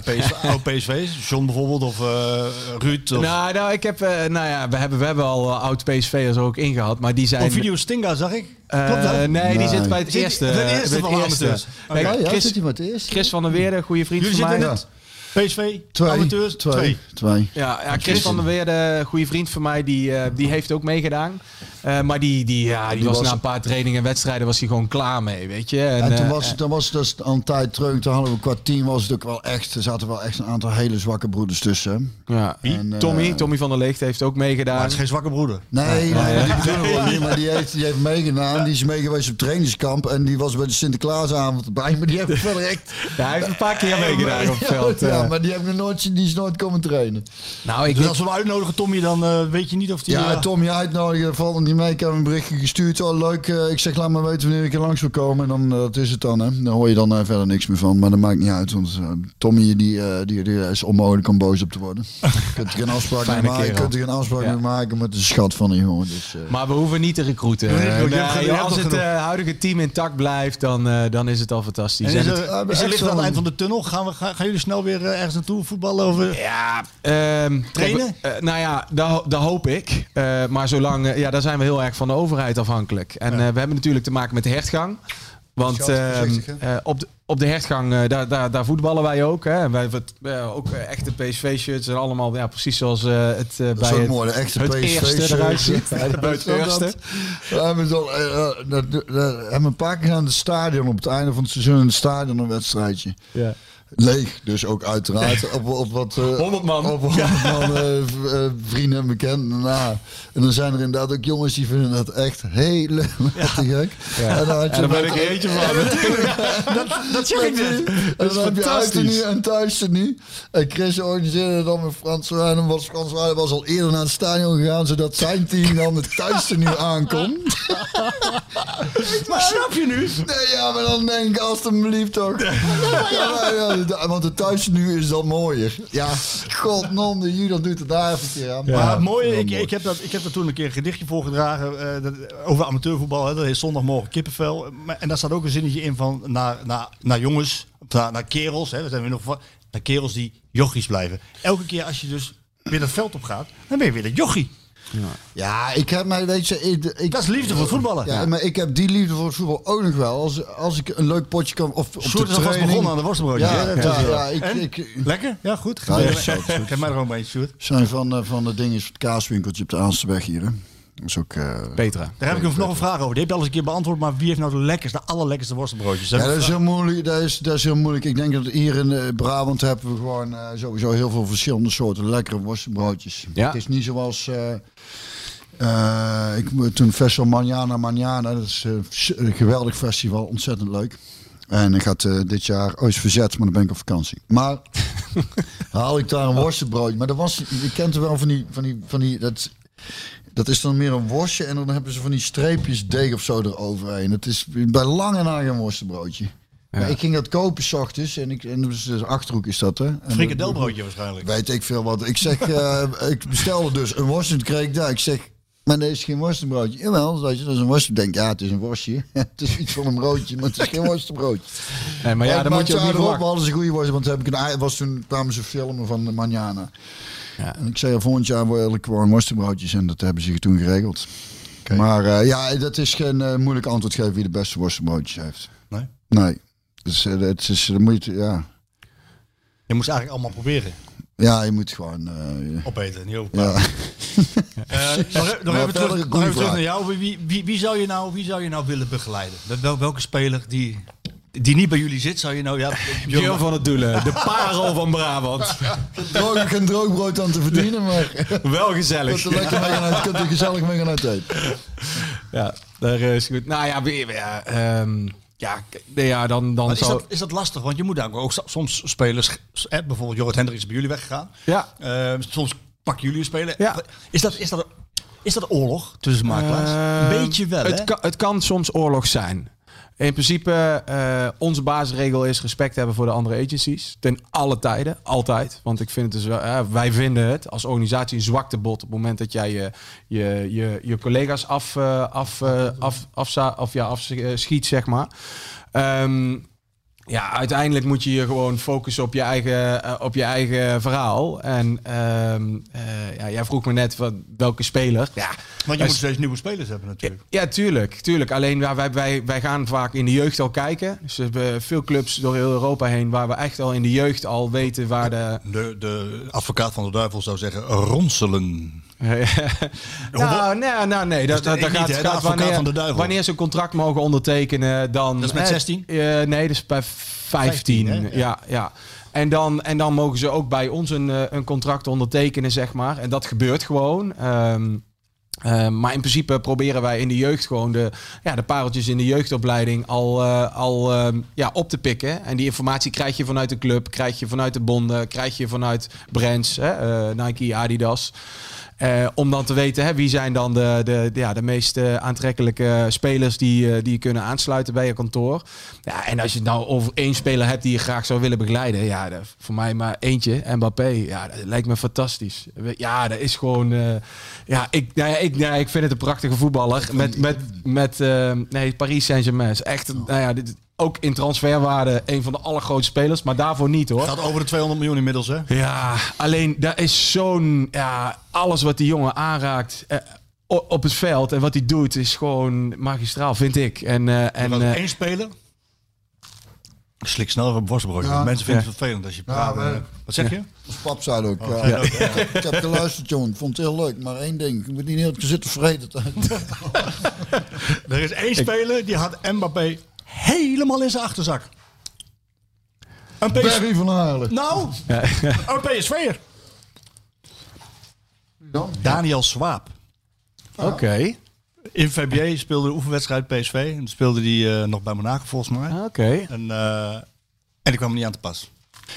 [SPEAKER 4] Bij PSV, [LAUGHS] oud PSV, John bijvoorbeeld, of eh Ruud. Of,
[SPEAKER 6] Nou, nou, ik heb, eh, nou ja, we hebben, we hebben al eh, oud PSV'ers ook ingehad, maar die zijn...
[SPEAKER 4] oh, Video Stinga zag ik.
[SPEAKER 6] Eh,
[SPEAKER 4] Klopt dat?
[SPEAKER 6] nee, die zit bij het
[SPEAKER 4] Zit die-
[SPEAKER 6] eerste.
[SPEAKER 4] bij het eerste
[SPEAKER 6] bij
[SPEAKER 4] van de?
[SPEAKER 6] Nee,
[SPEAKER 5] Ja,
[SPEAKER 6] Chris,
[SPEAKER 5] zit hij met het eerste?
[SPEAKER 6] Chris van der Weerde, goede vriend
[SPEAKER 4] Jullie
[SPEAKER 6] van mij.
[SPEAKER 4] PSV,
[SPEAKER 5] Twee.
[SPEAKER 4] amateurs,
[SPEAKER 5] twee.
[SPEAKER 4] twee.
[SPEAKER 5] Twee.
[SPEAKER 6] Ja, ja Chris van der Weerde, goede vriend van mij, die, eh, die heeft ook meegedaan. Eh, maar die, die, ja, die,
[SPEAKER 5] Die
[SPEAKER 6] was,
[SPEAKER 5] was-
[SPEAKER 6] na een paar trainingen en wedstrijden was hij gewoon klaar mee, weet je. En,
[SPEAKER 5] En toen
[SPEAKER 6] eh,
[SPEAKER 5] was het, dan was het dus al een tijd terug. Toen hadden we qua team was het ook wel echt. Er zaten wel echt een aantal hele zwakke broeders tussen.
[SPEAKER 6] ja.
[SPEAKER 5] En, eh,
[SPEAKER 6] Tommy, Tommy van der Leegt heeft ook meegedaan.
[SPEAKER 4] Maar het is geen zwakke broeder.
[SPEAKER 5] Nee, nee, maar die niet. Maar die heeft, die heeft meegedaan. Die is meegeweest op trainingskamp. En die was bij de Sinterklaasavond erbij. Maar die heeft.
[SPEAKER 6] Ja, hij heeft een paar keer meegedaan op het veld.
[SPEAKER 5] Ja, maar die, heeft nog nooit, die is nooit komen trainen.
[SPEAKER 6] nou, ik
[SPEAKER 4] Dus als we hem uitnodigen, Tommy, dan eh, weet je niet of die...
[SPEAKER 5] Ja,
[SPEAKER 4] eh,
[SPEAKER 5] Tommy uitnodigen. Valt hem niet mee. Ik heb hem een berichtje gestuurd. Oh, leuk. eh, ik zeg, laat maar weten wanneer ik er langs wil komen. En dan, dat is het dan. Hè. Dan hoor je dan verder niks meer van. Maar dat maakt niet uit. Want Tommy die, eh, die, die is onmogelijk om boos op te worden. [LAUGHS] Je kunt er geen afspraak mee maken. Je kunt er geen afspraak
[SPEAKER 6] Ja.
[SPEAKER 5] mee maken. Maar het is een schat van een jongen. Dus, eh,
[SPEAKER 6] Maar we hoeven niet te recruiten.
[SPEAKER 4] Nee,
[SPEAKER 6] nee, als het eh, huidige team intact blijft, dan, eh, dan is het al fantastisch.
[SPEAKER 4] En is,
[SPEAKER 6] En het-
[SPEAKER 4] is er
[SPEAKER 5] echt
[SPEAKER 4] licht aan het eind van de tunnel? Gaan, we, gaan, gaan jullie snel weer ergens naartoe voetballen? Over...
[SPEAKER 6] Ja, ehm,
[SPEAKER 4] Trainen?
[SPEAKER 6] kijk, eh, nou ja, dat, dat hoop ik. Eh, maar zolang, eh, ja, daar zijn we heel erg van de overheid afhankelijk. En eh, we hebben natuurlijk te maken met de hertgang. Want ehm, eh, op, de, op de hertgang, eh, daar, daar, daar voetballen wij ook. Hè. En wij hebben eh, ook eh, echte PSV-shirts en allemaal ja, precies zoals eh, het eh,
[SPEAKER 5] dat
[SPEAKER 6] bij het,
[SPEAKER 5] mooi. De echte
[SPEAKER 6] het eerste eruit ziet. [LAUGHS]
[SPEAKER 5] Ja,
[SPEAKER 6] bij het
[SPEAKER 5] dat-
[SPEAKER 6] eerste.
[SPEAKER 5] We hebben eh, eh, hebben een paar keer aan het stadion op het einde van het seizoen in het stadion een wedstrijdje.
[SPEAKER 6] Ja.
[SPEAKER 5] Leeg, dus ook uiteraard. Op, op wat... eh,
[SPEAKER 6] 100 man.
[SPEAKER 5] Op 100 man eh, eh, vrienden en bekenden. Nou, en dan zijn er inderdaad ook jongens die vinden dat echt helemaal te gek.
[SPEAKER 6] Ja.
[SPEAKER 5] En dan, had je
[SPEAKER 6] En daar ben ik er eentje van. [LAUGHS]
[SPEAKER 4] Dat zeg ik net.
[SPEAKER 5] En dan heb je uit er nu en thuis er nu. En Chris organiseerde dan met Frans Rijn. En was Frans Rijn was al eerder naar het stadion gegaan, zodat zijn team dan het thuis er nu aankomt. [LAUGHS]
[SPEAKER 4] Maar snap je nu?
[SPEAKER 5] Nee, ja, maar dan denk ik alstublieft toch. Ja, ja, ja, want het thuis nu is dan mooier. Ja, god non, de Judas doet het daar even een keer aan.
[SPEAKER 4] maar het mooie,
[SPEAKER 5] wel
[SPEAKER 4] ik,
[SPEAKER 5] mooi.
[SPEAKER 4] ik, heb dat, ik heb daar toen een keer een gedichtje voorgedragen eh, dat, over amateurvoetbal. Hè, dat is zondagmorgen kippenvel. Maar- En daar staat ook een zinnetje in van naar, naar, naar jongens, naar, naar kerels. Hè, we zijn weer nog van, naar kerels die jochies blijven. Elke keer als je dus weer dat veld op gaat, dan ben je weer dat jochie.
[SPEAKER 5] Ja, ik heb mij, weet je, ik, ik,
[SPEAKER 4] Dat is liefde voor het voetballen.
[SPEAKER 5] ja, maar ik heb die liefde voor het voetbal ook nog wel. Als, als ik een leuk potje kan, of op
[SPEAKER 4] Sjoerd
[SPEAKER 5] de
[SPEAKER 4] is alvast
[SPEAKER 5] training.
[SPEAKER 4] begonnen aan de worstenbroodjes.
[SPEAKER 5] Ja,
[SPEAKER 4] hè?
[SPEAKER 5] ja, ja,
[SPEAKER 4] eh,
[SPEAKER 5] ik, ik,
[SPEAKER 4] Lekker? Ja, goed.
[SPEAKER 5] Ja,
[SPEAKER 4] Geef, mij er een beetje, Sjoerd.
[SPEAKER 5] zijn van, eh, van de dingen, het kaaswinkeltje op de Aansterweg hier. Hè. Dat is ook... eh,
[SPEAKER 6] Petra.
[SPEAKER 4] Daar heb ik nog een vraag over. Die heb je al eens een keer beantwoord. Maar wie heeft nou de lekkerste, de allerlekkerste worstenbroodjes?
[SPEAKER 5] Ja, dat is heel moeilijk. Dat is, dat is heel moeilijk. Ik denk dat hier in eh, Brabant hebben we gewoon eh, sowieso heel veel verschillende soorten lekkere worstenbroodjes.
[SPEAKER 6] Ja.
[SPEAKER 5] Het is niet zoals. eh, eh, ik moet toen Festival Manjana Manjana. Dat is een geweldig festival, ontzettend leuk. En ik had eh, dit jaar ooit verzet, maar dan ben ik op vakantie. Maar [LAUGHS] haal ik daar een worstenbroodje. Maar dat was, je kent er wel van die, van die, van die dat, dat is dan meer een worstje en dan hebben ze van die streepjes deeg of zo eroverheen. Het is bij lange na geen worstenbroodje. Maar ik ging dat kopen s ochtends en, ik, en dus de achterhoek is dat hè. En
[SPEAKER 4] Frikandelbroodje waarschijnlijk.
[SPEAKER 5] Weet ik veel wat. Ik zeg, eh, [LAUGHS] ik bestelde dus een worst en toen kreeg ik daar. Ik zeg, maar deze is geen worstenbroodje. Jawel, dat is, een worst. Ik denk, ja, het is een worstje. [LAUGHS] het is iets van een broodje, maar het is geen worstenbroodje.
[SPEAKER 6] Nee, maar ja, dan moet je ook niet
[SPEAKER 5] We
[SPEAKER 6] verwachten.
[SPEAKER 5] hadden ze een goede worst, want heb ik een, was toen kwamen ze filmen van de Manjana.
[SPEAKER 6] Ja.
[SPEAKER 5] En ik zei, volgend jaar wil ik gewoon worstenbroodjes en dat hebben ze toen geregeld. Maar eh, ja, dat is geen eh, moeilijk antwoord geven wie de beste worstenbroodjes heeft.
[SPEAKER 4] Nee?
[SPEAKER 5] Nee. Dus, eh, het is, dan moet je, ja.
[SPEAKER 4] Je moest eigenlijk allemaal proberen.
[SPEAKER 5] ja, je moet gewoon... eh,
[SPEAKER 4] Opeten, niet over
[SPEAKER 5] ja. [LAUGHS]
[SPEAKER 4] Eh, nog nog even, terug, nog even terug naar jou. Wie, wie, wie, zou je nou, wie zou je nou willen begeleiden? Wel- Wel, welke speler die, die niet bij jullie zit, zou je nou... Ja, [LAUGHS]
[SPEAKER 6] Björn van het Doelen, de parel van Brabant. [LAUGHS]
[SPEAKER 5] droog, geen droogbrood aan te verdienen, maar [LAUGHS]
[SPEAKER 6] Wel
[SPEAKER 5] kunt
[SPEAKER 6] gezellig.
[SPEAKER 5] er lekker mee gaan uit, kunt er gezellig mee gaan uiteten.
[SPEAKER 6] Ja, daar is goed. Nou ja, ja, ehm, ja, k- nee, ja dan, dan
[SPEAKER 4] is,
[SPEAKER 6] zou...
[SPEAKER 4] dat, is dat lastig? Want je moet daar ook so- soms spelers... eh, bijvoorbeeld Jorrit Hendricks is bij jullie weggegaan.
[SPEAKER 6] Ja.
[SPEAKER 4] Eh, soms pakken jullie een speler.
[SPEAKER 6] Ja.
[SPEAKER 4] Is, dat, is, dat, is dat oorlog tussen makelaars?
[SPEAKER 6] Ehm,
[SPEAKER 4] een beetje wel,
[SPEAKER 6] het
[SPEAKER 4] hè?
[SPEAKER 6] kan, het kan soms oorlog zijn. In principe, eh, onze basisregel is respect hebben voor de andere agencies. Ten alle tijden, altijd. Want ik vind het dus eh, wij vinden het als organisatie een zwaktebod op het moment dat jij je, je, je, je collega's af, eh, af, eh, af, afza- of ja, afschiet, zeg maar. Ehm, ja, uiteindelijk moet je je gewoon focussen op je eigen, eh, op je eigen verhaal. En ehm, eh, ja, jij vroeg me net wat, welke speler. Ja,
[SPEAKER 4] Want je
[SPEAKER 6] wij-
[SPEAKER 4] moet steeds nieuwe spelers hebben natuurlijk.
[SPEAKER 6] ja, tuurlijk. tuurlijk. Alleen ja, wij, wij, wij gaan vaak in de jeugd al kijken. Dus we hebben veel clubs door heel Europa heen waar we echt al in de jeugd al weten waar de...
[SPEAKER 4] De, de advocaat van de duivel zou zeggen ronselen.
[SPEAKER 6] Nou, nee, nou, nee. Dat,
[SPEAKER 4] Dus dat
[SPEAKER 6] dat,
[SPEAKER 4] niet,
[SPEAKER 6] gaat, wanneer,
[SPEAKER 4] van de duivel.
[SPEAKER 6] wanneer ze een contract mogen ondertekenen, dan...
[SPEAKER 4] Dat is met
[SPEAKER 6] hè,
[SPEAKER 4] 16?
[SPEAKER 6] eh, nee, dat is bij 15.
[SPEAKER 4] 15, hè?
[SPEAKER 6] ja, ja. En dan, en dan mogen ze ook bij ons een, eh, een contract ondertekenen, zeg maar. En dat gebeurt gewoon. Ehm, eh, maar in principe proberen wij in de jeugd gewoon de, ja, de pareltjes in de jeugdopleiding al, al ehm, ja, op te pikken. En die informatie krijg je vanuit de club, krijg je vanuit de bonden, krijg je vanuit brands, hè, Nike, Adidas. Eh, om dan te weten hè, wie zijn dan de, de, de, ja, de meest eh, aantrekkelijke spelers die, eh, die je kunnen aansluiten bij je kantoor. Ja, en als je het nou over één speler hebt die je graag zou willen begeleiden. Ja, voor mij maar eentje, Mbappé. Ja, dat lijkt me fantastisch. Ja, dat is gewoon... ja, ik, nou ja, ik, nou ja, ik vind het een prachtige voetballer. Met, met, met nee, Paris Saint-Germain. Echt, nou ja, dit, ook in transferwaarde een van de allergrootste spelers. Maar daarvoor niet hoor.
[SPEAKER 4] Gaat over de 200 miljoen inmiddels, hè?
[SPEAKER 6] Ja, alleen daar is zo'n. Ja, alles wat die jongen aanraakt eh, op het veld en wat hij doet is gewoon magistraal, vind ik. En, eh,
[SPEAKER 4] En één speler. Ik Slik snel even een worstenbroodje.
[SPEAKER 5] Ja.
[SPEAKER 4] Mensen vinden het vervelend als je praat. Wat zeg je?
[SPEAKER 5] Ons pap zei ook. ja.
[SPEAKER 4] ja.
[SPEAKER 5] Ja, Ik heb geluisterd, jongen. Ik vond het heel leuk. Maar één ding. Ik moet niet heel zitten vreten. [LAUGHS]
[SPEAKER 4] Er is één speler die had Mbappé helemaal in zijn achterzak. Een PSV.
[SPEAKER 5] Barry van Aarlen.
[SPEAKER 4] Nou, een PSV'er. Daniel Swaap.
[SPEAKER 6] Oké,
[SPEAKER 4] In VBA speelde de oefenwedstrijd PSV. En speelde hij eh, nog bij Monaco volgens mij.
[SPEAKER 6] oké.
[SPEAKER 4] En, eh, en die kwam er niet aan te pas.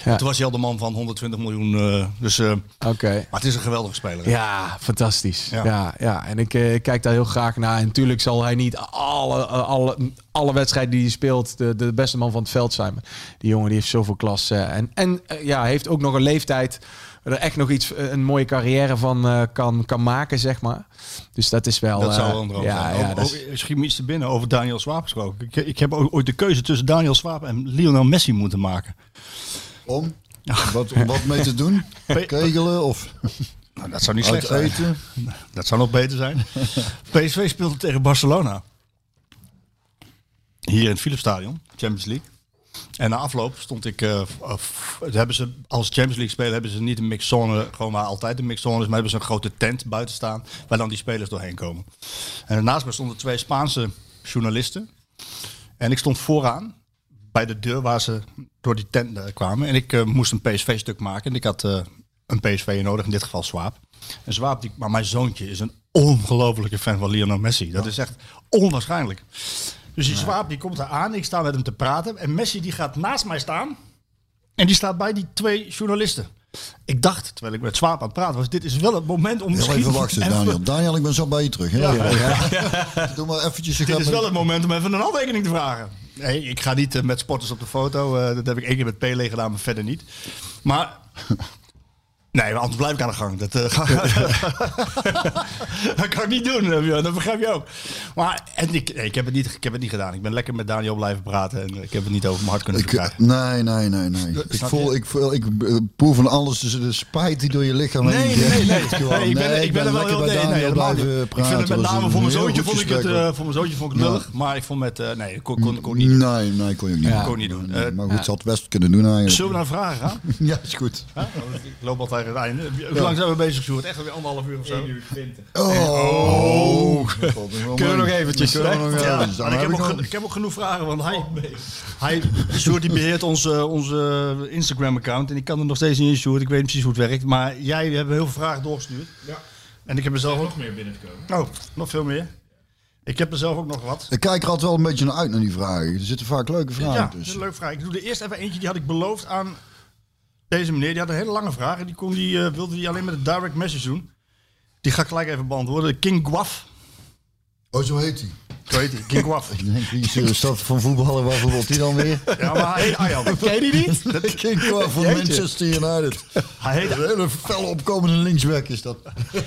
[SPEAKER 6] Ja.
[SPEAKER 4] Toen was hij al de man van 120 miljoen. eh, dus,
[SPEAKER 6] Oké.
[SPEAKER 4] maar het is een geweldige speler. hè?
[SPEAKER 6] Ja, fantastisch.
[SPEAKER 4] Ja.
[SPEAKER 6] Ja, ja, en ik eh, kijk daar heel graag naar. En natuurlijk zal hij niet alle, alle, alle wedstrijden die hij speelt de, de beste man van het veld zijn. Maar die jongen die heeft zoveel klas. en en ja, heeft ook nog een leeftijd waar er echt nog iets, een mooie carrière van kan, kan maken, zeg maar. Dus dat is wel...
[SPEAKER 4] Dat zou
[SPEAKER 6] eh,
[SPEAKER 4] wel een
[SPEAKER 6] ja,
[SPEAKER 4] zijn.
[SPEAKER 6] Ja,
[SPEAKER 4] Over-
[SPEAKER 6] dat
[SPEAKER 4] binnen over Daniel Swaap gesproken. Ik, ik heb ook ooit de keuze tussen Daniel Swaap en Lionel Messi moeten maken.
[SPEAKER 5] Om? Wat, om wat mee te doen? Kegelen of
[SPEAKER 4] Nou, dat zou niet slecht zijn.
[SPEAKER 5] eten?
[SPEAKER 4] Dat zou nog beter zijn. PSV speelde tegen Barcelona. Hier in het Philipsstadion, Champions League. En na afloop stond ik, f- hebben ze, als Champions League spelen, hebben ze niet een mixzone, gewoon waar altijd een mixzone is, maar hebben ze een grote tent buiten staan, waar dan die spelers doorheen komen. En naast me stonden twee Spaanse journalisten. En ik stond vooraan, bij de deur waar ze door die tent eh, kwamen. En ik eh, moest een PSV-stuk maken. En ik had eh, een PSV nodig, in dit geval Swaap. En Swaap, die, maar mijn zoontje is een ongelofelijke fan van Lionel Messi. Dat is echt onwaarschijnlijk. Dus die Swaap die komt daar aan, ik sta met hem te praten. En Messi die gaat naast mij staan. En die staat bij die twee journalisten. Ik dacht, terwijl ik met Swaap aan het praten was, dit is wel het moment om misschien...
[SPEAKER 5] even wachten, Daniel. Daniel, ik ben zo bij je terug. Heel
[SPEAKER 4] Ja.
[SPEAKER 5] even. Doe maar eventjes.
[SPEAKER 4] Dit is wel het moment om even een handtekening te vragen. Nee, ik ga niet eh, met sporters op de foto. eh, dat heb ik één keer met Pele gedaan, maar verder niet. Maar... Nee, maar anders blijf ik aan de gang. Dat, eh, [LAUGHS] [LAUGHS] dat kan ik niet doen, eh, dat begrijp je ook. Maar en ik, nee, ik, heb het niet, ik heb het niet gedaan. Ik ben lekker met Daniel blijven praten. En ik heb het niet over mijn hart kunnen
[SPEAKER 5] Ik,
[SPEAKER 4] verkrijgen.
[SPEAKER 5] nee, nee, nee, nee. Ik voel,
[SPEAKER 4] je?
[SPEAKER 5] ik voel, ik eh, proel van alles tussen de spijt die door je lichaam
[SPEAKER 4] Nee,
[SPEAKER 5] heen
[SPEAKER 4] nee, nee, nee. [LAUGHS] Nee, ik ben,
[SPEAKER 5] nee,
[SPEAKER 4] ik ben er wel heel nee, nee,
[SPEAKER 5] blijven praten.
[SPEAKER 4] Ik vind het met name voor mijn zoontje vond ik het, voor mijn zoontje vond ik het
[SPEAKER 5] Ja.
[SPEAKER 4] Maar ik vond met, eh, nee, ik kon, kon, kon niet.
[SPEAKER 5] Nee, nee, kon je ook niet.
[SPEAKER 6] Ja.
[SPEAKER 4] Kon niet doen.
[SPEAKER 5] Maar goed, ze had het best kunnen doen eigenlijk.
[SPEAKER 4] Zullen we naar vragen gaan?
[SPEAKER 5] Ja, is goed.
[SPEAKER 4] Huh? Ik loop al het einde. Hoe lang zijn we bezig, Sjoerd? Echt weer anderhalf uur of zo?
[SPEAKER 5] Oh.
[SPEAKER 6] Kunnen we nog eventjes,
[SPEAKER 5] Kunnen we nog
[SPEAKER 4] Ja,
[SPEAKER 5] eventjes.
[SPEAKER 4] ik, heb ook,
[SPEAKER 5] ik
[SPEAKER 4] geno- ik heb ook genoeg vragen, want hij, hij Sjoerd die beheert onze, onze Instagram-account en ik kan er nog steeds niet in, Sjoerd. Ik weet niet precies hoe het werkt, maar jij hebt heel veel vragen doorgestuurd. Ja. En ik heb er zelf ook...
[SPEAKER 7] Nog meer binnengekomen.
[SPEAKER 4] Oh, nog veel meer. Ik heb er zelf ook nog wat.
[SPEAKER 5] Ik kijk er altijd wel een beetje naar uit naar die vragen. Er zitten vaak leuke vragen
[SPEAKER 4] Ja,
[SPEAKER 5] tussen.
[SPEAKER 4] een leuke vraag. Ik doe er eerst even eentje, die had ik beloofd aan deze meneer. Die had een hele lange vraag en die, kon die eh, wilde die alleen met een direct message doen. Die ga ik gelijk even beantwoorden. King Guaf.
[SPEAKER 5] Oh, zo heet hij.
[SPEAKER 4] Zo heet hij, King Guaf.
[SPEAKER 5] Ik denk, wie is, is dat van voetballen? Waarvoor wordt hij dan weer?
[SPEAKER 4] Ja, maar hij heet Arjan. Ken je die niet? [LAUGHS] Dat,
[SPEAKER 5] van
[SPEAKER 4] Jeetje.
[SPEAKER 5] Manchester United.
[SPEAKER 4] hij, heet,
[SPEAKER 5] Een hele felle opkomende linksback is dat. [LAUGHS]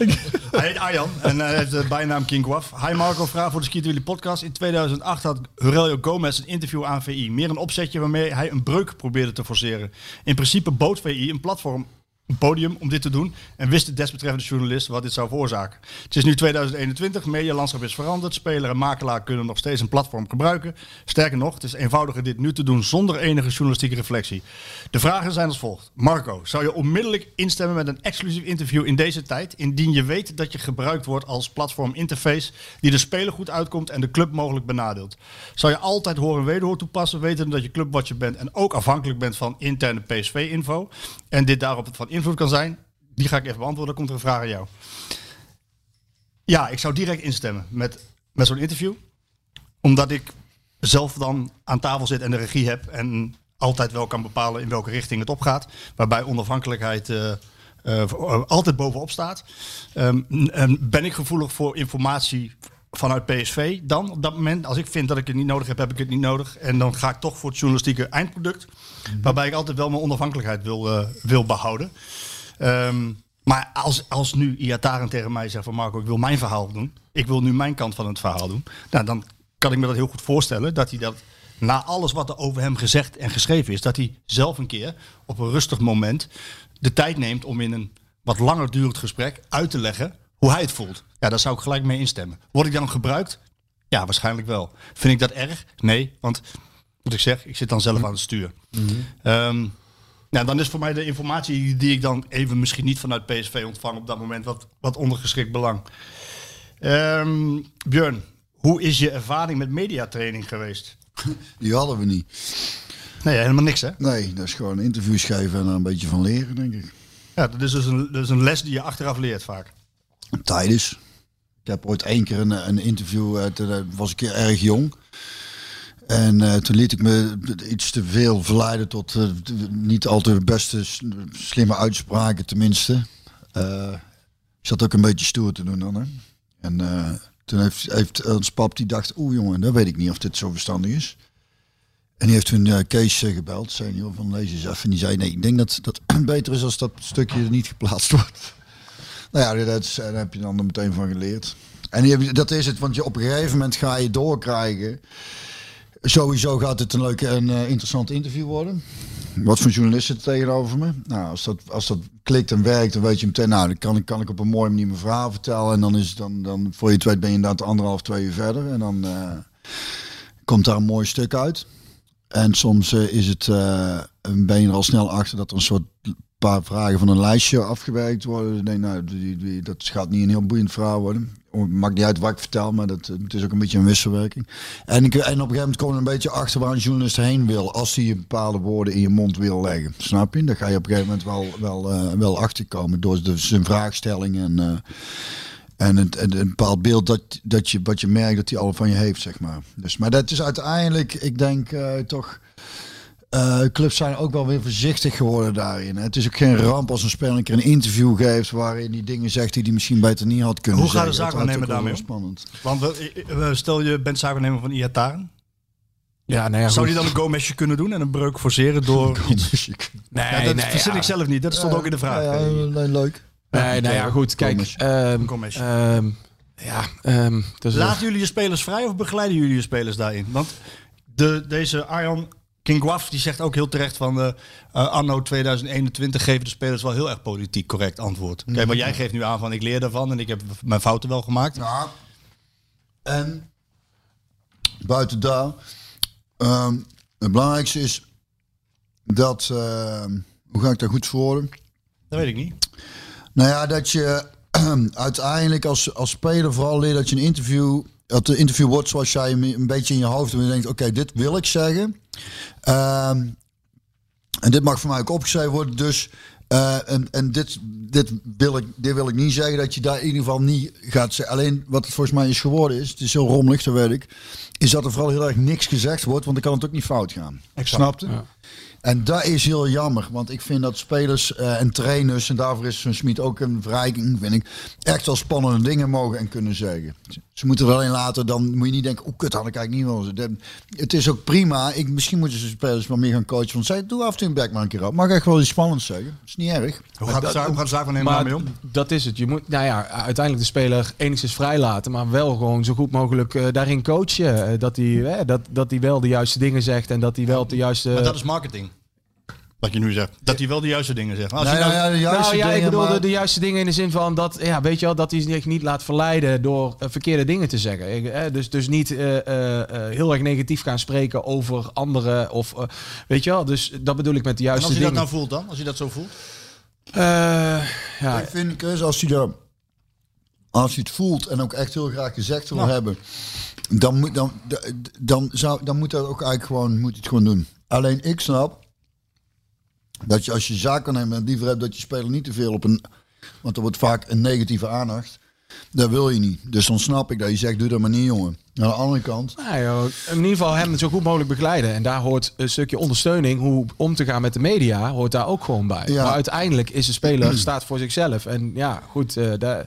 [SPEAKER 4] hij heet Arjan en hij heeft de bijnaam King Guaf. Hi Marco, vraag voor de Ski Willy podcast. In 2008 had Aurelio Gomez een interview aan VI. Meer een opzetje waarmee hij een breuk probeerde te forceren. In principe bood VI een platform een podium om dit te doen en wist de desbetreffende journalist wat dit zou veroorzaken. Het is nu 2021, medialandschap is veranderd, speler en makelaar kunnen nog steeds een platform gebruiken. Sterker nog, het is eenvoudiger dit nu te doen zonder enige journalistieke reflectie. De vragen zijn als volgt. Marco, zou je onmiddellijk instemmen met een exclusief interview in deze tijd, indien je weet dat je gebruikt wordt als platform interface die de speler goed uitkomt en de club mogelijk benadeelt? Zou je altijd hoor en wederhoor toepassen, weten dat je clubwatcher bent en ook afhankelijk bent van interne PSV-info en dit daarop van kan zijn? Die ga ik even beantwoorden. Dan komt er een vraag aan jou. Ja, ik zou direct instemmen met, met zo'n interview. Omdat ik zelf dan aan tafel zit en de regie heb. En altijd wel kan bepalen in welke richting het opgaat. Waarbij onafhankelijkheid eh, eh, altijd bovenop staat. En ben ik gevoelig voor informatie vanuit PSV dan op dat moment. Als ik vind dat ik het niet nodig heb, heb ik het niet nodig. En dan ga ik toch voor het journalistieke eindproduct. Waarbij ik altijd wel mijn onafhankelijkheid wil, eh, wil behouden. Ehm, maar als, als nu Iataren tegen mij zegt van Marco, ik wil mijn verhaal doen. Ik wil nu mijn kant van het verhaal doen. Nou, dan kan ik me dat heel goed voorstellen. Dat hij dat na alles wat er over hem gezegd en geschreven is. Dat hij zelf een keer op een rustig moment de tijd neemt om in een wat langer durend gesprek uit te leggen hoe hij het voelt. Ja, daar zou ik gelijk mee instemmen. Word ik dan gebruikt? Ja, waarschijnlijk wel. Vind ik dat erg? Nee, want wat ik zeg, ik zit dan zelf aan het stuur. Ehm, nou, dan is voor mij de informatie die ik dan even misschien niet vanuit PSV ontvang op dat moment wat, wat ondergeschikt belang. Ehm Björn, hoe is je ervaring met mediatraining geweest? [LAUGHS]
[SPEAKER 5] Die hadden we niet.
[SPEAKER 4] Nee, helemaal niks hè?
[SPEAKER 5] Nee, dat is gewoon interviews geven en er een beetje van leren, denk ik.
[SPEAKER 4] Ja, dat is dus een, dat is een les die je achteraf leert vaak.
[SPEAKER 5] Tijdens. Ik heb ooit één keer een, een interview, eh, toen eh, was ik erg jong. En eh, toen liet ik me iets te veel verleiden tot niet al te beste, slimme uitspraken tenminste. Ik zat ook een beetje stoer te doen dan. Hè. En toen heeft, heeft ons pap die dacht, oeh jongen, dat weet ik niet of dit zo verstandig is. En die heeft toen Kees gebeld, zei van lees eens even. En die zei, nee, ik denk dat dat [CLEARS THROAT] beter is als dat stukje niet geplaatst wordt. Nou ja, dat is, daar heb je dan er meteen van geleerd. En je- dat is het, want je op een gegeven moment ga je doorkrijgen. Sowieso gaat het een leuk en eh, interessant interview worden. Wat voor journalist zit er tegenover me? Nou, als dat, als dat klikt en werkt, dan weet je meteen, nou, dan kan ik, kan ik op een mooie manier mijn verhaal vertellen. En dan is het dan, dan voor je het weet ben je inderdaad anderhalf, twee uur verder. En dan eh, komt daar een mooi stuk uit. En soms eh, is het, ben je er al snel achter dat er een soort paar vragen van een lijstje afgewerkt worden. Ik denk, nou, die, dat gaat niet een heel boeiend verhaal worden. Maakt niet uit wat ik vertel, maar dat, het is ook een beetje een wisselwerking. En, ik, en op een gegeven moment kom je een beetje achter waar een journalist heen wil. Als hij bepaalde woorden in je mond wil leggen. Snap je? Daar ga je op een gegeven moment wel, wel, eh, wel achter komen. Door de, zijn vraagstelling en, eh, en het, het- een bepaald beeld dat, dat je, wat je merkt dat hij al van je heeft, zeg maar. Dus, maar dat is uiteindelijk, ik denk eh, toch... eh, clubs zijn ook wel weer voorzichtig geworden daarin. Het is ook geen ramp als een speler een keer een interview geeft waarin die dingen zegt die hij misschien beter niet had kunnen
[SPEAKER 4] Hoe gaat
[SPEAKER 5] zeggen.
[SPEAKER 4] de
[SPEAKER 5] Dat
[SPEAKER 4] zaakwaarnemer
[SPEAKER 5] is ook wel
[SPEAKER 4] daarmee?
[SPEAKER 5] Spannend.
[SPEAKER 4] Want we- we- stel je bent zaakwaarnemer van Iataren.
[SPEAKER 6] Ja, nou ja,
[SPEAKER 4] Zou die dan een Gomezje kunnen doen en een breuk forceren door [LAUGHS] iets?
[SPEAKER 6] Nee,
[SPEAKER 4] Ja, dat
[SPEAKER 6] nee,
[SPEAKER 4] verzin
[SPEAKER 6] ja.
[SPEAKER 4] ik zelf niet. Dat stond ook in de vraag.
[SPEAKER 5] Ja, ja, nee, leuk.
[SPEAKER 6] Nee, nou ja, goed. Kijk, ehm,
[SPEAKER 4] Gomez.
[SPEAKER 6] ehm, ja, ehm, dus, eh,
[SPEAKER 4] Laten jullie je spelers vrij of begeleiden jullie je spelers daarin? Want de, deze Arjan Kingwaf die zegt ook heel terecht van eh, eh, anno 2021 geven de spelers wel heel erg politiek correct antwoord. Kijk, maar jij geeft nu aan van ik leer daarvan en ik heb mijn fouten wel gemaakt.
[SPEAKER 5] Ja. En buiten daar, ehm, het belangrijkste is dat, ehm, hoe ga ik dat goed verwoorden?
[SPEAKER 4] Dat weet ik niet.
[SPEAKER 5] Nou ja, dat je [CLEARS THROAT] uiteindelijk als, als speler vooral leert dat je een interview, dat de interview wordt zoals jij hem een beetje in je hoofd en je denkt, oké, dit wil ik zeggen. Ehm, en dit mag voor mij ook opgeschreven worden, dus eh, en, en dit, dit, wil ik, dit wil ik niet zeggen, dat je daar in ieder geval niet gaat zeggen. Alleen wat het volgens mij is geworden is, het is heel rommelig, dat weet ik, is dat er vooral heel erg niks gezegd wordt, want dan kan het ook niet fout gaan.
[SPEAKER 4] Exact.
[SPEAKER 5] Snapte? En dat is heel jammer, want ik vind dat spelers eh, en trainers, en daarvoor is zo'n Smit ook een verrijking, vind ik, echt wel spannende dingen mogen en kunnen zeggen. Ze moeten er alleen later, dan moet je niet denken, oh kut, had ik eigenlijk niet wel. Dat- Het is ook prima, ik, misschien moeten ze spelers wel meer gaan coachen, van zeg, doe af en toe een bek maar een keer op. Mag ik echt wel iets spannends zeggen? Dat is niet erg.
[SPEAKER 4] Hoe gaat, de zaak, hoe gaat de zaakwaarnemer
[SPEAKER 6] maar
[SPEAKER 4] daarmee om?
[SPEAKER 6] dat is het. Je moet, nou ja, uiteindelijk de speler enigszins vrijlaten, maar wel gewoon zo goed mogelijk eh, daarin coachen. Eh, dat hij dat, dat hij wel de juiste dingen zegt en dat hij wel de juiste.
[SPEAKER 4] Maar dat is marketing. Wat je nu zegt. Dat hij wel de juiste dingen zegt. Als je nou-
[SPEAKER 5] nou ja, de juiste
[SPEAKER 6] nou ja, ik
[SPEAKER 5] dingen,
[SPEAKER 6] bedoel
[SPEAKER 5] maar-
[SPEAKER 6] de, de juiste dingen in de zin van dat, ja, weet je wel, dat hij zich niet laat verleiden door eh, verkeerde dingen te zeggen. Ik, eh, dus, dus niet eh, eh, eh, heel erg negatief gaan spreken over anderen of, weet je wel. Dus dat bedoel ik met de
[SPEAKER 4] en
[SPEAKER 6] juiste
[SPEAKER 4] als je dat
[SPEAKER 6] dingen.
[SPEAKER 4] nou voelt dan? Als je dat zo voelt?
[SPEAKER 6] Eh, ja,
[SPEAKER 5] Ik vind, Chris, als hij dat, als hij het voelt en ook echt heel graag gezegd wil
[SPEAKER 4] Nou.
[SPEAKER 5] hebben, dan moet, dan, dan, zou, dan moet dat ook eigenlijk gewoon, moet hij het gewoon doen. Alleen ik snap dat je als je zaken neemt en liever hebt dat je speler niet te veel op een, want er wordt vaak een negatieve aandacht. Dat wil je niet. Dus dan snap ik dat je zegt, doe dat maar niet, jongen. Aan de andere kant,
[SPEAKER 6] Nou, joh, in ieder geval hem zo goed mogelijk begeleiden. En daar hoort een stukje ondersteuning, hoe om te gaan met de media, hoort daar ook gewoon bij.
[SPEAKER 5] Ja.
[SPEAKER 6] Maar uiteindelijk is de speler [CLEARS THROAT] staat voor zichzelf. En ja, goed, eh, daar,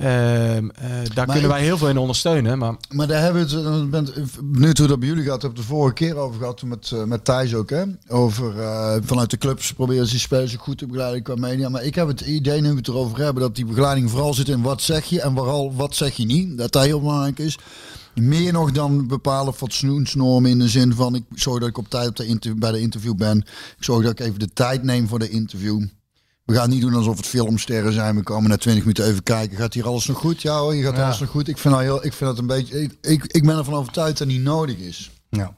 [SPEAKER 6] ehm, eh, daar kunnen wij heel veel in ondersteunen. Maar
[SPEAKER 5] Maar daar hebben we het, eh, ik ben benieuwd hoe dat bij jullie gaat. Ik heb het de vorige keer over gehad met, eh, met Thijs ook. Hè? Over eh, vanuit de clubs proberen ze die spelers goed te begeleiden qua media. Maar ik heb het idee, nu we het erover hebben, dat die begeleiding vooral zit in wat zeg je en vooral wat zeg je niet. Dat dat heel belangrijk is. Meer nog dan bepalen fatsoensnormen in de zin van ik zorg dat ik op tijd op de bij de interview ben. Ik zorg dat ik even de tijd neem voor de interview. We gaan niet doen alsof het filmsterren zijn. We komen na 20 minuten even kijken. Gaat hier alles nog goed? Ja hoor, hier gaat alles nog goed. Ik vind, dat heel, ik vind dat een beetje. Ik, ik, ik ben ervan overtuigd dat niet nodig is.
[SPEAKER 4] Ja.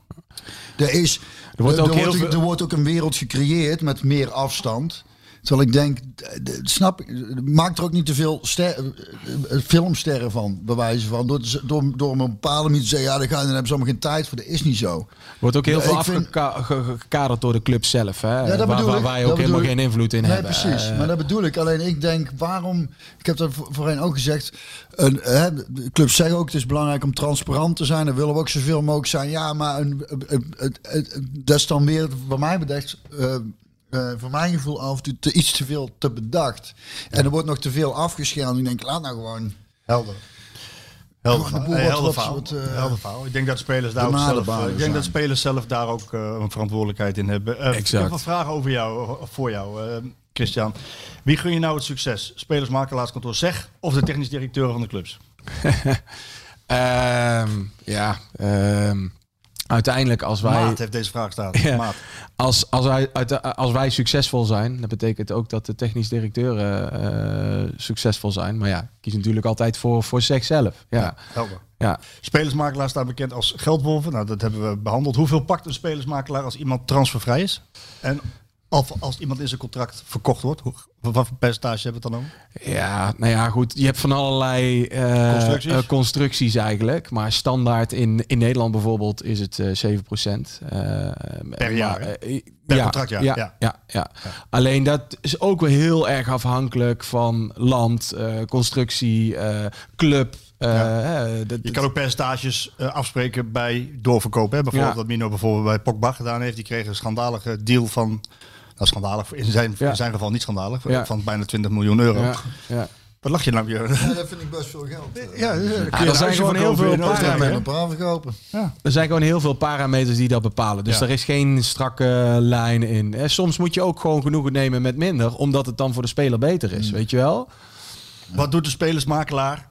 [SPEAKER 5] Er, is,
[SPEAKER 6] Er wordt
[SPEAKER 5] er,
[SPEAKER 6] ook
[SPEAKER 5] er
[SPEAKER 6] heel
[SPEAKER 5] wordt,
[SPEAKER 6] veel-
[SPEAKER 5] er wordt ook een wereld gecreëerd met meer afstand. Terwijl ik denk, snap, ik, maak er ook niet te veel ster, eh, eh, filmsterren van, bij wijze van. Door, door, door een bepaalde manier te zeggen, ja, daar, gaan, daar hebben ze allemaal geen tijd voor. Dat is niet zo.
[SPEAKER 6] wordt ook heel veel afgekaderd door de club zelf. Hè?
[SPEAKER 5] Ja, dat
[SPEAKER 6] waar, wij ook helemaal geen invloed in
[SPEAKER 5] nee,
[SPEAKER 6] hebben.
[SPEAKER 5] precies.
[SPEAKER 6] Eh,
[SPEAKER 5] maar dat bedoel ik. Alleen ik denk, waarom... Ik heb dat voor- voorheen ook gezegd. Een, hè, de clubs zeggen ook, het is belangrijk om transparant te zijn. Dan willen we ook zoveel mogelijk zijn. Ja, maar een, een- dat is dan weer, wat mij betreft... eh, eh, voor mijn gevoel af en toe te, iets te veel te bedacht. En er wordt nog te veel afgeschermd. Ik denk, laat nou gewoon...
[SPEAKER 4] Helder. Helder,
[SPEAKER 5] Gewoon de
[SPEAKER 4] helder verhaal.
[SPEAKER 5] eh,
[SPEAKER 4] Helder verhaal. Ik denk dat spelers daar ook zelf, eh, ik denk dat spelers zelf daar ook een verantwoordelijkheid in hebben. Eh, Ik
[SPEAKER 6] Exact.
[SPEAKER 4] heb een vraag over jou, voor jou, Christian. Wie gun je nou het succes? Spelers, makelaarskantoor, zeg of de technisch directeur van de clubs? [LAUGHS]
[SPEAKER 6] ehm, ja, ehm, uiteindelijk als wij...
[SPEAKER 4] Maat heeft deze vraag staan.
[SPEAKER 6] Ja.
[SPEAKER 4] Maat.
[SPEAKER 6] Als, als, wij, uit- als wij succesvol zijn, dat betekent ook dat de technisch directeuren eh, succesvol zijn. Maar ja, kies natuurlijk altijd voor, voor zichzelf. Ja.
[SPEAKER 4] Helder.
[SPEAKER 6] Ja.
[SPEAKER 4] Spelersmakelaar staat bekend als geldwolven. Nou, dat hebben we behandeld. Hoeveel pakt een spelersmakelaar als iemand transfervrij is? En of als iemand in zijn contract verkocht wordt? Hoe, wat voor percentage hebben we het dan over?
[SPEAKER 6] Ja, nou ja, goed. Je hebt van allerlei eh,
[SPEAKER 4] Constructies?
[SPEAKER 6] eh, constructies eigenlijk. Maar standaard in, in Nederland bijvoorbeeld is het eh 7%
[SPEAKER 4] Per jaar, Per
[SPEAKER 6] ja,
[SPEAKER 4] contractjaar,
[SPEAKER 6] Ja,
[SPEAKER 4] ja.
[SPEAKER 6] ja. Ja, Alleen dat is ook weer heel erg afhankelijk van land, constructie, club. dat-
[SPEAKER 4] Je kan ook percentages afspreken bij doorverkopen. Hè? Bijvoorbeeld
[SPEAKER 6] Ja.
[SPEAKER 4] wat Mino bijvoorbeeld bij Pogba gedaan heeft. Die kreeg een schandalige deal van... Nou, schandalig. In zijn,
[SPEAKER 6] Ja.
[SPEAKER 4] in zijn geval niet schandalig.
[SPEAKER 6] Ja.
[SPEAKER 4] Van bijna 20 miljoen euro.
[SPEAKER 6] ja, ja.
[SPEAKER 4] Wat lach je nou, Björn?
[SPEAKER 5] Ja, dat vind ik best veel geld. eh.
[SPEAKER 4] Ja,
[SPEAKER 6] Ja, er zijn gewoon heel veel parameters. Er zijn gewoon heel veel parameters die dat bepalen. Dus
[SPEAKER 4] Ja.
[SPEAKER 6] er is geen strakke lijn in. Eh, Soms moet je ook gewoon genoegen nemen met minder, omdat het dan voor de speler beter is. Weet je wel?
[SPEAKER 4] Wat doet de spelersmakelaar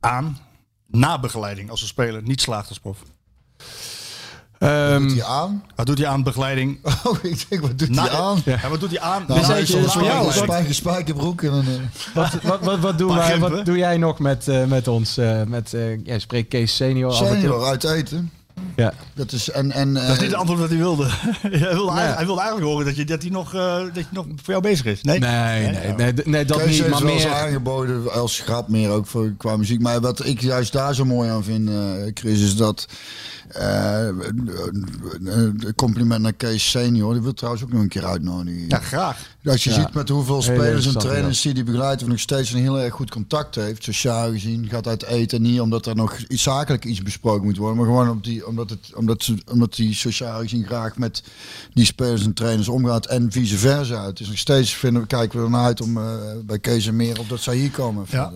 [SPEAKER 4] aan na begeleiding als een speler niet slaagt als prof?
[SPEAKER 6] Ehm,
[SPEAKER 5] Doet hij aan?
[SPEAKER 4] Wat doet hij aan begeleiding? [LAUGHS]
[SPEAKER 5] Oh, ik denk, wat doet hij aan?
[SPEAKER 4] Ja, wat doet hij aan?
[SPEAKER 5] Nou,
[SPEAKER 6] Dus
[SPEAKER 5] is
[SPEAKER 6] is voor jou,
[SPEAKER 5] spijker, spijkerbroek en een... eh, [LAUGHS]
[SPEAKER 6] wat, wat, wat, wat, doen wij, wat doe jij nog met, eh, met ons? eh, met, eh ja, spreek Kees senior.
[SPEAKER 5] Senior uit eten.
[SPEAKER 6] Ja.
[SPEAKER 5] Dat is... En, en,
[SPEAKER 4] Dat is niet het antwoord dat hij wilde. [LAUGHS] hij, wilde eigenlijk, hij wilde eigenlijk horen dat, je, dat, hij nog, eh, dat je nog voor jou bezig is. Nee,
[SPEAKER 6] Nee, nee, nee, dat
[SPEAKER 5] Kees
[SPEAKER 6] niet.
[SPEAKER 5] heeft
[SPEAKER 6] Maar
[SPEAKER 5] wel eens
[SPEAKER 6] meer...
[SPEAKER 5] aangeboden als grap meer ook voor, qua muziek. Maar wat ik juist daar zo mooi aan vind, eh, Chris, is dat... eh, een compliment naar Kees senior. Die wil trouwens ook nog een keer uitnodigen.
[SPEAKER 4] Ja, graag.
[SPEAKER 5] Als je
[SPEAKER 6] Ja.
[SPEAKER 5] ziet met hoeveel spelers en trainers die die begeleiden, of nog steeds een heel erg goed contact heeft, sociaal gezien, gaat uit eten niet omdat er nog iets zakelijk iets besproken moet worden, maar gewoon op die, omdat, het, omdat, ze, omdat die sociaal gezien graag met die spelers en trainers omgaat en vice versa. Het is nog steeds, vinden we, kijken we ernaar uit om eh, bij Kees en meer op dat zij hier komen.
[SPEAKER 4] Ja.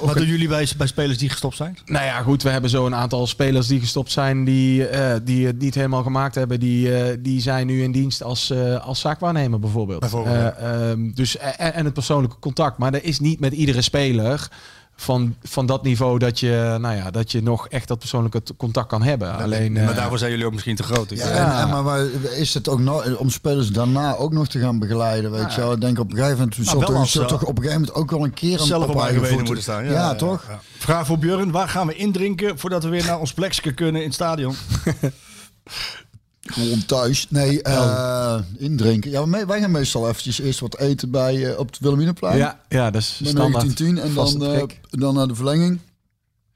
[SPEAKER 4] Wat doen jullie bij, bij spelers die gestopt zijn?
[SPEAKER 6] Nou ja, goed, we hebben zo een aantal spelers die gestopt zijn, die, eh, die het niet helemaal gemaakt hebben. Die, eh, die zijn nu in dienst als, eh, als zaakwaarnemer bijvoorbeeld.
[SPEAKER 4] Bijvoorbeeld,
[SPEAKER 6] Eh, ehm, dus, en, en het persoonlijke contact. Maar er is niet met iedere speler van, van dat niveau dat je, nou ja, dat je nog echt dat persoonlijke contact kan hebben. Alleen, eh,
[SPEAKER 4] maar daarvoor zijn jullie ook misschien te groot.
[SPEAKER 5] Ja,
[SPEAKER 6] Ja.
[SPEAKER 5] En, en maar waar- is het ook nog om spelers daarna ook nog te gaan begeleiden? Weet je wel? Ik denk op een gegeven moment,
[SPEAKER 4] Nou,
[SPEAKER 5] toch-
[SPEAKER 4] als, eh,
[SPEAKER 5] toch op een gegeven moment ook wel een keer een
[SPEAKER 4] zelf op eigen benen
[SPEAKER 5] voeten-
[SPEAKER 4] moeten staan.
[SPEAKER 5] Ja, toch?
[SPEAKER 4] ja. Vraag voor Björn, waar gaan we indrinken voordat we weer naar ons plekje kunnen in het stadion? [LAUGHS]
[SPEAKER 5] Gewoon thuis. Nee, eh, indrinken. Ja, wij gaan meestal eventjes eerst wat eten bij eh, op het Wilhelminaplein.
[SPEAKER 6] ja, ja, dat is standaard.
[SPEAKER 5] 1910 en dan, eh, dan naar de verlenging.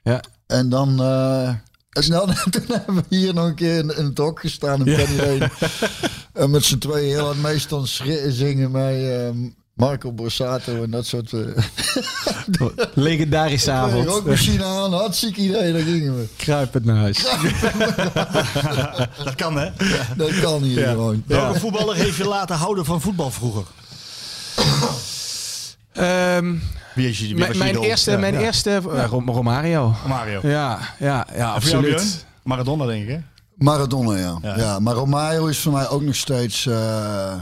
[SPEAKER 6] Ja.
[SPEAKER 5] En dan, eh, [LAUGHS] en dan toen hebben we hier nog een keer in, in het hok gestaan in Penny Lane. en met z'n tweeën heel hard meestal zingen bij eh, Marco Borsato en dat soort... eh [LAUGHS]
[SPEAKER 6] Legendarische avond.
[SPEAKER 5] rookmachine aan, hartstikke idee, daar gingen we.
[SPEAKER 6] Kruipend naar huis. [LAUGHS]
[SPEAKER 4] Dat kan hè?
[SPEAKER 5] Dat kan hier gewoon.
[SPEAKER 4] Welke voetballer heeft je laten houden van voetbal vroeger?
[SPEAKER 6] Ehm,
[SPEAKER 4] Wie is je, wie was
[SPEAKER 6] mijn
[SPEAKER 4] je
[SPEAKER 6] mijn eerste,
[SPEAKER 4] Ja,
[SPEAKER 6] mijn
[SPEAKER 4] ja.
[SPEAKER 6] eerste eh, Rom- Romario.
[SPEAKER 4] Mario.
[SPEAKER 6] Ja, ja, ja,
[SPEAKER 4] En voor jou,
[SPEAKER 6] absoluut.
[SPEAKER 4] Maradona denk ik hè?
[SPEAKER 5] Maradona, ja.
[SPEAKER 4] Ja.
[SPEAKER 5] ja. maar Romario is voor mij ook nog steeds... eh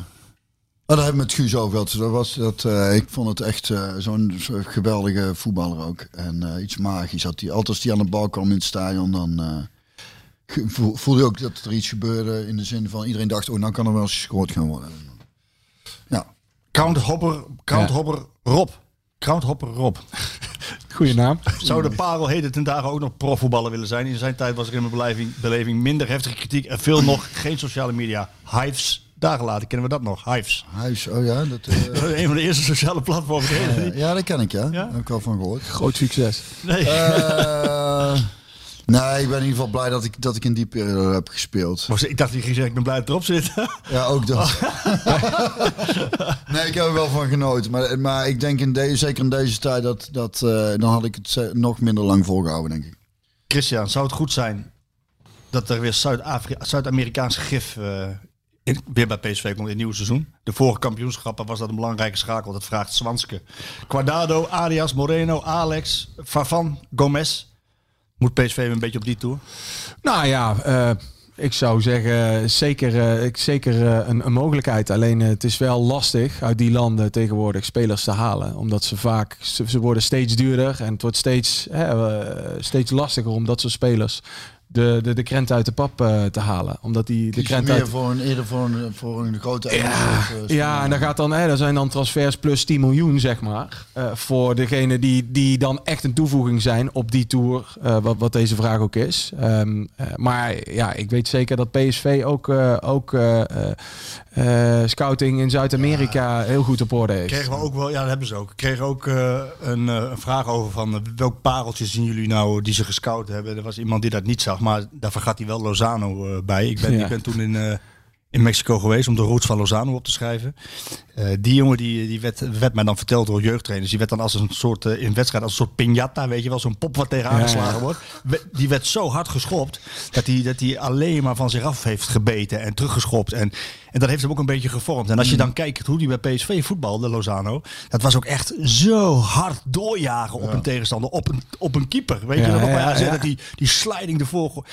[SPEAKER 5] daar hebben we met Guus over gehad. Dat was, dat, eh, ik vond het echt eh, zo'n geweldige voetballer ook. En eh, iets magisch had hij. Altijd als hij aan de bal kwam in het stadion, dan eh, voelde je ook dat er iets gebeurde. In de zin van iedereen dacht, oh, nou kan er wel eens gescoord gaan worden. Ja,
[SPEAKER 4] Count Hopper, Count
[SPEAKER 6] Ja.
[SPEAKER 4] Hopper Rob. Count Hopper Rob. [LAUGHS]
[SPEAKER 6] Goeie naam.
[SPEAKER 4] Zou de parel heden ten dagen ook nog profvoetballer willen zijn? In zijn tijd was er in mijn beleving, beleving minder heftige kritiek en veel nog geen sociale media. Hives, dagen later kennen we dat nog. Hives.
[SPEAKER 5] huis, oh ja. Dat, eh, [LAUGHS]
[SPEAKER 4] Een van de eerste sociale platforms.
[SPEAKER 5] ja, dat ken ik, ja.
[SPEAKER 4] Ja?
[SPEAKER 5] Daar heb ik wel van gehoord.
[SPEAKER 6] Groot succes.
[SPEAKER 4] Nee.
[SPEAKER 5] Eh, nee, ik ben in ieder geval blij dat ik, dat ik in die periode heb gespeeld.
[SPEAKER 4] Maar Ik dacht, die ging zeggen, ik ben blij dat erop zit. [LAUGHS]
[SPEAKER 5] Ja, ook dat. [LAUGHS] nee, ik heb er wel van genoten. Maar, maar ik denk in deze, zeker in deze tijd, dat, dat, eh, dan had ik het nog minder lang volgehouden, denk ik.
[SPEAKER 4] Christian, zou het goed zijn dat er weer Zuid-Amerikaans gif eh, in- weer bij PSV komt in het nieuwe seizoen? De vorige kampioenschappen was dat een belangrijke schakel. Dat vraagt Swanske. Quadrado, Arias, Moreno, Alex, Farfan, Gomez. Moet PSV een beetje op die tour?
[SPEAKER 6] Nou ja, eh, ik zou zeggen, zeker, eh, zeker eh, een, een mogelijkheid. Alleen het is wel lastig uit die landen tegenwoordig spelers te halen. Omdat ze vaak, ze, worden steeds duurder en het wordt steeds, steeds lastiger om dat soort spelers de, de, de krent uit de pap eh, te halen. Omdat die de
[SPEAKER 5] Kies je
[SPEAKER 6] krent uit...
[SPEAKER 5] voor een, eerder voor een, voor een grote
[SPEAKER 6] Ja,
[SPEAKER 5] eh,
[SPEAKER 6] ja, en dan gaat dan, hè, dat zijn dan transfers plus 10 miljoen, zeg maar. eh, voor degene die, die dan echt een toevoeging zijn op die tour, wat, wat deze vraag ook is. Ehm, eh, maar ja, ik weet zeker dat PSV ook, ook scouting in Zuid-Amerika heel goed op orde heeft.
[SPEAKER 4] Kregen we ook wel, ja, dat hebben ze ook. Kregen ook eh, een, vraag over van welk pareltje zien jullie nou die ze gescout hebben. Er was iemand die dat niet zag, maar daar vergat hij wel Lozano eh, bij. Ik ben,
[SPEAKER 6] Ja.
[SPEAKER 4] ik ben toen in, eh, in Mexico geweest om de roots van Lozano op te schrijven. Eh, die jongen die, die werd, werd mij dan verteld door jeugdtrainers. Die werd dan als een soort eh, in wedstrijd als een soort piñata, weet je wel, zo'n pop wat tegen aangeslagen
[SPEAKER 6] ja.
[SPEAKER 4] wordt. Die werd zo hard geschopt dat hij, dat alleen maar van zich af heeft gebeten en teruggeschopt. En, en dat heeft hem ook een beetje gevormd. En als je
[SPEAKER 6] Mm.
[SPEAKER 4] dan kijkt hoe hij bij PSV voetbalde, Lozano, dat was ook echt zo hard doorjagen op een tegenstander, op een, op een keeper. Weet je bij
[SPEAKER 6] ja,
[SPEAKER 4] AZ,
[SPEAKER 6] ja.
[SPEAKER 4] dat die, die sliding ervoor.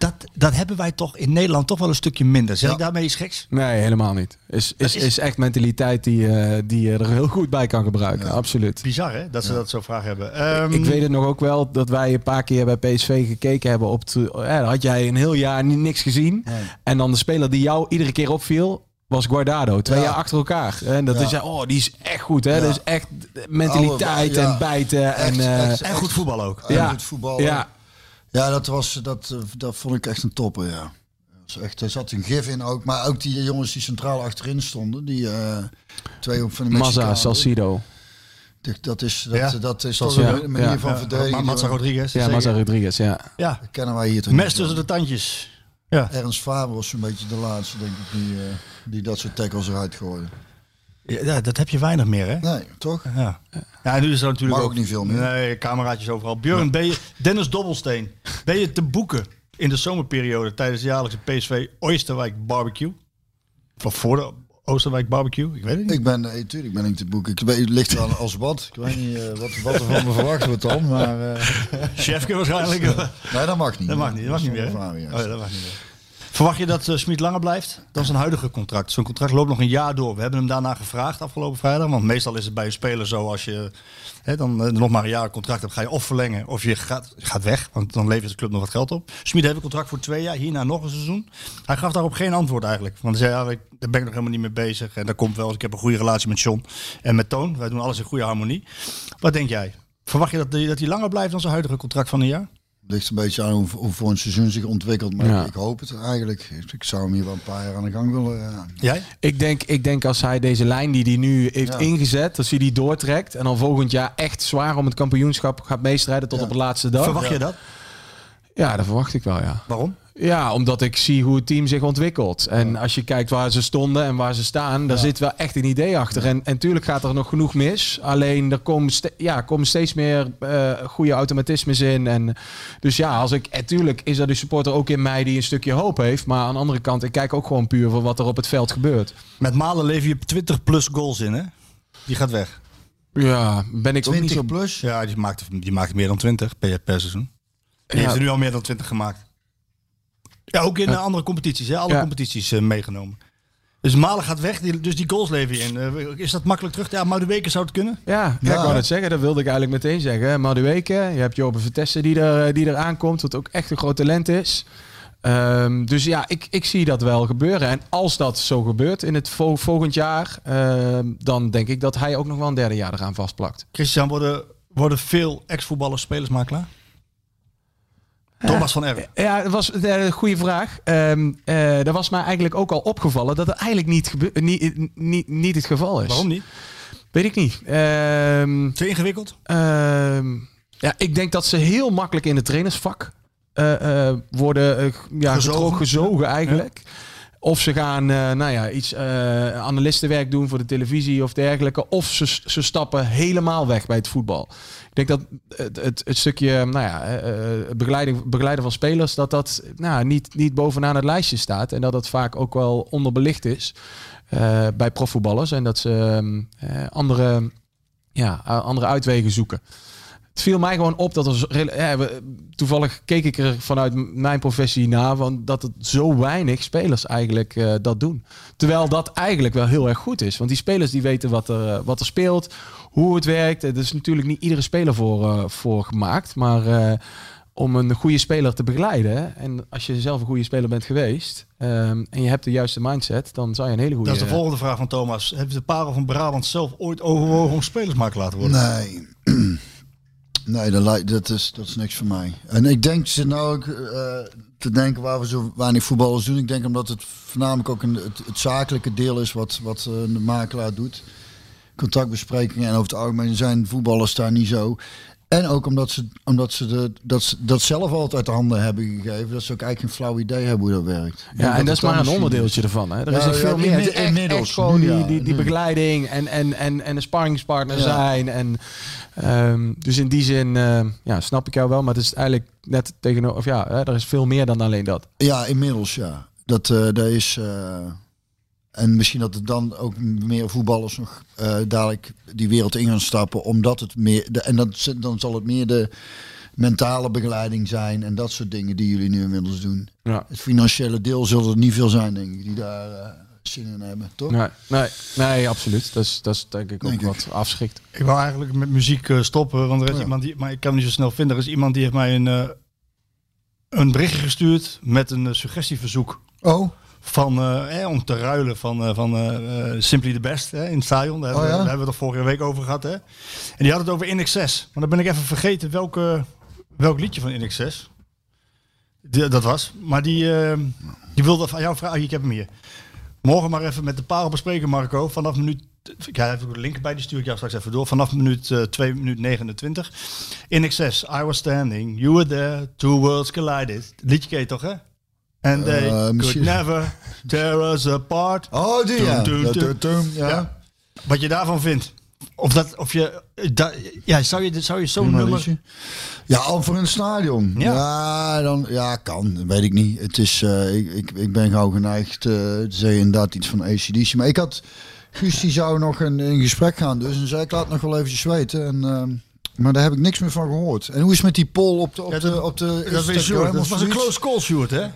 [SPEAKER 4] Dat, dat hebben wij toch in Nederland toch wel een stukje minder. Zeg ik daarmee iets geks?
[SPEAKER 6] Nee, helemaal niet. Is, is,
[SPEAKER 4] is-
[SPEAKER 6] is echt mentaliteit die, eh, die je er heel goed bij kan gebruiken. Absoluut.
[SPEAKER 4] Bizar hè, dat ze dat zo vraag hebben. Ehm,
[SPEAKER 6] Ik weet het nog ook wel dat wij een paar keer bij PSV gekeken hebben op. te- ja, dan had jij een heel jaar ni- niks gezien. En dan de speler die jou iedere keer opviel. Was Guardado, twee
[SPEAKER 5] Ja.
[SPEAKER 6] jaar achter elkaar. En dat
[SPEAKER 5] Ja.
[SPEAKER 6] is ja, oh, die is echt goed, hè?
[SPEAKER 5] Ja.
[SPEAKER 6] Dat is echt mentaliteit en bijten.
[SPEAKER 5] Echt,
[SPEAKER 6] en, eh,
[SPEAKER 5] echt,
[SPEAKER 4] en goed voetbal ook.
[SPEAKER 5] En
[SPEAKER 6] Ja.
[SPEAKER 5] goed voetbal.
[SPEAKER 6] ja,
[SPEAKER 5] Ja, dat, was, dat, eh, dat vond ik echt een topper, ja. Echt, er zat een gif in ook. Maar ook die jongens die centraal achterin stonden. Die eh, twee ook van de Mexicanen.
[SPEAKER 6] Salcido.
[SPEAKER 5] Dat is, dat,
[SPEAKER 4] Ja.
[SPEAKER 5] dat is toch
[SPEAKER 6] ja,
[SPEAKER 5] een manier
[SPEAKER 6] ja.
[SPEAKER 5] van
[SPEAKER 4] Ja,
[SPEAKER 5] verdedigen.
[SPEAKER 4] Ma- Matza Rodriguez.
[SPEAKER 6] Ja. Mazza Rodriguez, ja.
[SPEAKER 4] Ja,
[SPEAKER 5] Dat kennen wij hier toch
[SPEAKER 4] mes tussen de tandjes. Ja.
[SPEAKER 5] Ernst Faber was een beetje de laatste, denk ik, die, eh, die dat soort tackles eruit gooide.
[SPEAKER 4] Ja, dat heb je weinig meer hè.
[SPEAKER 5] Nee, toch?
[SPEAKER 4] Ja. ja, nu is er natuurlijk
[SPEAKER 5] Mag
[SPEAKER 4] ook
[SPEAKER 5] ook niet veel meer.
[SPEAKER 4] Nee, cameraatjes overal. Björn, ben je, Dennis Dobbelsteen, ben je te boeken in de zomerperiode tijdens de jaarlijkse PSV Oosterwijk Barbecue? Of voor de Oosterwijk Barbecue? Ik weet het niet.
[SPEAKER 5] Ik ben, eh, tuurlijk ben ik te boeken. Ik weet, ligt er aan als wat. Ik weet niet eh, wat, wat er van me verwacht wordt dan, maar... eh, [LAUGHS]
[SPEAKER 4] Chefke waarschijnlijk.
[SPEAKER 5] nee, dat mag niet.
[SPEAKER 4] dat mag niet, dat mag niet meer. Oh, ja, dat mag niet meer. Verwacht je dat uh, Smit langer blijft dan zijn huidige contract? Zo'n contract loopt nog een jaar door. We hebben hem daarna gevraagd afgelopen vrijdag. Want meestal is het bij een speler zo als je hè, dan eh, nog maar een jaar contract hebt, ga je of verlengen of je gaat, gaat weg. Want dan levert de club nog wat geld op. Smit heeft een contract voor twee jaar, hierna nog een seizoen. Hij gaf daarop geen antwoord eigenlijk. Want hij zei, ja, ik, daar ben ik nog helemaal niet mee bezig. En dat komt wel, ik heb een goede relatie met John en met Toon. Wij doen alles in goede harmonie. Wat denk jij? Verwacht je dat dat hij langer blijft dan zijn huidige contract van een jaar?
[SPEAKER 5] Ligt een beetje aan hoe, hoe voor een seizoen zich ontwikkelt. Maar
[SPEAKER 6] Ja.
[SPEAKER 5] ik hoop het eigenlijk. Ik zou hem hier wel een paar jaar aan de gang willen. Ja.
[SPEAKER 4] Jij?
[SPEAKER 6] Ik denk, ik denk als hij deze lijn die hij nu heeft
[SPEAKER 5] Ja.
[SPEAKER 6] ingezet, als hij die doortrekt en dan volgend jaar echt zwaar om het kampioenschap gaat meestrijden tot
[SPEAKER 5] Ja.
[SPEAKER 6] op de laatste dag.
[SPEAKER 4] Verwacht je dat?
[SPEAKER 6] Ja, dat verwacht ik wel, ja.
[SPEAKER 4] Waarom?
[SPEAKER 6] Ja, omdat ik zie hoe het team zich ontwikkelt. En als je kijkt waar ze stonden en waar ze staan, daar zit wel echt een idee achter. En, en tuurlijk gaat er nog genoeg mis. Alleen er komen, ste- ja, komen steeds meer eh, goede automatismes in. En dus ja, als ik, en tuurlijk is er de supporter ook in mij die een stukje hoop heeft. Maar aan de andere kant, ik kijk ook gewoon puur voor wat er op het veld gebeurt.
[SPEAKER 4] Met Malen lever je 20 plus goals in, hè? Die gaat weg.
[SPEAKER 6] Ja, ben ik ook niet
[SPEAKER 5] 20
[SPEAKER 6] zo...
[SPEAKER 5] plus.
[SPEAKER 4] Ja, die maakt, die maakt meer dan 20 per, per seizoen. Die
[SPEAKER 6] Ja.
[SPEAKER 4] heeft er nu al meer dan 20 gemaakt. Ja, ook in eh, andere competities, hè? Alle
[SPEAKER 6] Ja.
[SPEAKER 4] competities eh, meegenomen. Dus Malen gaat weg, die, dus die goals lever je in. Eh, is dat makkelijk terug? Ja, maar de weken zou het kunnen.
[SPEAKER 6] Ja, ja,
[SPEAKER 5] Ja.
[SPEAKER 6] ik wou het zeggen. Dat wilde ik eigenlijk meteen zeggen. Madueke, je hebt Jobe Vertessen die er, die er aankomt, wat ook echt een groot talent is. Ehm, dus ja, ik, ik zie dat wel gebeuren. En als dat zo gebeurt in het vo- volgend jaar, ehm, dan denk ik dat hij ook nog wel een derde jaar eraan vastplakt.
[SPEAKER 4] Christian, worden, worden veel ex-voetballers spelersmakelaar? Thomas van Erp.
[SPEAKER 6] Ja, dat was eh, een goede vraag. Ehm eh, dat was mij eigenlijk ook al opgevallen dat het eigenlijk niet, gebe- niet, niet, niet het geval is.
[SPEAKER 4] Waarom niet?
[SPEAKER 6] Weet ik niet. Ehm
[SPEAKER 4] Te ingewikkeld?
[SPEAKER 6] Ehm, ja, ik denk dat ze heel makkelijk in het trainersvak eh, eh, worden eh, ja,
[SPEAKER 4] Gezogen.
[SPEAKER 6] gezogen, gezogen eigenlijk. Of ze gaan eh, nou ja, iets eh, analistenwerk doen voor de televisie of dergelijke. Of ze, ze stappen helemaal weg bij het voetbal. Ik denk dat het, het, stukje nou ja, eh, begeleiding, begeleiden van spelers... dat dat nou, niet, niet bovenaan het lijstje staat. En dat het vaak ook wel onderbelicht is bij profvoetballers. En dat ze ehm, eh, andere, ja, andere uitwegen zoeken. Het viel mij gewoon op dat er ja, we- toevallig keek ik er vanuit mijn professie na van dat het zo weinig spelers eigenlijk eh, dat doen. Terwijl dat eigenlijk wel heel erg goed is, want die spelers die weten wat er, eh, wat er speelt, hoe het werkt. Er is natuurlijk niet iedere speler voor, eh, voor gemaakt, maar eh, om een goede speler te begeleiden. En als je zelf een goede speler bent geweest ehm, en je hebt de juiste mindset, dan zou je een hele goede.
[SPEAKER 4] Dat is de volgende vraag van Thomas. Heeft de Parel van Brabant zelf ooit overwogen om spelersmaker te laten worden?
[SPEAKER 5] Nee. [CLEARS THROAT] Nee, dat, dat, is, dat is niks voor mij. En ik denk ze nou ook eh, te denken waar we zo weinig voetballers doen. Ik denk omdat het voornamelijk ook een, het, het zakelijke deel is wat, wat eh, de makelaar doet. Contactbesprekingen en over het algemeen zijn voetballers daar niet zo. En ook omdat ze, omdat ze, de, dat, ze dat zelf altijd uit de handen hebben gegeven. Dat ze ook eigenlijk geen flauw idee hebben hoe dat werkt.
[SPEAKER 6] Ja, en dat is maar een onderdeeltje ervan. Hè. Er
[SPEAKER 5] Ja,
[SPEAKER 6] is
[SPEAKER 5] ja,
[SPEAKER 6] veel meer.
[SPEAKER 5] inmiddels,
[SPEAKER 6] echt gewoon die, die, die
[SPEAKER 5] Nu.
[SPEAKER 6] begeleiding en, en, en, en een sparringspartner
[SPEAKER 5] Ja.
[SPEAKER 6] zijn. En, ehm, dus in die zin ehm, ja, snap ik jou wel. Maar het is eigenlijk net tegenover... Of ja, hè, er is veel meer dan alleen dat.
[SPEAKER 5] Ja, inmiddels ja. Dat, dat is. eh, en misschien dat er dan ook meer voetballers nog eh, dadelijk die wereld in gaan stappen, omdat het meer. De, en dan, dan zal het meer de mentale begeleiding zijn en dat soort dingen die jullie nu inmiddels doen.
[SPEAKER 6] Ja.
[SPEAKER 5] Het financiële deel zullen er niet veel zijn, denk ik, die daar eh, zin in hebben, toch?
[SPEAKER 6] Nee, nee, nee, absoluut. Dat is, dat is denk ik ook
[SPEAKER 5] Denk ik.
[SPEAKER 6] wat afschrikt.
[SPEAKER 4] Ik wou eigenlijk met muziek eh, stoppen, want er is
[SPEAKER 5] Oh ja.
[SPEAKER 4] iemand die, maar ik kan hem niet zo snel vinden. Er is iemand die heeft mij een, eh, een berichtje gestuurd met een suggestieverzoek
[SPEAKER 5] Oh,
[SPEAKER 4] van eh, om te ruilen van, eh, van eh, eh, Simply the Best hè, in het stadion. Daar,
[SPEAKER 5] Oh
[SPEAKER 4] hebben, we-
[SPEAKER 5] ja?
[SPEAKER 4] daar hebben we het er vorige week over gehad. Hè? En die had het over In Excess. Maar dan ben ik even vergeten welke, welk liedje van In Excess dat was. Maar die, die wilde van jou vragen. Ik heb hem hier. Morgen maar even met de parel bespreken, Marco. Vanaf minuut. Ik heb ook de link bij, die stuur ik jou straks even door. Vanaf minuut eh 2 minuut 29. In excess, I was standing, you were there, two worlds collided. Liedje ken je toch, hè? And they
[SPEAKER 5] Eh,
[SPEAKER 4] could never tear us apart.
[SPEAKER 5] oh die ja. Ja.
[SPEAKER 4] Ja. Wat je daarvan vindt. Of dat, of je, ja, zou je, zou je zo'n
[SPEAKER 5] Prima
[SPEAKER 4] nummer...
[SPEAKER 5] liedje. Ja, al voor een stadion.
[SPEAKER 4] Ja.
[SPEAKER 5] Ja, dan, ja kan. Weet ik niet. Het is, eh, ik, ik, ik ben gauw geneigd eh, te zeggen inderdaad iets van ACDC. Maar ik had... Guus die zou nog een, een gesprek gaan dus. En zei ik laat nog wel eventjes weten. En, ehm, maar daar heb ik niks meer van gehoord. En hoe is het met die poll op de, op
[SPEAKER 4] Ja,
[SPEAKER 5] de,
[SPEAKER 4] dat-
[SPEAKER 5] op de
[SPEAKER 4] Dat, weet dat was een close call, Sjoerd, hè? Ja,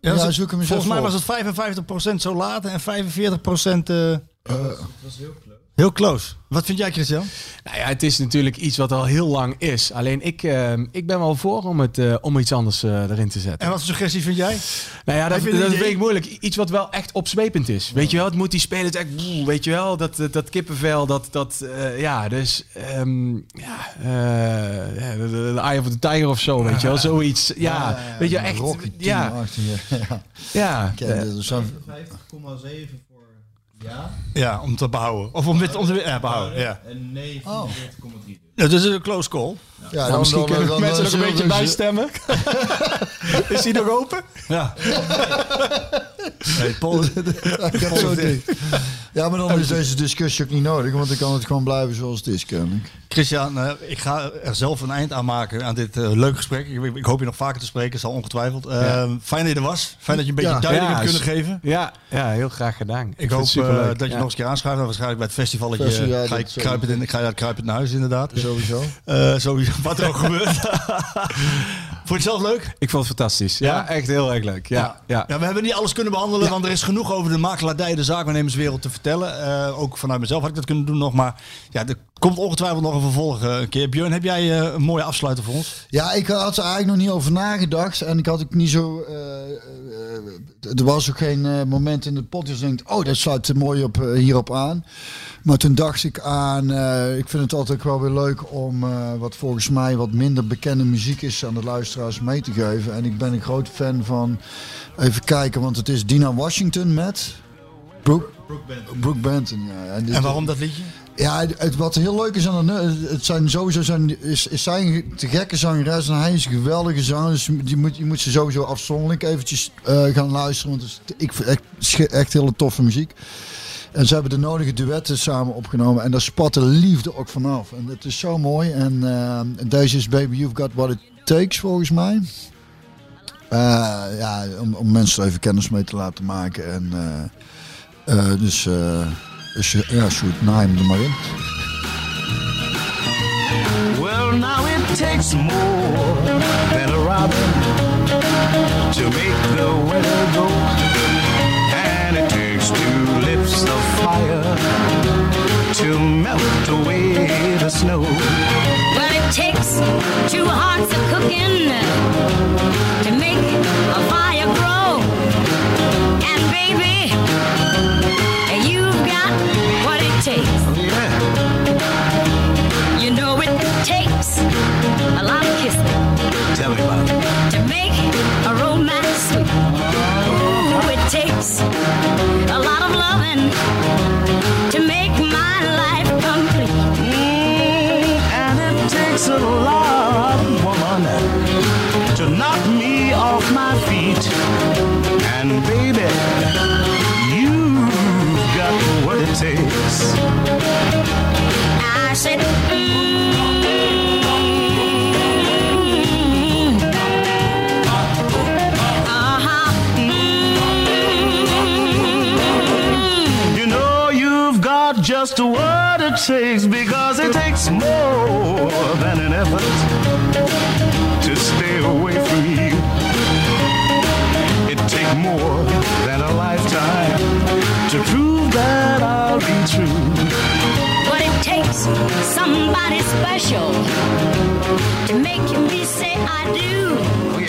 [SPEAKER 5] Ja,
[SPEAKER 4] dat is-
[SPEAKER 5] zoek hem eens
[SPEAKER 4] volgens mij was het 55% zo laat en 45% eh heel Heel close. Wat vind jij, Christian?
[SPEAKER 6] Nou ja, het is natuurlijk iets wat al heel lang is. Alleen ik, ehm, ik ben wel voor om, het, eh, om iets anders eh, erin te zetten.
[SPEAKER 4] En wat suggestie vind jij?
[SPEAKER 6] Nou ja, dat,
[SPEAKER 4] vind
[SPEAKER 6] dat ik moeilijk. Iets wat wel echt opzwepend is. Weet je wel, het moet die spelers echt... Weet je wel, dat, eh, dat kippenvel, dat... dat ja, dus... Ehm, ja, de Eye of the Tiger of zo, weet je wel. [LAUGHS] Zoiets, ja. weet je, echt... ja.
[SPEAKER 5] ja.
[SPEAKER 6] ja.
[SPEAKER 8] 5,7 ja
[SPEAKER 4] Ja, om te behouden. Of om dit om te ja, behouden. Ja.
[SPEAKER 8] en nee
[SPEAKER 5] Oh.
[SPEAKER 8] 44,3.
[SPEAKER 4] ja, dus een close call.
[SPEAKER 5] Ja, dan-
[SPEAKER 6] misschien
[SPEAKER 5] dan-
[SPEAKER 6] kunnen
[SPEAKER 5] dan-
[SPEAKER 6] mensen
[SPEAKER 5] dan
[SPEAKER 6] nog een beetje
[SPEAKER 5] ze-
[SPEAKER 6] bijstemmen. [LAUGHS] is die nog open?
[SPEAKER 4] Ja. [LAUGHS] Nee, Paul, [LAUGHS]
[SPEAKER 5] Ik heb zo dicht. Ja, maar dan is deze discussie ook niet nodig, want dan kan het gewoon blijven zoals het is, kennelijk.
[SPEAKER 4] Christian, eh, ik ga er zelf een eind aan maken aan dit leuk gesprek. Ik, ik hoop je nog vaker te spreken, zal ongetwijfeld. Eh, Fijn dat je er was. Fijn dat je een beetje
[SPEAKER 5] Ja.
[SPEAKER 4] duiding
[SPEAKER 6] Ja,
[SPEAKER 4] hebt kunnen geven.
[SPEAKER 6] Ja, ja, heel graag gedaan.
[SPEAKER 4] Ik hoop
[SPEAKER 6] het
[SPEAKER 4] eh, dat je
[SPEAKER 6] Ja.
[SPEAKER 4] nog eens een keer aanschuift. En waarschijnlijk bij het festivalletje
[SPEAKER 5] Festival, ja,
[SPEAKER 4] ga, ik
[SPEAKER 5] dat
[SPEAKER 4] kruipend in, ik ga kruipend naar huis inderdaad.
[SPEAKER 5] Sowieso.
[SPEAKER 4] Eh sowieso, wat er ook [LAUGHS] gebeurt. [LAUGHS] Vond je het zelf leuk?
[SPEAKER 6] Ik vond het fantastisch. Ja,
[SPEAKER 4] Ja?
[SPEAKER 6] echt heel erg leuk. Ja, ja.
[SPEAKER 4] Ja, we hebben niet alles kunnen behandelen, want er is genoeg over de makelaardij, de zaakwaarnemerswereld te vertellen. Eh, ook vanuit mezelf had ik dat kunnen doen nog, maar ja, er komt ongetwijfeld nog een vervolg eh, een keer. Björn, heb jij eh, een mooie afsluiter voor ons?
[SPEAKER 5] Ja, ik had er eigenlijk nog niet over nagedacht. En ik had ook niet zo. eh, eh, er was ook geen eh, moment in de podcast. dat ik denk, oh, dat sluit er mooi op, eh, hierop aan. Maar toen dacht ik aan. eh, ik vind het altijd wel weer leuk om. eh, wat volgens mij wat minder bekende muziek is. aan de luisteraars mee te geven. En ik ben een groot fan van. Even kijken, want het is Dina Washington met. Brooke, Brooke Benton. ja. dit-
[SPEAKER 4] En waarom dat liedje?
[SPEAKER 5] Ja, het- wat heel leuk is aan nu- het zijn sowieso zijn, is, zijn te gekke zangeres en hij is een geweldige zanger. Dus je moet, je moet ze sowieso afzonderlijk eventjes eh, gaan luisteren, want is, ik echt, echt hele toffe muziek. En ze hebben de nodige duetten samen opgenomen en daar spat de liefde ook vanaf. En het is zo mooi. En eh, deze is Baby You've Got What It Takes volgens mij. Eh, ja, om, om mensen even kennis mee te laten maken. En, dus, er should name the moment.
[SPEAKER 9] Well, now it takes more than a robin to make the weather go, and it takes two lips of fire to melt away the snow.
[SPEAKER 10] But it takes two hearts of cooking to make a fire grow, and baby what it takes. Oh, yeah. You know it takes a lot of kissing.
[SPEAKER 9] Tell me about it.
[SPEAKER 10] To make a romance sweet.
[SPEAKER 9] Ooh,
[SPEAKER 10] it takes a lot of loving to make my life complete.
[SPEAKER 9] Mm, and it takes a lot, woman, to knock me off my feet and baby. What.
[SPEAKER 10] I said, mm,
[SPEAKER 9] You know you've got just what it takes because it takes more than an effort to stay away from you. It takes more than a lifetime to prove that be true.
[SPEAKER 10] but it takes somebody special to make me say I do.